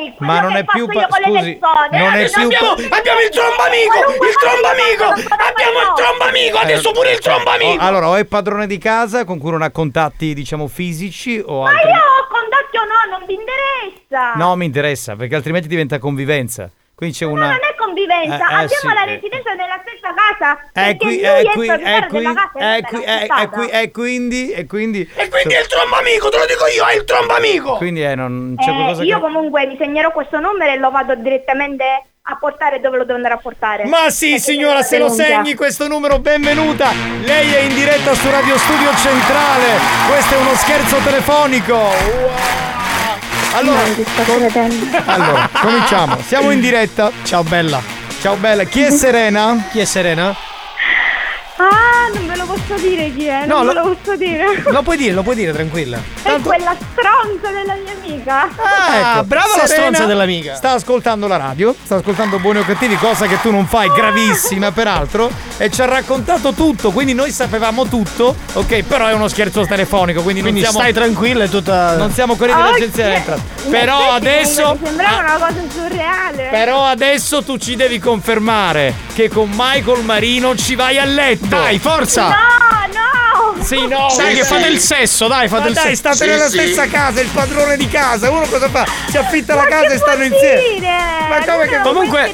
miei, quello Ma non è più pa- io scusi, non è Eh, più Abbiamo, pa- abbiamo il trombamico! Il trombamico! Abbiamo il trombamico! Adesso pure il trombamico! allora, o è padrone di casa con cui non ha contatti, diciamo, fisici o Ma altri. io ho contatti o no, non vi interessa. No, mi interessa, perché altrimenti diventa convivenza. Quindi c'è Ma una. non è convivenza, Eh, eh, abbiamo sì, la eh. residenza stessa casa. È perché qui, è qui, è qui, e è qui, è, qui, è quindi, e quindi. E quindi è il trombamico, te lo dico io, è il trombamico! Quindi eh, non c'è Eh, qualcosa io che. comunque vi segnerò questo numero e lo vado direttamente a portare dove lo devo andare a portare. Ma sì, Perché signora, se lo segni questo numero, benvenuta. Lei è in diretta su Radio Studio Centrale. Questo è uno scherzo telefonico. Wow. Allora, com- credendo. allora, cominciamo. Siamo in diretta. Ciao bella. Ciao bella. Chi è Serena? Chi è Serena? Ah, non posso dire chi è, non No, ve lo- lo posso dire. Lo puoi dire, lo puoi dire, tranquilla. È quella stronza della mia amica. Ah, Ecco, brava la Serena stronza dell'amica. Sta ascoltando la radio, sta ascoltando Buoni o Cattivi, cosa che tu non fai, gravissima peraltro, e ci ha raccontato tutto, quindi noi sapevamo tutto, ok, però è uno scherzo telefonico, quindi, Quindi non siamo... stai tranquilla, è tutta. Non siamo quelli dell'agenzia delle entrate. Però adesso. Mi sembrava una cosa surreale. Però adesso tu ci devi confermare che con Michael Marino ci vai a letto. Dai, forza! No, no! Sì, no. Sai che sì. fate il sesso, dai, fate Ma il dai, sesso. state nella stessa casa, il padrone di casa. Uno cosa fa? Si affitta la casa e stanno insieme. Ma come che Comunque,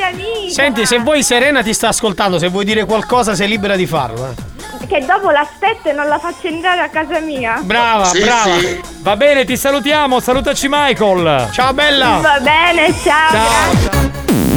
senti, se vuoi Serena ti sta ascoltando, se vuoi dire qualcosa sei libera di farlo. eh. che dopo l'aspetto e non la faccio entrare a casa mia. Brava, brava. Va bene, ti salutiamo. Salutaci Michael. Ciao bella. Va bene, ciao.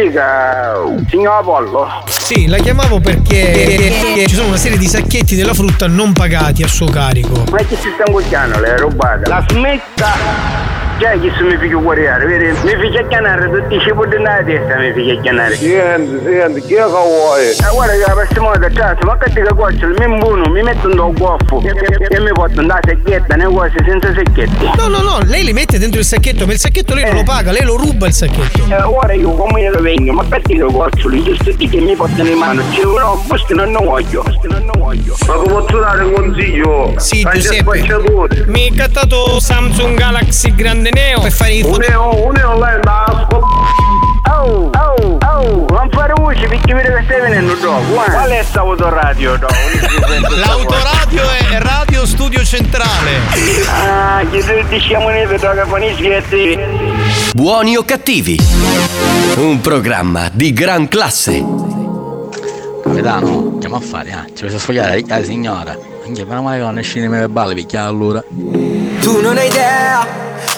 dica, signor Apollo. Sì, la chiamavo perché ci sono una serie di sacchetti della frutta non pagati a suo carico. Ma che si sta ingoiando le rubate? La smetta! Già che se mi figlio guardare, vedi? Mi figlio chiamare tutti i cibi nella testa, mi figlio chiamare. Senti, senti, chi è che vuoi? Ma guarda che la prossima volta, ciao, ma che ti coccio, mi imbuno, mi metto un goffo e, mi porto una secchietta, nei cose senza secchietti. No, no, no, lei li mette dentro il sacchetto, ma il sacchetto lei non lo paga, lei lo ruba il sacchetto. Eh, ora io come io vengo, ma che ti coccio, giusto di che mi portano in mano, ci no, questo non ne voglio, questo non ne voglio. Ma come posso dare un consiglio? Sì, Giuseppe. Mi è cattato Samsung Galaxy Grande Neo per fare i Un neo, un neo lei da Oh, oh, oh, non fare voce perché vedo che stai venendo dopo. eh. Qual è sta autoradio dopo? L'autoradio è Radio Studio Centrale. Ah, che tu diciamo ne vedo che con i schietti. Buoni o cattivi, un programma di gran classe. Capitano, andiamo a fare, ah, ci a sfogliare la signora. Anche meno male che non esci nei miei verbali, picchiare allora. Tu non hai idea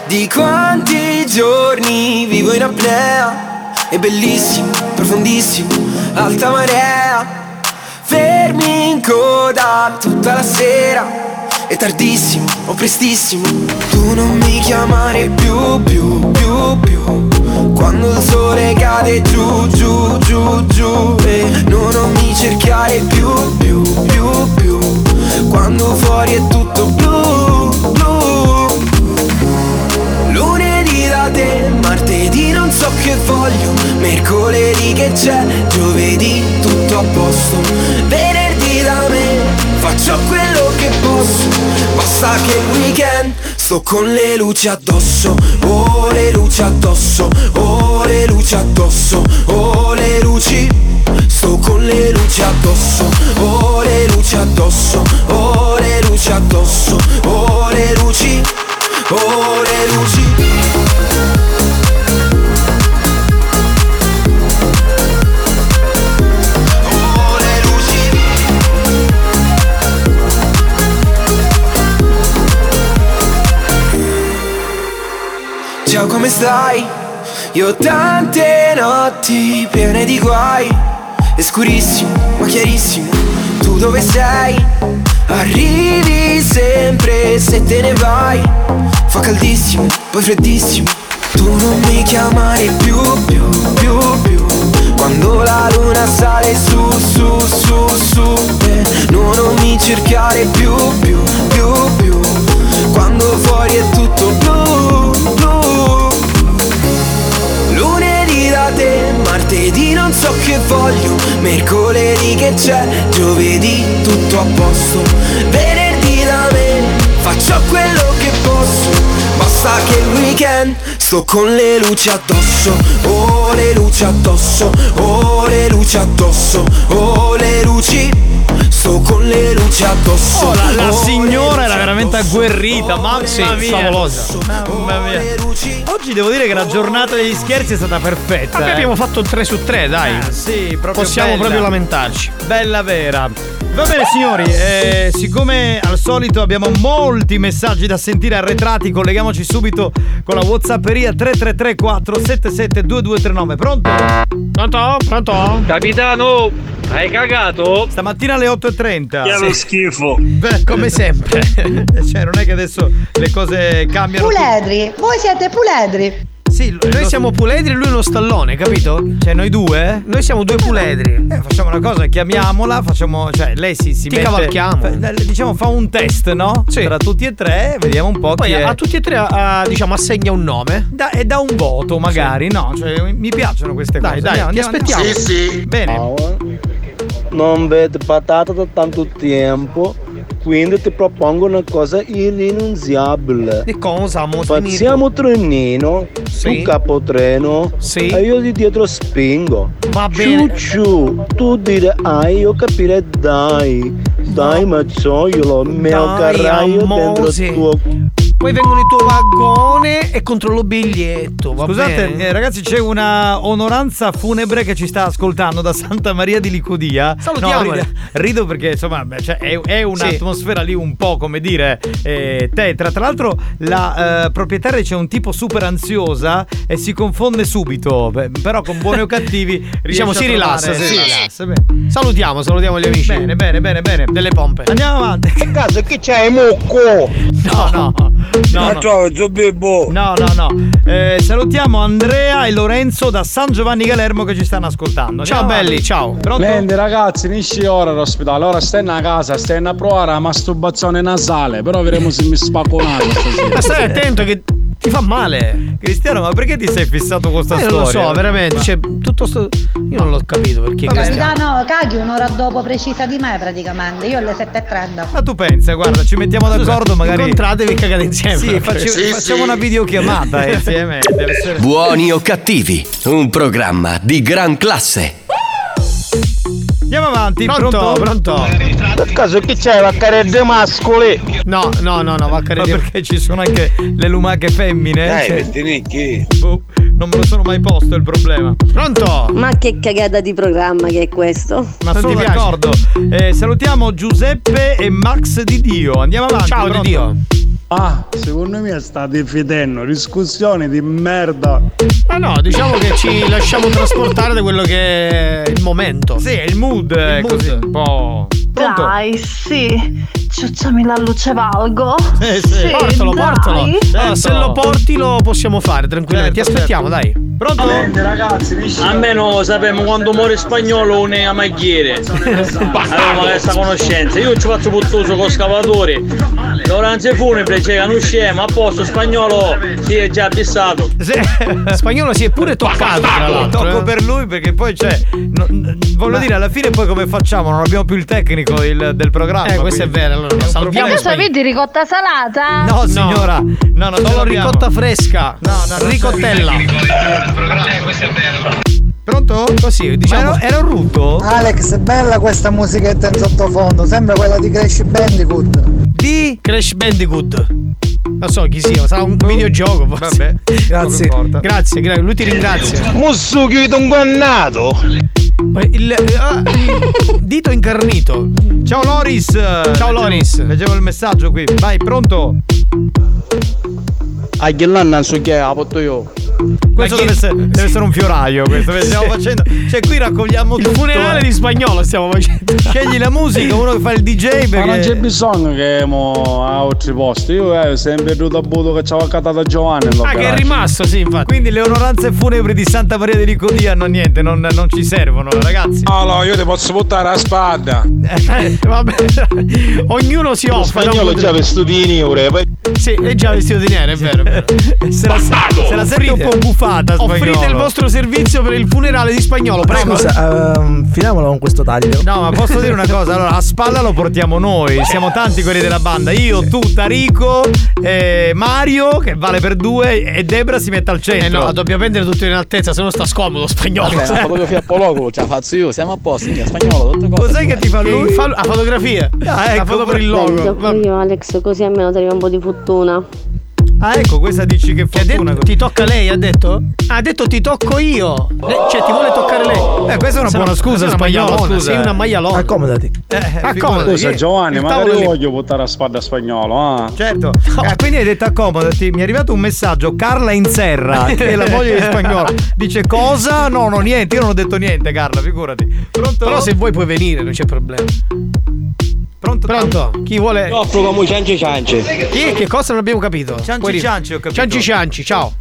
di quanti giorni vivo in apnea. È bellissimo, profondissimo, alta marea. Fermi in coda tutta la sera. È tardissimo o prestissimo. Tu non mi chiamare più, più, più, più. Quando il sole cade giù, giù, giù, giù. E no, non mi cercare più, più, più. Quando fuori è tutto blu, blu. Lunedì da te, martedì non so che voglio, mercoledì che c'è, giovedì tutto a posto, venerdì da me, faccio quello che posso, basta che il weekend sto con le luci addosso, oh le luci addosso, oh le luci addosso, oh le luci, sto con le luci addosso, oh le luci addosso, oh le luci addosso, oh le luci, oh le luci. Ciao come stai? Io ho tante notti piene di guai È scurissimo ma chiarissimo. Tu dove sei? Arrivi sempre se te ne vai. Fa caldissimo, poi freddissimo. Tu non mi chiamare più, più, più, più. Quando la luna sale su, su, su, su eh, No, non mi cercare più, più, più, più. Quando fuori è tutto blu martedì non so che voglio. Mercoledì che c'è, giovedì tutto a posto. Venerdì da me, faccio quello che posso. Basta che il weekend sto con le luci addosso. Oh le luci addosso, oh le luci addosso. Oh le luci, sto con le luci addosso Oh, la, la Oh, signora era veramente agguerrita, mamma Sì, mia. favolosa. Mamma mia. Oggi devo dire che la giornata degli scherzi è stata perfetta. Vabbè, eh. abbiamo fatto 3 su 3, dai. Eh, sì, proprio Possiamo bella. proprio lamentarci. Bella vera. Va bene signori, eh, siccome al solito abbiamo molti messaggi da sentire arretrati, colleghiamoci subito con la Whatsapperia 333 477 2239. Pronto? Pronto? Pronto? Capitano, hai cagato? Stamattina alle 8.30. Che è lo schifo. Beh, come sempre. cioè, non è che adesso le cose cambiano. Puledri, voi siete puledri. Sì, Noi siamo puledri e lui è uno stallone, capito? Cioè, noi due? Noi siamo due puledri. Eh, facciamo una cosa, chiamiamola, facciamo. Cioè, lei si, si Ti mette. cavalchiamo. fa- diciamo, fa un test, no? Sì. Tra tutti e tre, vediamo un po' Poi chi è. a tutti e tre ah, diciamo assegna un nome. Da- e da un voto, magari, no? Cioè, mi piacciono queste Dai, cose. dai, Andiamo, ti andiamo, aspettiamo. andiamo. Bene. Non vedo patata da tanto tempo, quindi ti propongo una cosa irrinunciabile. Di cosa, mo Facciamo trenino, Sì. tu capotreno e io di dietro spingo. Va bene. Ciu, tu dire ai, io capire dai. Dai mazzioiolo, mio Dai, dentro amose. il tuo Poi vengono il tuo vagone e controllo biglietto. Va Scusate, bene? eh, ragazzi, c'è una onoranza funebre che ci sta ascoltando da Santa Maria di Licodia. Salutiamole. No, rido, rido perché insomma beh, cioè, è, è un'atmosfera lì un po' come dire eh, tetra. Tra l'altro, la eh, proprietaria c'è un tipo super ansiosa e si confonde subito. Beh, però con buoni o cattivi Diciamo si a rilassa, si sì, rilassa. bene. Salutiamo, salutiamo gli amici. Bene, bene, bene, bene. Delle pompe. Andiamo avanti. Che caso, chi c'è, mucco? No, no. No, no. No, no, no. Eh, salutiamo Andrea e Lorenzo da San Giovanni Galermo che ci stanno ascoltando. Ciao, Andiamo belli, ciao. Pronto? Ragazzi, inisci ora all'ospedale, ora stai a casa, stai a provare la masturbazione nasale, però vedremo se mi spacco un. Ma stai attento che ti fa male. Cristiano, ma perché ti sei fissato con sta Ma io storia? non lo so, veramente. Cioè, tutto sto. Io non l'ho capito perché. Cristiano. Capitano, caghi un'ora dopo precisa di me praticamente. Io alle 7.30. Ma tu pensa, guarda, ci mettiamo d'accordo, magari. Incontratevi e cagate insieme. Sì, facci- Sì, facciamo sì. una videochiamata insieme. Deve essere. Buoni o cattivi, un programma di gran classe. Andiamo avanti, Pronto, pronto. Per caso chi c'è, vaccaredde mascoli? No, no, no, no, Ma perché ci sono anche le lumache femmine? Dai, Cioè, vestinicchi. boh, non me lo sono mai posto il problema. Pronto? Ma che cagata di programma che è questo? Ma sono d'accordo. Eh, salutiamo Giuseppe e Max di Dio. Andiamo avanti. Ciao, pronto? di Dio. Ah, secondo me state fidendo, discussioni di merda. Ma no, diciamo che ci lasciamo trasportare da quello che è il momento. Sì, è il mood, è mood. così, un po'. Pronto? Dai, sì. Ciucciami la luce valgo. Eh, sì. portalo, dai. portalo. Allora, Certo. se lo porti lo possiamo fare tranquillamente. Certo, Ti aspettiamo, dai. Pronto? Almeno sappiamo quando muore spagnolo è a maghiere. Avevamo questa conoscenza. Io ci faccio puttoso con scavatori. L'oranze funebre c'è un scemo, a posto spagnolo si è già fissato. Spagnolo si è pure toccato, tra l'altro. Tocco eh. per lui perché poi c'è. no- voglio dire, alla fine poi come facciamo? Non abbiamo più il tecnico il- del programma. Eh, questo è quindi- vero, allora lo salviamo. problema. Cosa vedi ricotta salata? No, signora. No, non ce Solo ricotta fresca. No, no, ricottella. Pronto? Così, diciamo. Ma era, era un rutto? Alex, è bella questa musichetta in sottofondo, sembra quella di Crash Bandicoot. Di Crash Bandicoot. Non so chi sia, sarà un videogioco. forse. Vabbè. Grazie. Grazie, gra- lui ti ringrazia. Mussucchi un guannato. Il, ah, il dito incarnito. Ciao Loris. Ciao Loris. Leggevo il messaggio qui. Vai, pronto? A Ghirlanna so che ha fatto io. Questo deve essere, deve essere un fioraio. Questo che stiamo facendo. Cioè, qui raccogliamo Il tutto. funerale eh. di spagnolo stiamo facendo. Scegli la musica, uno che fa il DJ Ma non c'è perché. bisogno che mo a altri posti. Io eh, sempre veduto a Budo che c'avevo accatato a Giovanni. Ah, che è rimasto, sì, infatti. Quindi le onoranze funebri di Santa Maria di Licodia hanno niente, non, non ci servono, ragazzi. Allora, io ti posso buttare la spada. Eh, vabbè, ognuno si Lo offre. spagnolo no? già vestito di nero, poi Sì, è già vestito di nero, è vero. È vero. Se la, se la sente un buffata, Offrite spagnolo. il vostro servizio per il funerale di spagnolo, prego. Scusa, ehm, finiamola con questo taglio. No, ma posso dire una cosa? Allora, a spalla lo portiamo noi. Siamo tanti quelli della banda. Io, tu, Tarico, eh, Mario, che vale per due, e Debra si mette al centro. Eh no, dobbiamo prendere tutto in altezza, se no sta scomodo spagnolo. Vabbè, la fotografia a Poloco, ce la faccio io, siamo a posto, io spagnolo, tutte cose. Cos'è che ti fa Che lui? fa a fotografia. Ah, ecco, la foto per il logo. Io Alex, così almeno ti arriva un po' di fortuna. Ah, ecco, questa dici che Che fortuna. detto, ti tocca lei, ha detto? Ha detto ti tocco io. Le- cioè, ti vuole toccare lei. Eh, questa è una Se buona no- scusa, una spagnolo, maialona, scusa. Sei una maialona. Accomodati. Eh, Accomodati. Scusa Giovanni, tavolo lì. voglio buttare la spada a spagnolo, ah. Certo, Ah, quindi hai detto accomodati. Mi è arrivato un messaggio. Carla in serra, che è la moglie di spagnolo. Dice cosa? No, no, niente. Io non ho detto niente, Carla, figurati. Pronto? Però se vuoi puoi venire, non c'è problema. Pronto? Pronto? Chi vuole. offro come ciance ciance. Chi? Che cosa non abbiamo capito? Cianci Puoi cianci, ho capito. Cianci cianci, ciao.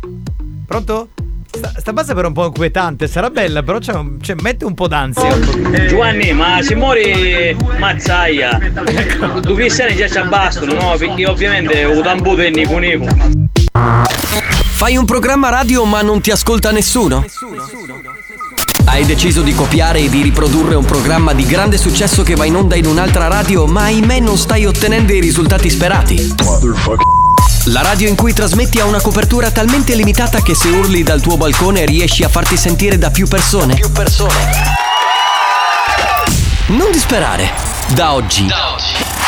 Pronto? Sta, sta base però è un po' inquietante, sarà bella, però c'è un- cioè, mette un po' d'ansia. po'. Giovanni, ma se muori mazzaia, tu cristiani già ci abbastano, no? Perché ovviamente ho tambuto e nico. Fai un programma radio ma non ti ascolta nessuno? Hai deciso di copiare e di riprodurre un programma di grande successo che va in onda in un'altra radio, ma ahimè non stai ottenendo i risultati sperati. La radio in cui trasmetti ha una copertura talmente limitata che se urli dal tuo balcone riesci a farti sentire da più persone. Più persone. Non disperare. Da oggi.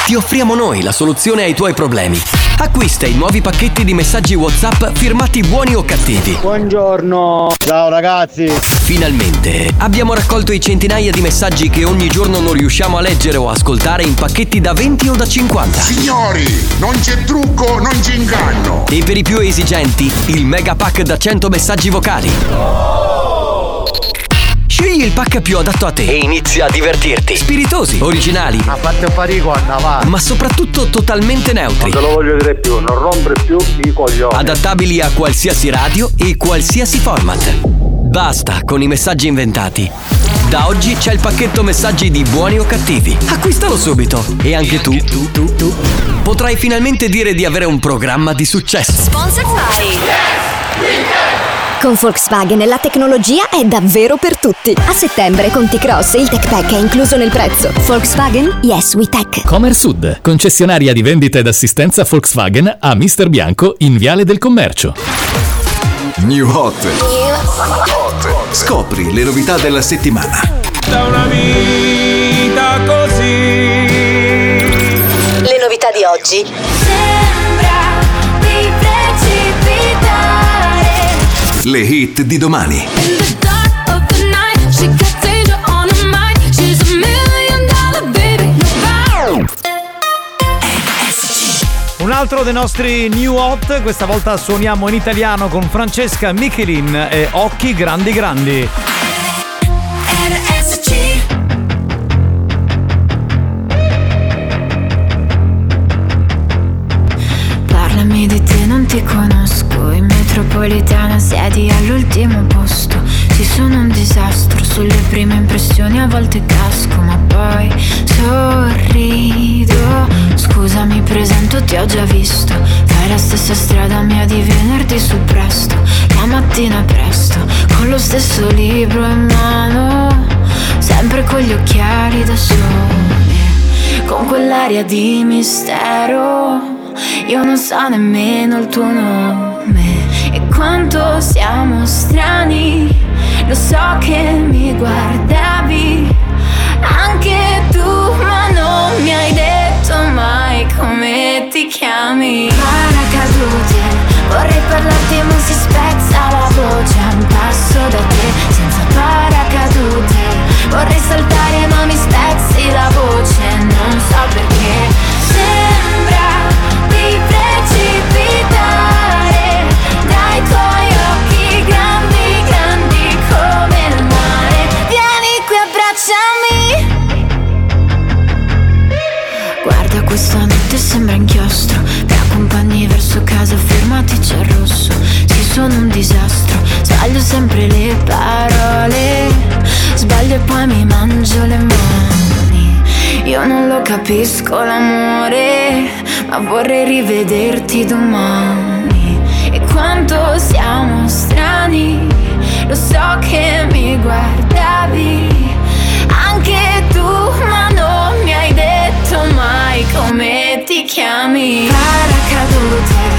Ti offriamo noi la soluzione ai tuoi problemi. Acquista i nuovi pacchetti di messaggi WhatsApp firmati buoni o cattivi. Buongiorno. Ciao ragazzi. Finalmente abbiamo raccolto i centinaia di messaggi che ogni giorno non riusciamo a leggere o ascoltare in pacchetti da 20 o da 50. Signori, non c'è trucco, non c'è inganno. E per i più esigenti, il mega pack da 100 messaggi vocali. Scegli il pack più adatto a te e inizia a divertirti. Spiritosi, originali, Ha fatto farico a Navale. ma soprattutto totalmente neutri. Non te lo voglio dire più, non rompere più i coglioni. Adattabili a qualsiasi radio e qualsiasi format. Basta con i messaggi inventati. Da oggi c'è il pacchetto messaggi di buoni o cattivi. Acquistalo subito. E anche tu, tu, tu, tu, potrai finalmente dire di avere un programma di successo. Sponsored by con Volkswagen la tecnologia è davvero per tutti. A settembre con T-Cross il Tech Pack è incluso nel prezzo. Volkswagen Yes We Tech. Comer Sud, concessionaria di vendita ed assistenza Volkswagen a Mister Bianco in Viale del Commercio. New Hot. Scopri le novità della settimana. Da una vita così. Le novità di oggi. Million dollar baby. No Un altro dei nostri new hot, questa volta suoniamo in italiano con Francesca Michelin e Occhi Grandi Grandi. Siedi all'ultimo posto. Ci sono un disastro sulle prime impressioni, a volte casco, ma poi sorrido. Scusa, mi presento, ti ho già visto. Fai la stessa strada mia di venerdì sul presto. La mattina presto, con lo stesso libro in mano. Sempre con gli occhiali da sole. Con quell'aria di mistero. Io non so nemmeno il tuo nome quanto siamo strani. Lo so che mi guardavi anche tu, ma non mi hai detto mai come ti chiami. Paracadute, vorrei parlarti ma si spezza la voce a un passo da te, senza paracadute. Vorrei saltare ma mi spezzi la voce, non so perché. Sono un disastro, sbaglio sempre le parole. Sbaglio e poi mi mangio le mani. Io non lo capisco l'amore, ma vorrei rivederti domani. E quanto siamo strani, lo so che mi guardavi. Anche tu, ma non mi hai detto mai come ti chiami. Paracadute,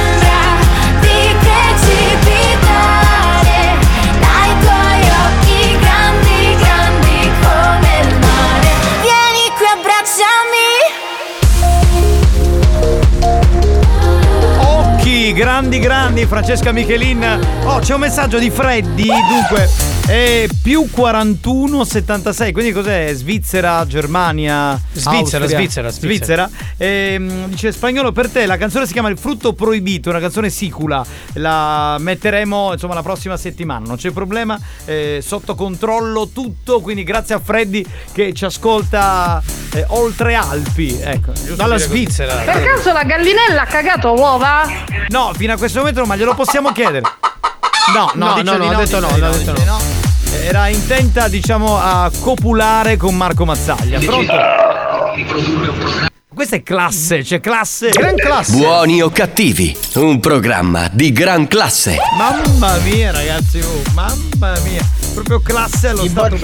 grandi grandi, Francesca Michelin. Oh, c'è un messaggio di Freddy, dunque. È più 41 76, quindi cos'è? Svizzera, Germania, Svizzera, Austria? Svizzera, Svizzera. Ehm, dice spagnolo per te, la canzone si chiama Il frutto proibito, una canzone sicula. La metteremo insomma la prossima settimana, non c'è problema, eh, sotto controllo tutto, quindi grazie a Freddy che ci ascolta eh, oltre Alpi, ecco, Dalla. Svizzera. Per caso la gallinella ha cagato uova? No, fino a questo momento ma glielo possiamo chiedere. No, no, No, no, no, ha detto no, ha detto no. era intenta, diciamo, a copulare con Marco Mazzaglia. Pronto? Questa è classe, c'è classe. Gran classe. Buoni o cattivi, un programma di gran classe. Mamma mia, ragazzi, oh, mamma mia. Proprio classe allo stato.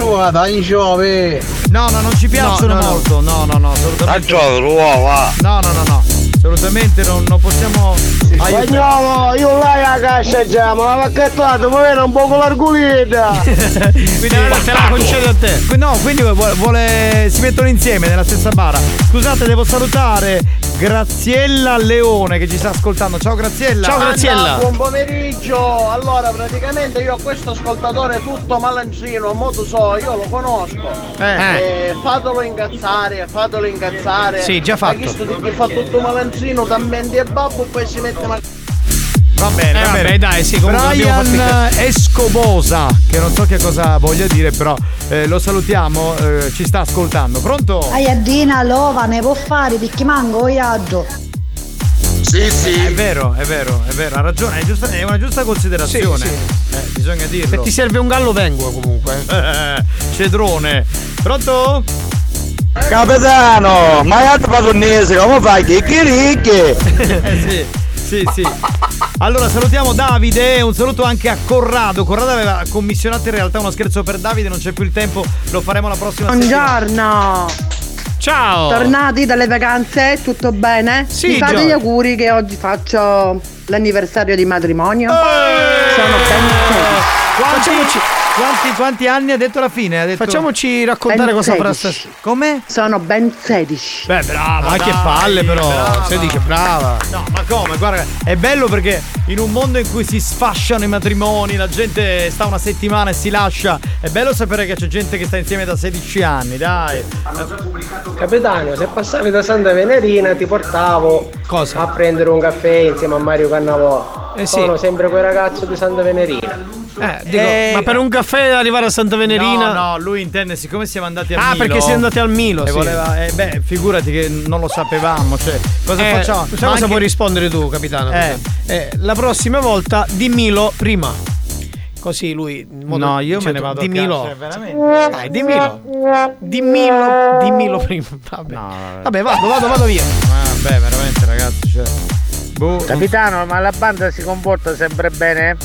No, no, non ci piacciono No, no, no. molto. No, no, no, assolutamente. uova. No, no, no, no. Assolutamente non, non possiamo. aiutare. Spagnolo, io là la cassa già, ma la vacchettata, ma viene un poco l'argulita. Quindi te la concedo a te. No, quindi vuole, vuole- si mettono insieme nella stessa bara. Scusate, devo salutare Graziella Leone che ci sta ascoltando. Ciao Graziella. Anna, buon pomeriggio. Allora, praticamente io ho questo ascoltatore tutto malanzino, mo tu so, io lo conosco. Eh. Eh, fatelo incazzare, fatelo incazzare. Sì, già fatto. Hai visto di chi fa tutto malanzino, tammendi e babbo, poi si mette una Va bene, Eh, va vabbè, bene. dai, sì, Brian Escobosa, che non so che cosa voglia dire, però eh, lo salutiamo, eh, ci sta ascoltando. Pronto? Aiadina, lova, ne può fare, perché manco viaggio. Sì, sì. È vero, è vero, è vero, ha ragione, è, giusta- è una giusta considerazione. Sì, Eh, bisogna dirlo. Se ti serve un gallo vengo comunque. Eh, Cedrone. Pronto? Capitano, ma ti fatto un come fai? Chicchi ricchi! sì, sì, sì. Allora salutiamo Davide, un saluto anche a Corrado. Corrado aveva commissionato in realtà uno scherzo per Davide, non c'è più il tempo, lo faremo la prossima settimana. Buongiorno. Ciao. Tornati dalle vacanze, tutto bene? Sì, Mi fate Gio- gli auguri che oggi faccio l'anniversario di matrimonio? Sono ben Quanti, Facciamoci- quanti, quanti anni ha detto alla fine? Ha detto... Facciamoci raccontare Ben cosa farà 16. stasera. Come? Sono ben 16. Beh, brava. Ah, che dai, palle però. brava. Se dice brava. No, ma come? Guarda, è bello perché in un mondo in cui si sfasciano i matrimoni, la gente sta una settimana e si lascia, è bello sapere che c'è gente che sta insieme da 16 anni, dai. Capitano, se passavi da Santa Venerina ti portavo Cosa? a prendere un caffè insieme a Mario Cannavò. Eh sì. Sono sempre quel ragazzo di Santa Venerina. Eh, dico, Eh, ma per un caffè arrivare a Santa Venerina. No, no, lui intende, siccome siamo andati a Ah, Milo. perché siete andati al Milo, E sì. voleva, eh, beh, figurati che non lo sapevamo, cioè, cosa Eh, facciamo? sai cosa anche- puoi rispondere tu, capitano? Eh. Eh, la prossima volta dimmilo prima. Così lui. No, io cioè, me ne vado a Dimmilo. casa, cioè, veramente. Dai, dimmilo. Dimmilo. Dimmilo prima. Vabbè. Vabbè, vado, vado, vado via. Vabbè, veramente, ragazzi, cioè. boh, Capitano, ma la banda si comporta sempre bene?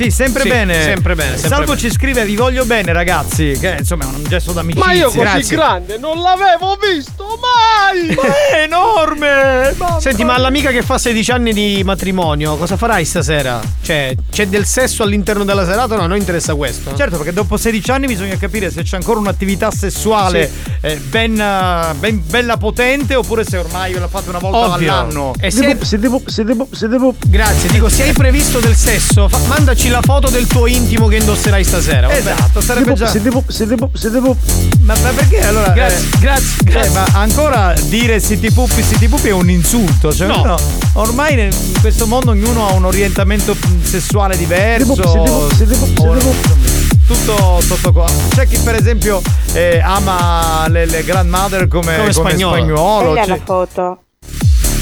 Sì, sempre Sì, sempre sempre bene, sempre Salvo bene. ci scrive vi voglio bene, ragazzi. Che insomma è un gesto d'amicizia. Ma io così Grazie. grande non l'avevo visto mai! Ma è enorme! Mamma Senti, ma l'amica che fa 16 anni di matrimonio, cosa farai stasera? Cioè, c'è del sesso all'interno della serata? No, a noi interessa questo. Certo, perché dopo 16 anni bisogna capire se c'è ancora un'attività sessuale eh, ben, ben- bella potente oppure se ormai l'ha fatta una volta Ovvio. all'anno. E se hai- Siete pup, siete pup, siete pup. Grazie, dico, se hai previsto del sesso, fa- mandaci la foto del tuo intimo che indosserai stasera. va bene? Esatto, sarebbe già. Siete pup, siete pup, siete pup. Ma, ma perché allora? Grazie, eh, grazie, eh, grazie. ma ancora dire city puppi, city puppi è un insulto. Cioè, No. uno- ormai in questo mondo ognuno ha un orientamento sessuale diverso. Siete pup, siete pup, siete o- pup. Tutto sotto qua. C'è chi, per esempio, eh, ama le, le grandmother come, Come spagnolo. spagnolo. Bella c'è- la foto.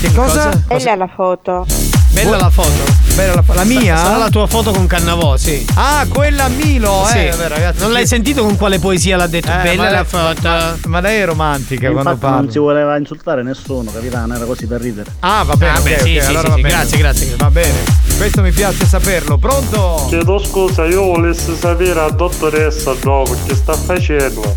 Che cosa? Bella la foto. Bella la foto. Bella la, la mia? Sarà la tua foto con Cannavò, sì. Ah, quella a Milo, Sì. eh. Vabbè, ragazzi, non l'hai sentito con quale poesia l'ha detto? Eh, Bella la foto. Ma, ma lei è romantica quando Infatti parla. non si voleva insultare nessuno, capitano, era così per ridere. Ah, va bene, Ah, ok, beh, sì, sì, allora sì, va sì, bene. grazie, grazie. Va bene, questo mi piace saperlo. Pronto? Chiedo scusa, io volessi sapere la dottoressa dopo che sta facendo.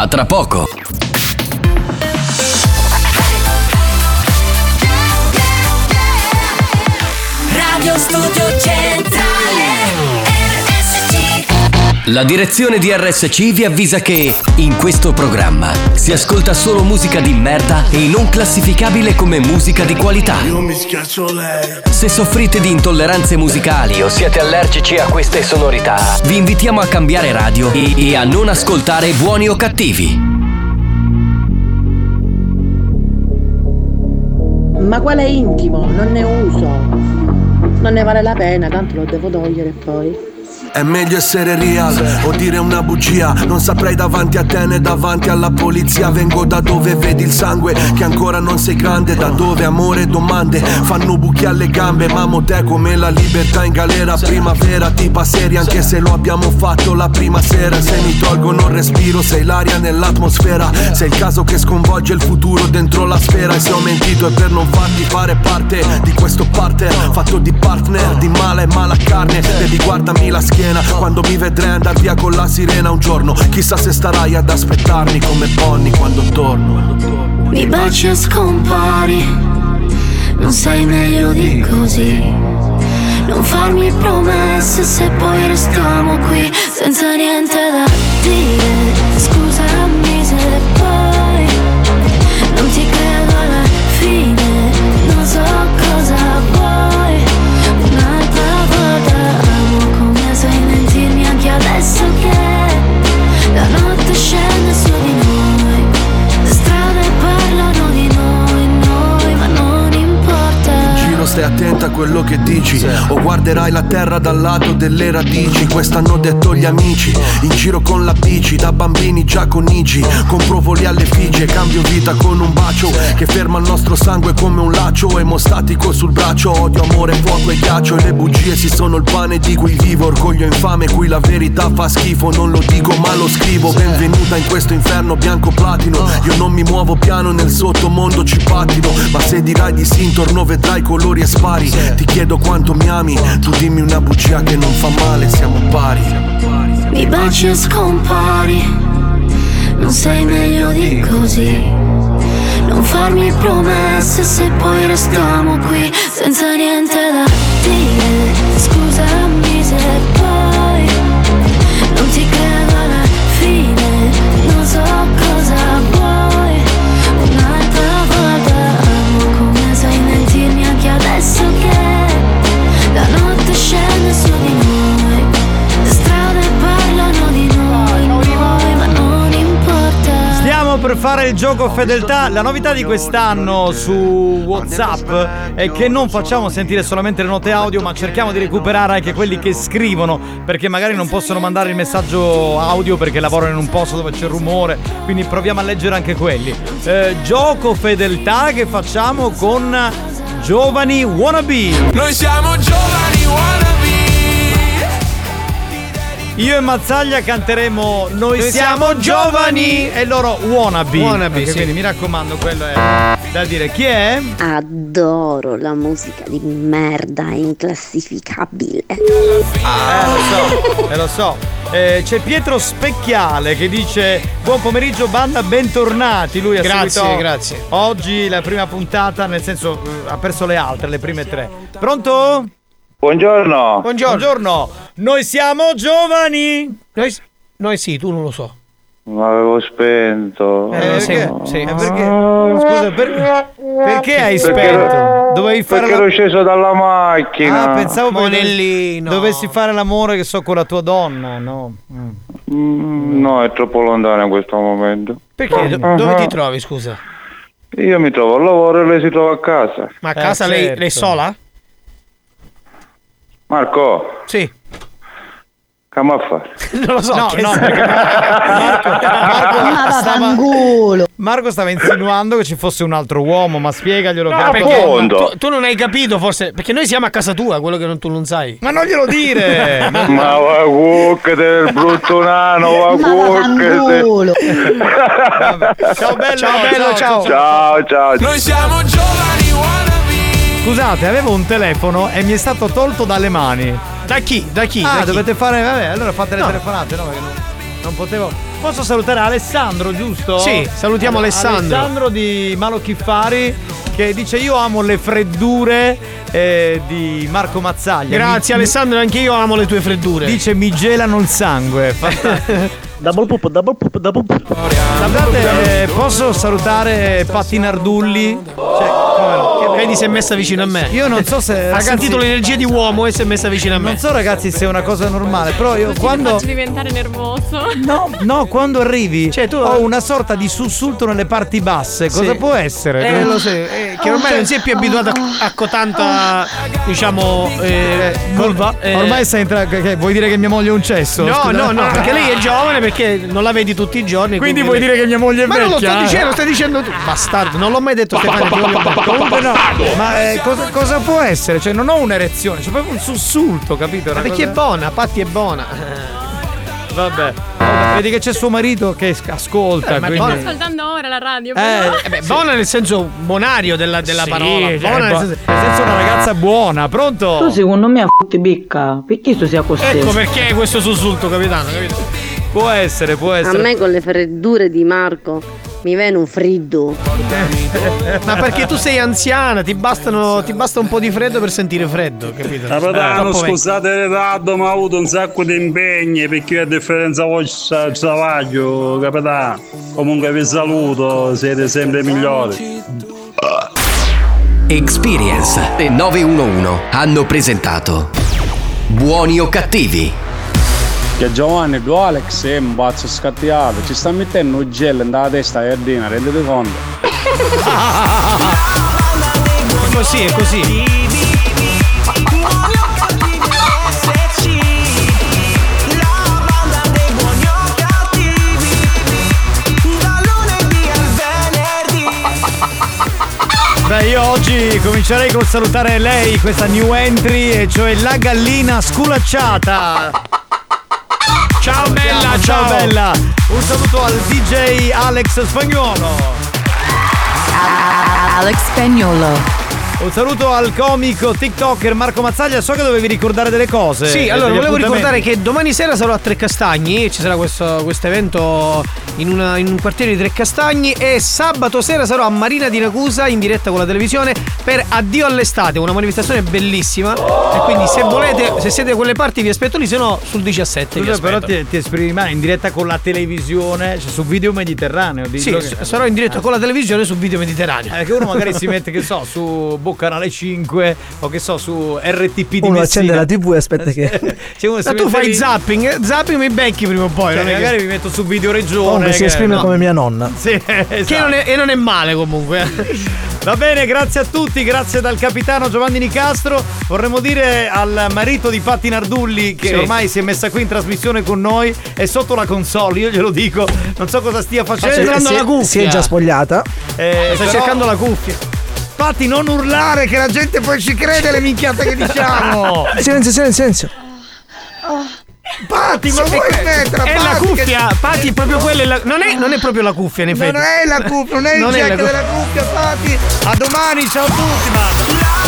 A tra poco. Radio Studio Centrale La direzione di RSC vi avvisa che in questo programma si ascolta solo musica di merda e non classificabile come musica di qualità. Io mi schiaccio lei. Se soffrite di intolleranze musicali o siete allergici a queste sonorità, vi invitiamo a cambiare radio e, e a non ascoltare buoni o cattivi. Ma quale intimo? Non ne uso. Non ne vale la pena, tanto lo devo togliere poi. È meglio essere real o dire una bugia. Non saprei davanti a te né davanti alla polizia. Vengo da dove vedi il sangue che ancora non sei grande. Da dove amore e domande fanno buchi alle gambe. Mamo te come la libertà in galera. Primavera tipa seria anche se lo abbiamo fatto la prima sera. Se mi tolgono il respiro sei l'aria nell'atmosfera. Sei il caso che sconvolge il futuro dentro la sfera. E se ho mentito è per non farti fare parte di questo partner. Fatto di partner, di mala e mala carne. Devi guardami la schiena quando mi vedrai andar via con la sirena un giorno Chissà se starai ad aspettarmi come Bonnie quando torno Mi baci e scompari, non sei meglio di così. Non farmi promesse se poi restiamo qui senza niente da dire. Stai attenta a quello che dici O guarderai la terra dal lato delle radici. Questo hanno detto gli amici In giro con la bici Da bambini già con Igi Compro voli alle Figi e cambio vita con un bacio Che ferma il nostro sangue come un laccio Emostatico sul braccio. Odio, amore, fuoco e ghiaccio E le bugie si sono il pane di cui vivo. Orgoglio infame cui la verità fa schifo. Non lo dico ma lo scrivo. Benvenuta in questo inferno bianco platino. Io non mi muovo piano nel sottomondo ci pattino Ma se dirai di sì intorno vedrai colori e spari. Ti chiedo quanto mi ami. Tu dimmi una bugia che non fa male. Siamo pari. Mi baci e scompari, non sei meglio di così. Non farmi promesse se poi restiamo qui senza niente da dire. Scusami se per fare il gioco fedeltà. La novità di quest'anno su WhatsApp è che non facciamo sentire solamente le note audio, ma cerchiamo di recuperare anche quelli che scrivono, perché magari non possono mandare il messaggio audio perché lavorano in un posto dove c'è rumore. Quindi proviamo a leggere anche quelli. Eh, gioco fedeltà che facciamo con giovani wannabe. Noi siamo giovani wannabe. Io e Mazzaglia canteremo Noi, Noi siamo, siamo giovani e loro wannabe. Wannabe, Ok, sì. Quindi mi raccomando, quello è da dire. Chi è? Adoro la musica di merda inclassificabile. Eh, lo so, eh, lo so. Eh, c'è Pietro Specchiale che dice Buon pomeriggio banda, bentornati. Lui ha Grazie, seguito grazie. oggi la prima puntata, nel senso eh, ha perso le altre, le prime tre. Pronto? Buongiorno. Buongiorno. Noi siamo giovani. Noi, noi sì, tu non lo so. Ma avevo spento. Eh, sì, perché? sì. Eh, perché? Scusa, per- perché hai Perché spento? ero- Dovevi fare Perché la- ero sceso dalla macchina. Ah, pensavo Monellino. dovessi fare l'amore che so con la tua donna, no? Mm. Mm, No, è troppo lontano in questo momento. Perché? Do- Ah, dove ah. ti trovi, scusa? Io mi trovo al lavoro e lei si trova a casa. Ma a Eh, casa lei, certo. lei sola? Marco, Sì. mi a fare? Non lo so. No, che no, perché Marco, Marco Ma stava. Marco stava insinuando che ci fosse un altro uomo, ma spiegaglielo che No, perché-. Tu, tu non hai capito forse, perché noi siamo a casa tua, quello che non- tu non sai. Ma non glielo dire! Ma va cucca del brutto nano, va vaffanculo. ciao bello, Ciao, bello, ciao. Ciao, ciao. Noi siamo wannabe. Scusate, avevo un telefono e mi è stato tolto dalle mani. Da chi? Da chi? Ah, Da chi? dovete fare. Vabbè, allora fate le No. telefonate, no? Perché non, non potevo. Posso salutare Alessandro, giusto? Sì, salutiamo Allora, Alessandro. Alessandro di Malo Chiffari che dice io amo le freddure eh, di Marco Mazzaglia. Grazie Mi- Alessandro, anche io amo le tue freddure. Dice mi gelano il sangue. double poop, double poop, double poop. Guardate, eh, posso salutare Patti Nardulli? Cioè, come no? Vedi, si è messa vicino a me. Io non so se. Ha sentito l'energia di uomo e si è messa vicino a me. Non so ragazzi se è una cosa normale, però io quando. faccio diventare nervoso. No, no, quando arrivi ho una sorta di sussulto nelle parti basse. Cosa Sì. può essere? Eh, lo so, eh, che ormai non si è più abituato a, cotanta, diciamo, eh, vulva. eh. Ormai che- che- Vuoi dire che mia moglie è un cesso? No, Scusa. no, no, perché lei è giovane, perché non la vedi tutti i giorni. Quindi vuoi dire che mia moglie è Ma non lo vecchia? sto dicendo, lo stai dicendo tu. Bastardo, non l'ho mai detto Stefano. Comunque no, ma eh, cosa, cosa può essere? Cioè, non ho un'erezione, c'è proprio un sussulto, capito? Ma perché è cosa- buona, Patti è buona. Vabbè. Vedi che c'è suo marito che ascolta. Eh, ma quindi... Sto ascoltando ora la radio. Eh. Eh beh, buona nel senso bonario della, della Sì, parola. cioè, Buona nel senso. nel senso una ragazza buona, pronto? Tu secondo me a fotti picca, perché tu sia così? Ecco perché questo sussulto, capitano, capito? Può essere, può A essere. me con le freddure di Marco mi viene un freddo. Ma perché tu sei anziana, ti, bastano, ti basta un po' di freddo per sentire freddo, capito? Capitano, vecchio. scusate il ritardo, ma ho avuto un sacco di impegni perché io a differenza vostra travaglio, capitano. Comunque vi saluto, siete sempre migliori. Experience e 911 hanno presentato Buoni o cattivi? Che Giovanni, tu Alex è un pazzo scattiato, ci sta mettendo un gel nella testa a Erdina, rendete conto? È così, è così. Beh, io oggi comincerei col salutare lei, questa new entry, e cioè la gallina sculacciata. Ciao bella, ciao ciao. bella. Un saluto al DJ Alex Spagnolo. Alex Spagnolo. Un saluto al comico TikToker Marco Mazzaglia. So che dovevi ricordare delle cose. Sì, allora volevo ricordare che domani sera sarò a Trecastagni, ci sarà questo questo evento in, una- in un quartiere di Trecastagni e sabato sera sarò a Marina di Ragusa in diretta con la televisione per Addio all'estate, una manifestazione bellissima e quindi se volete, se siete da quelle parti vi aspetto lì, se no sul 17 vi Scusa, però ti, ti esprimi mai in diretta con la televisione, cioè su video mediterraneo. Sì, che- sarò in diretta con la televisione su Video Mediterraneo. Eh, che uno magari si mette, che so, su Boh Canale 5 o che so, su RTP di Uno Messina. accende la TV e aspetta che. Cioè, uno si Ma tu fai zapping, eh? zapping mi becchi prima o poi. Cioè, non è che- magari mi metto su Video Regione. Comunque si che- esprime no. come mia nonna. Sì, esatto. Che non è, e non è male comunque. Va bene, grazie a tutti, grazie dal capitano Giovanni Nicastro. Vorremmo dire al marito di Patti Nardulli che Sì. ormai si è messa qui in trasmissione con noi, è sotto la console, io glielo dico, non so cosa stia facendo. cercando si, la è- cuffia. si è già spogliata. Eh, però- cercando la cuffia. Patti, non urlare che la gente poi ci crede alle minchiate che diciamo. silenzio, silenzio, silenzio. Patti, ma vuoi smettere? È la Patti, che- cuffia, Patti, proprio quella. è la- non, è, non è proprio la cuffia, in effetti. Non è la cuffia, non è il è jack la cuffia. della cuffia, Patti. A domani, ciao a tutti, ma.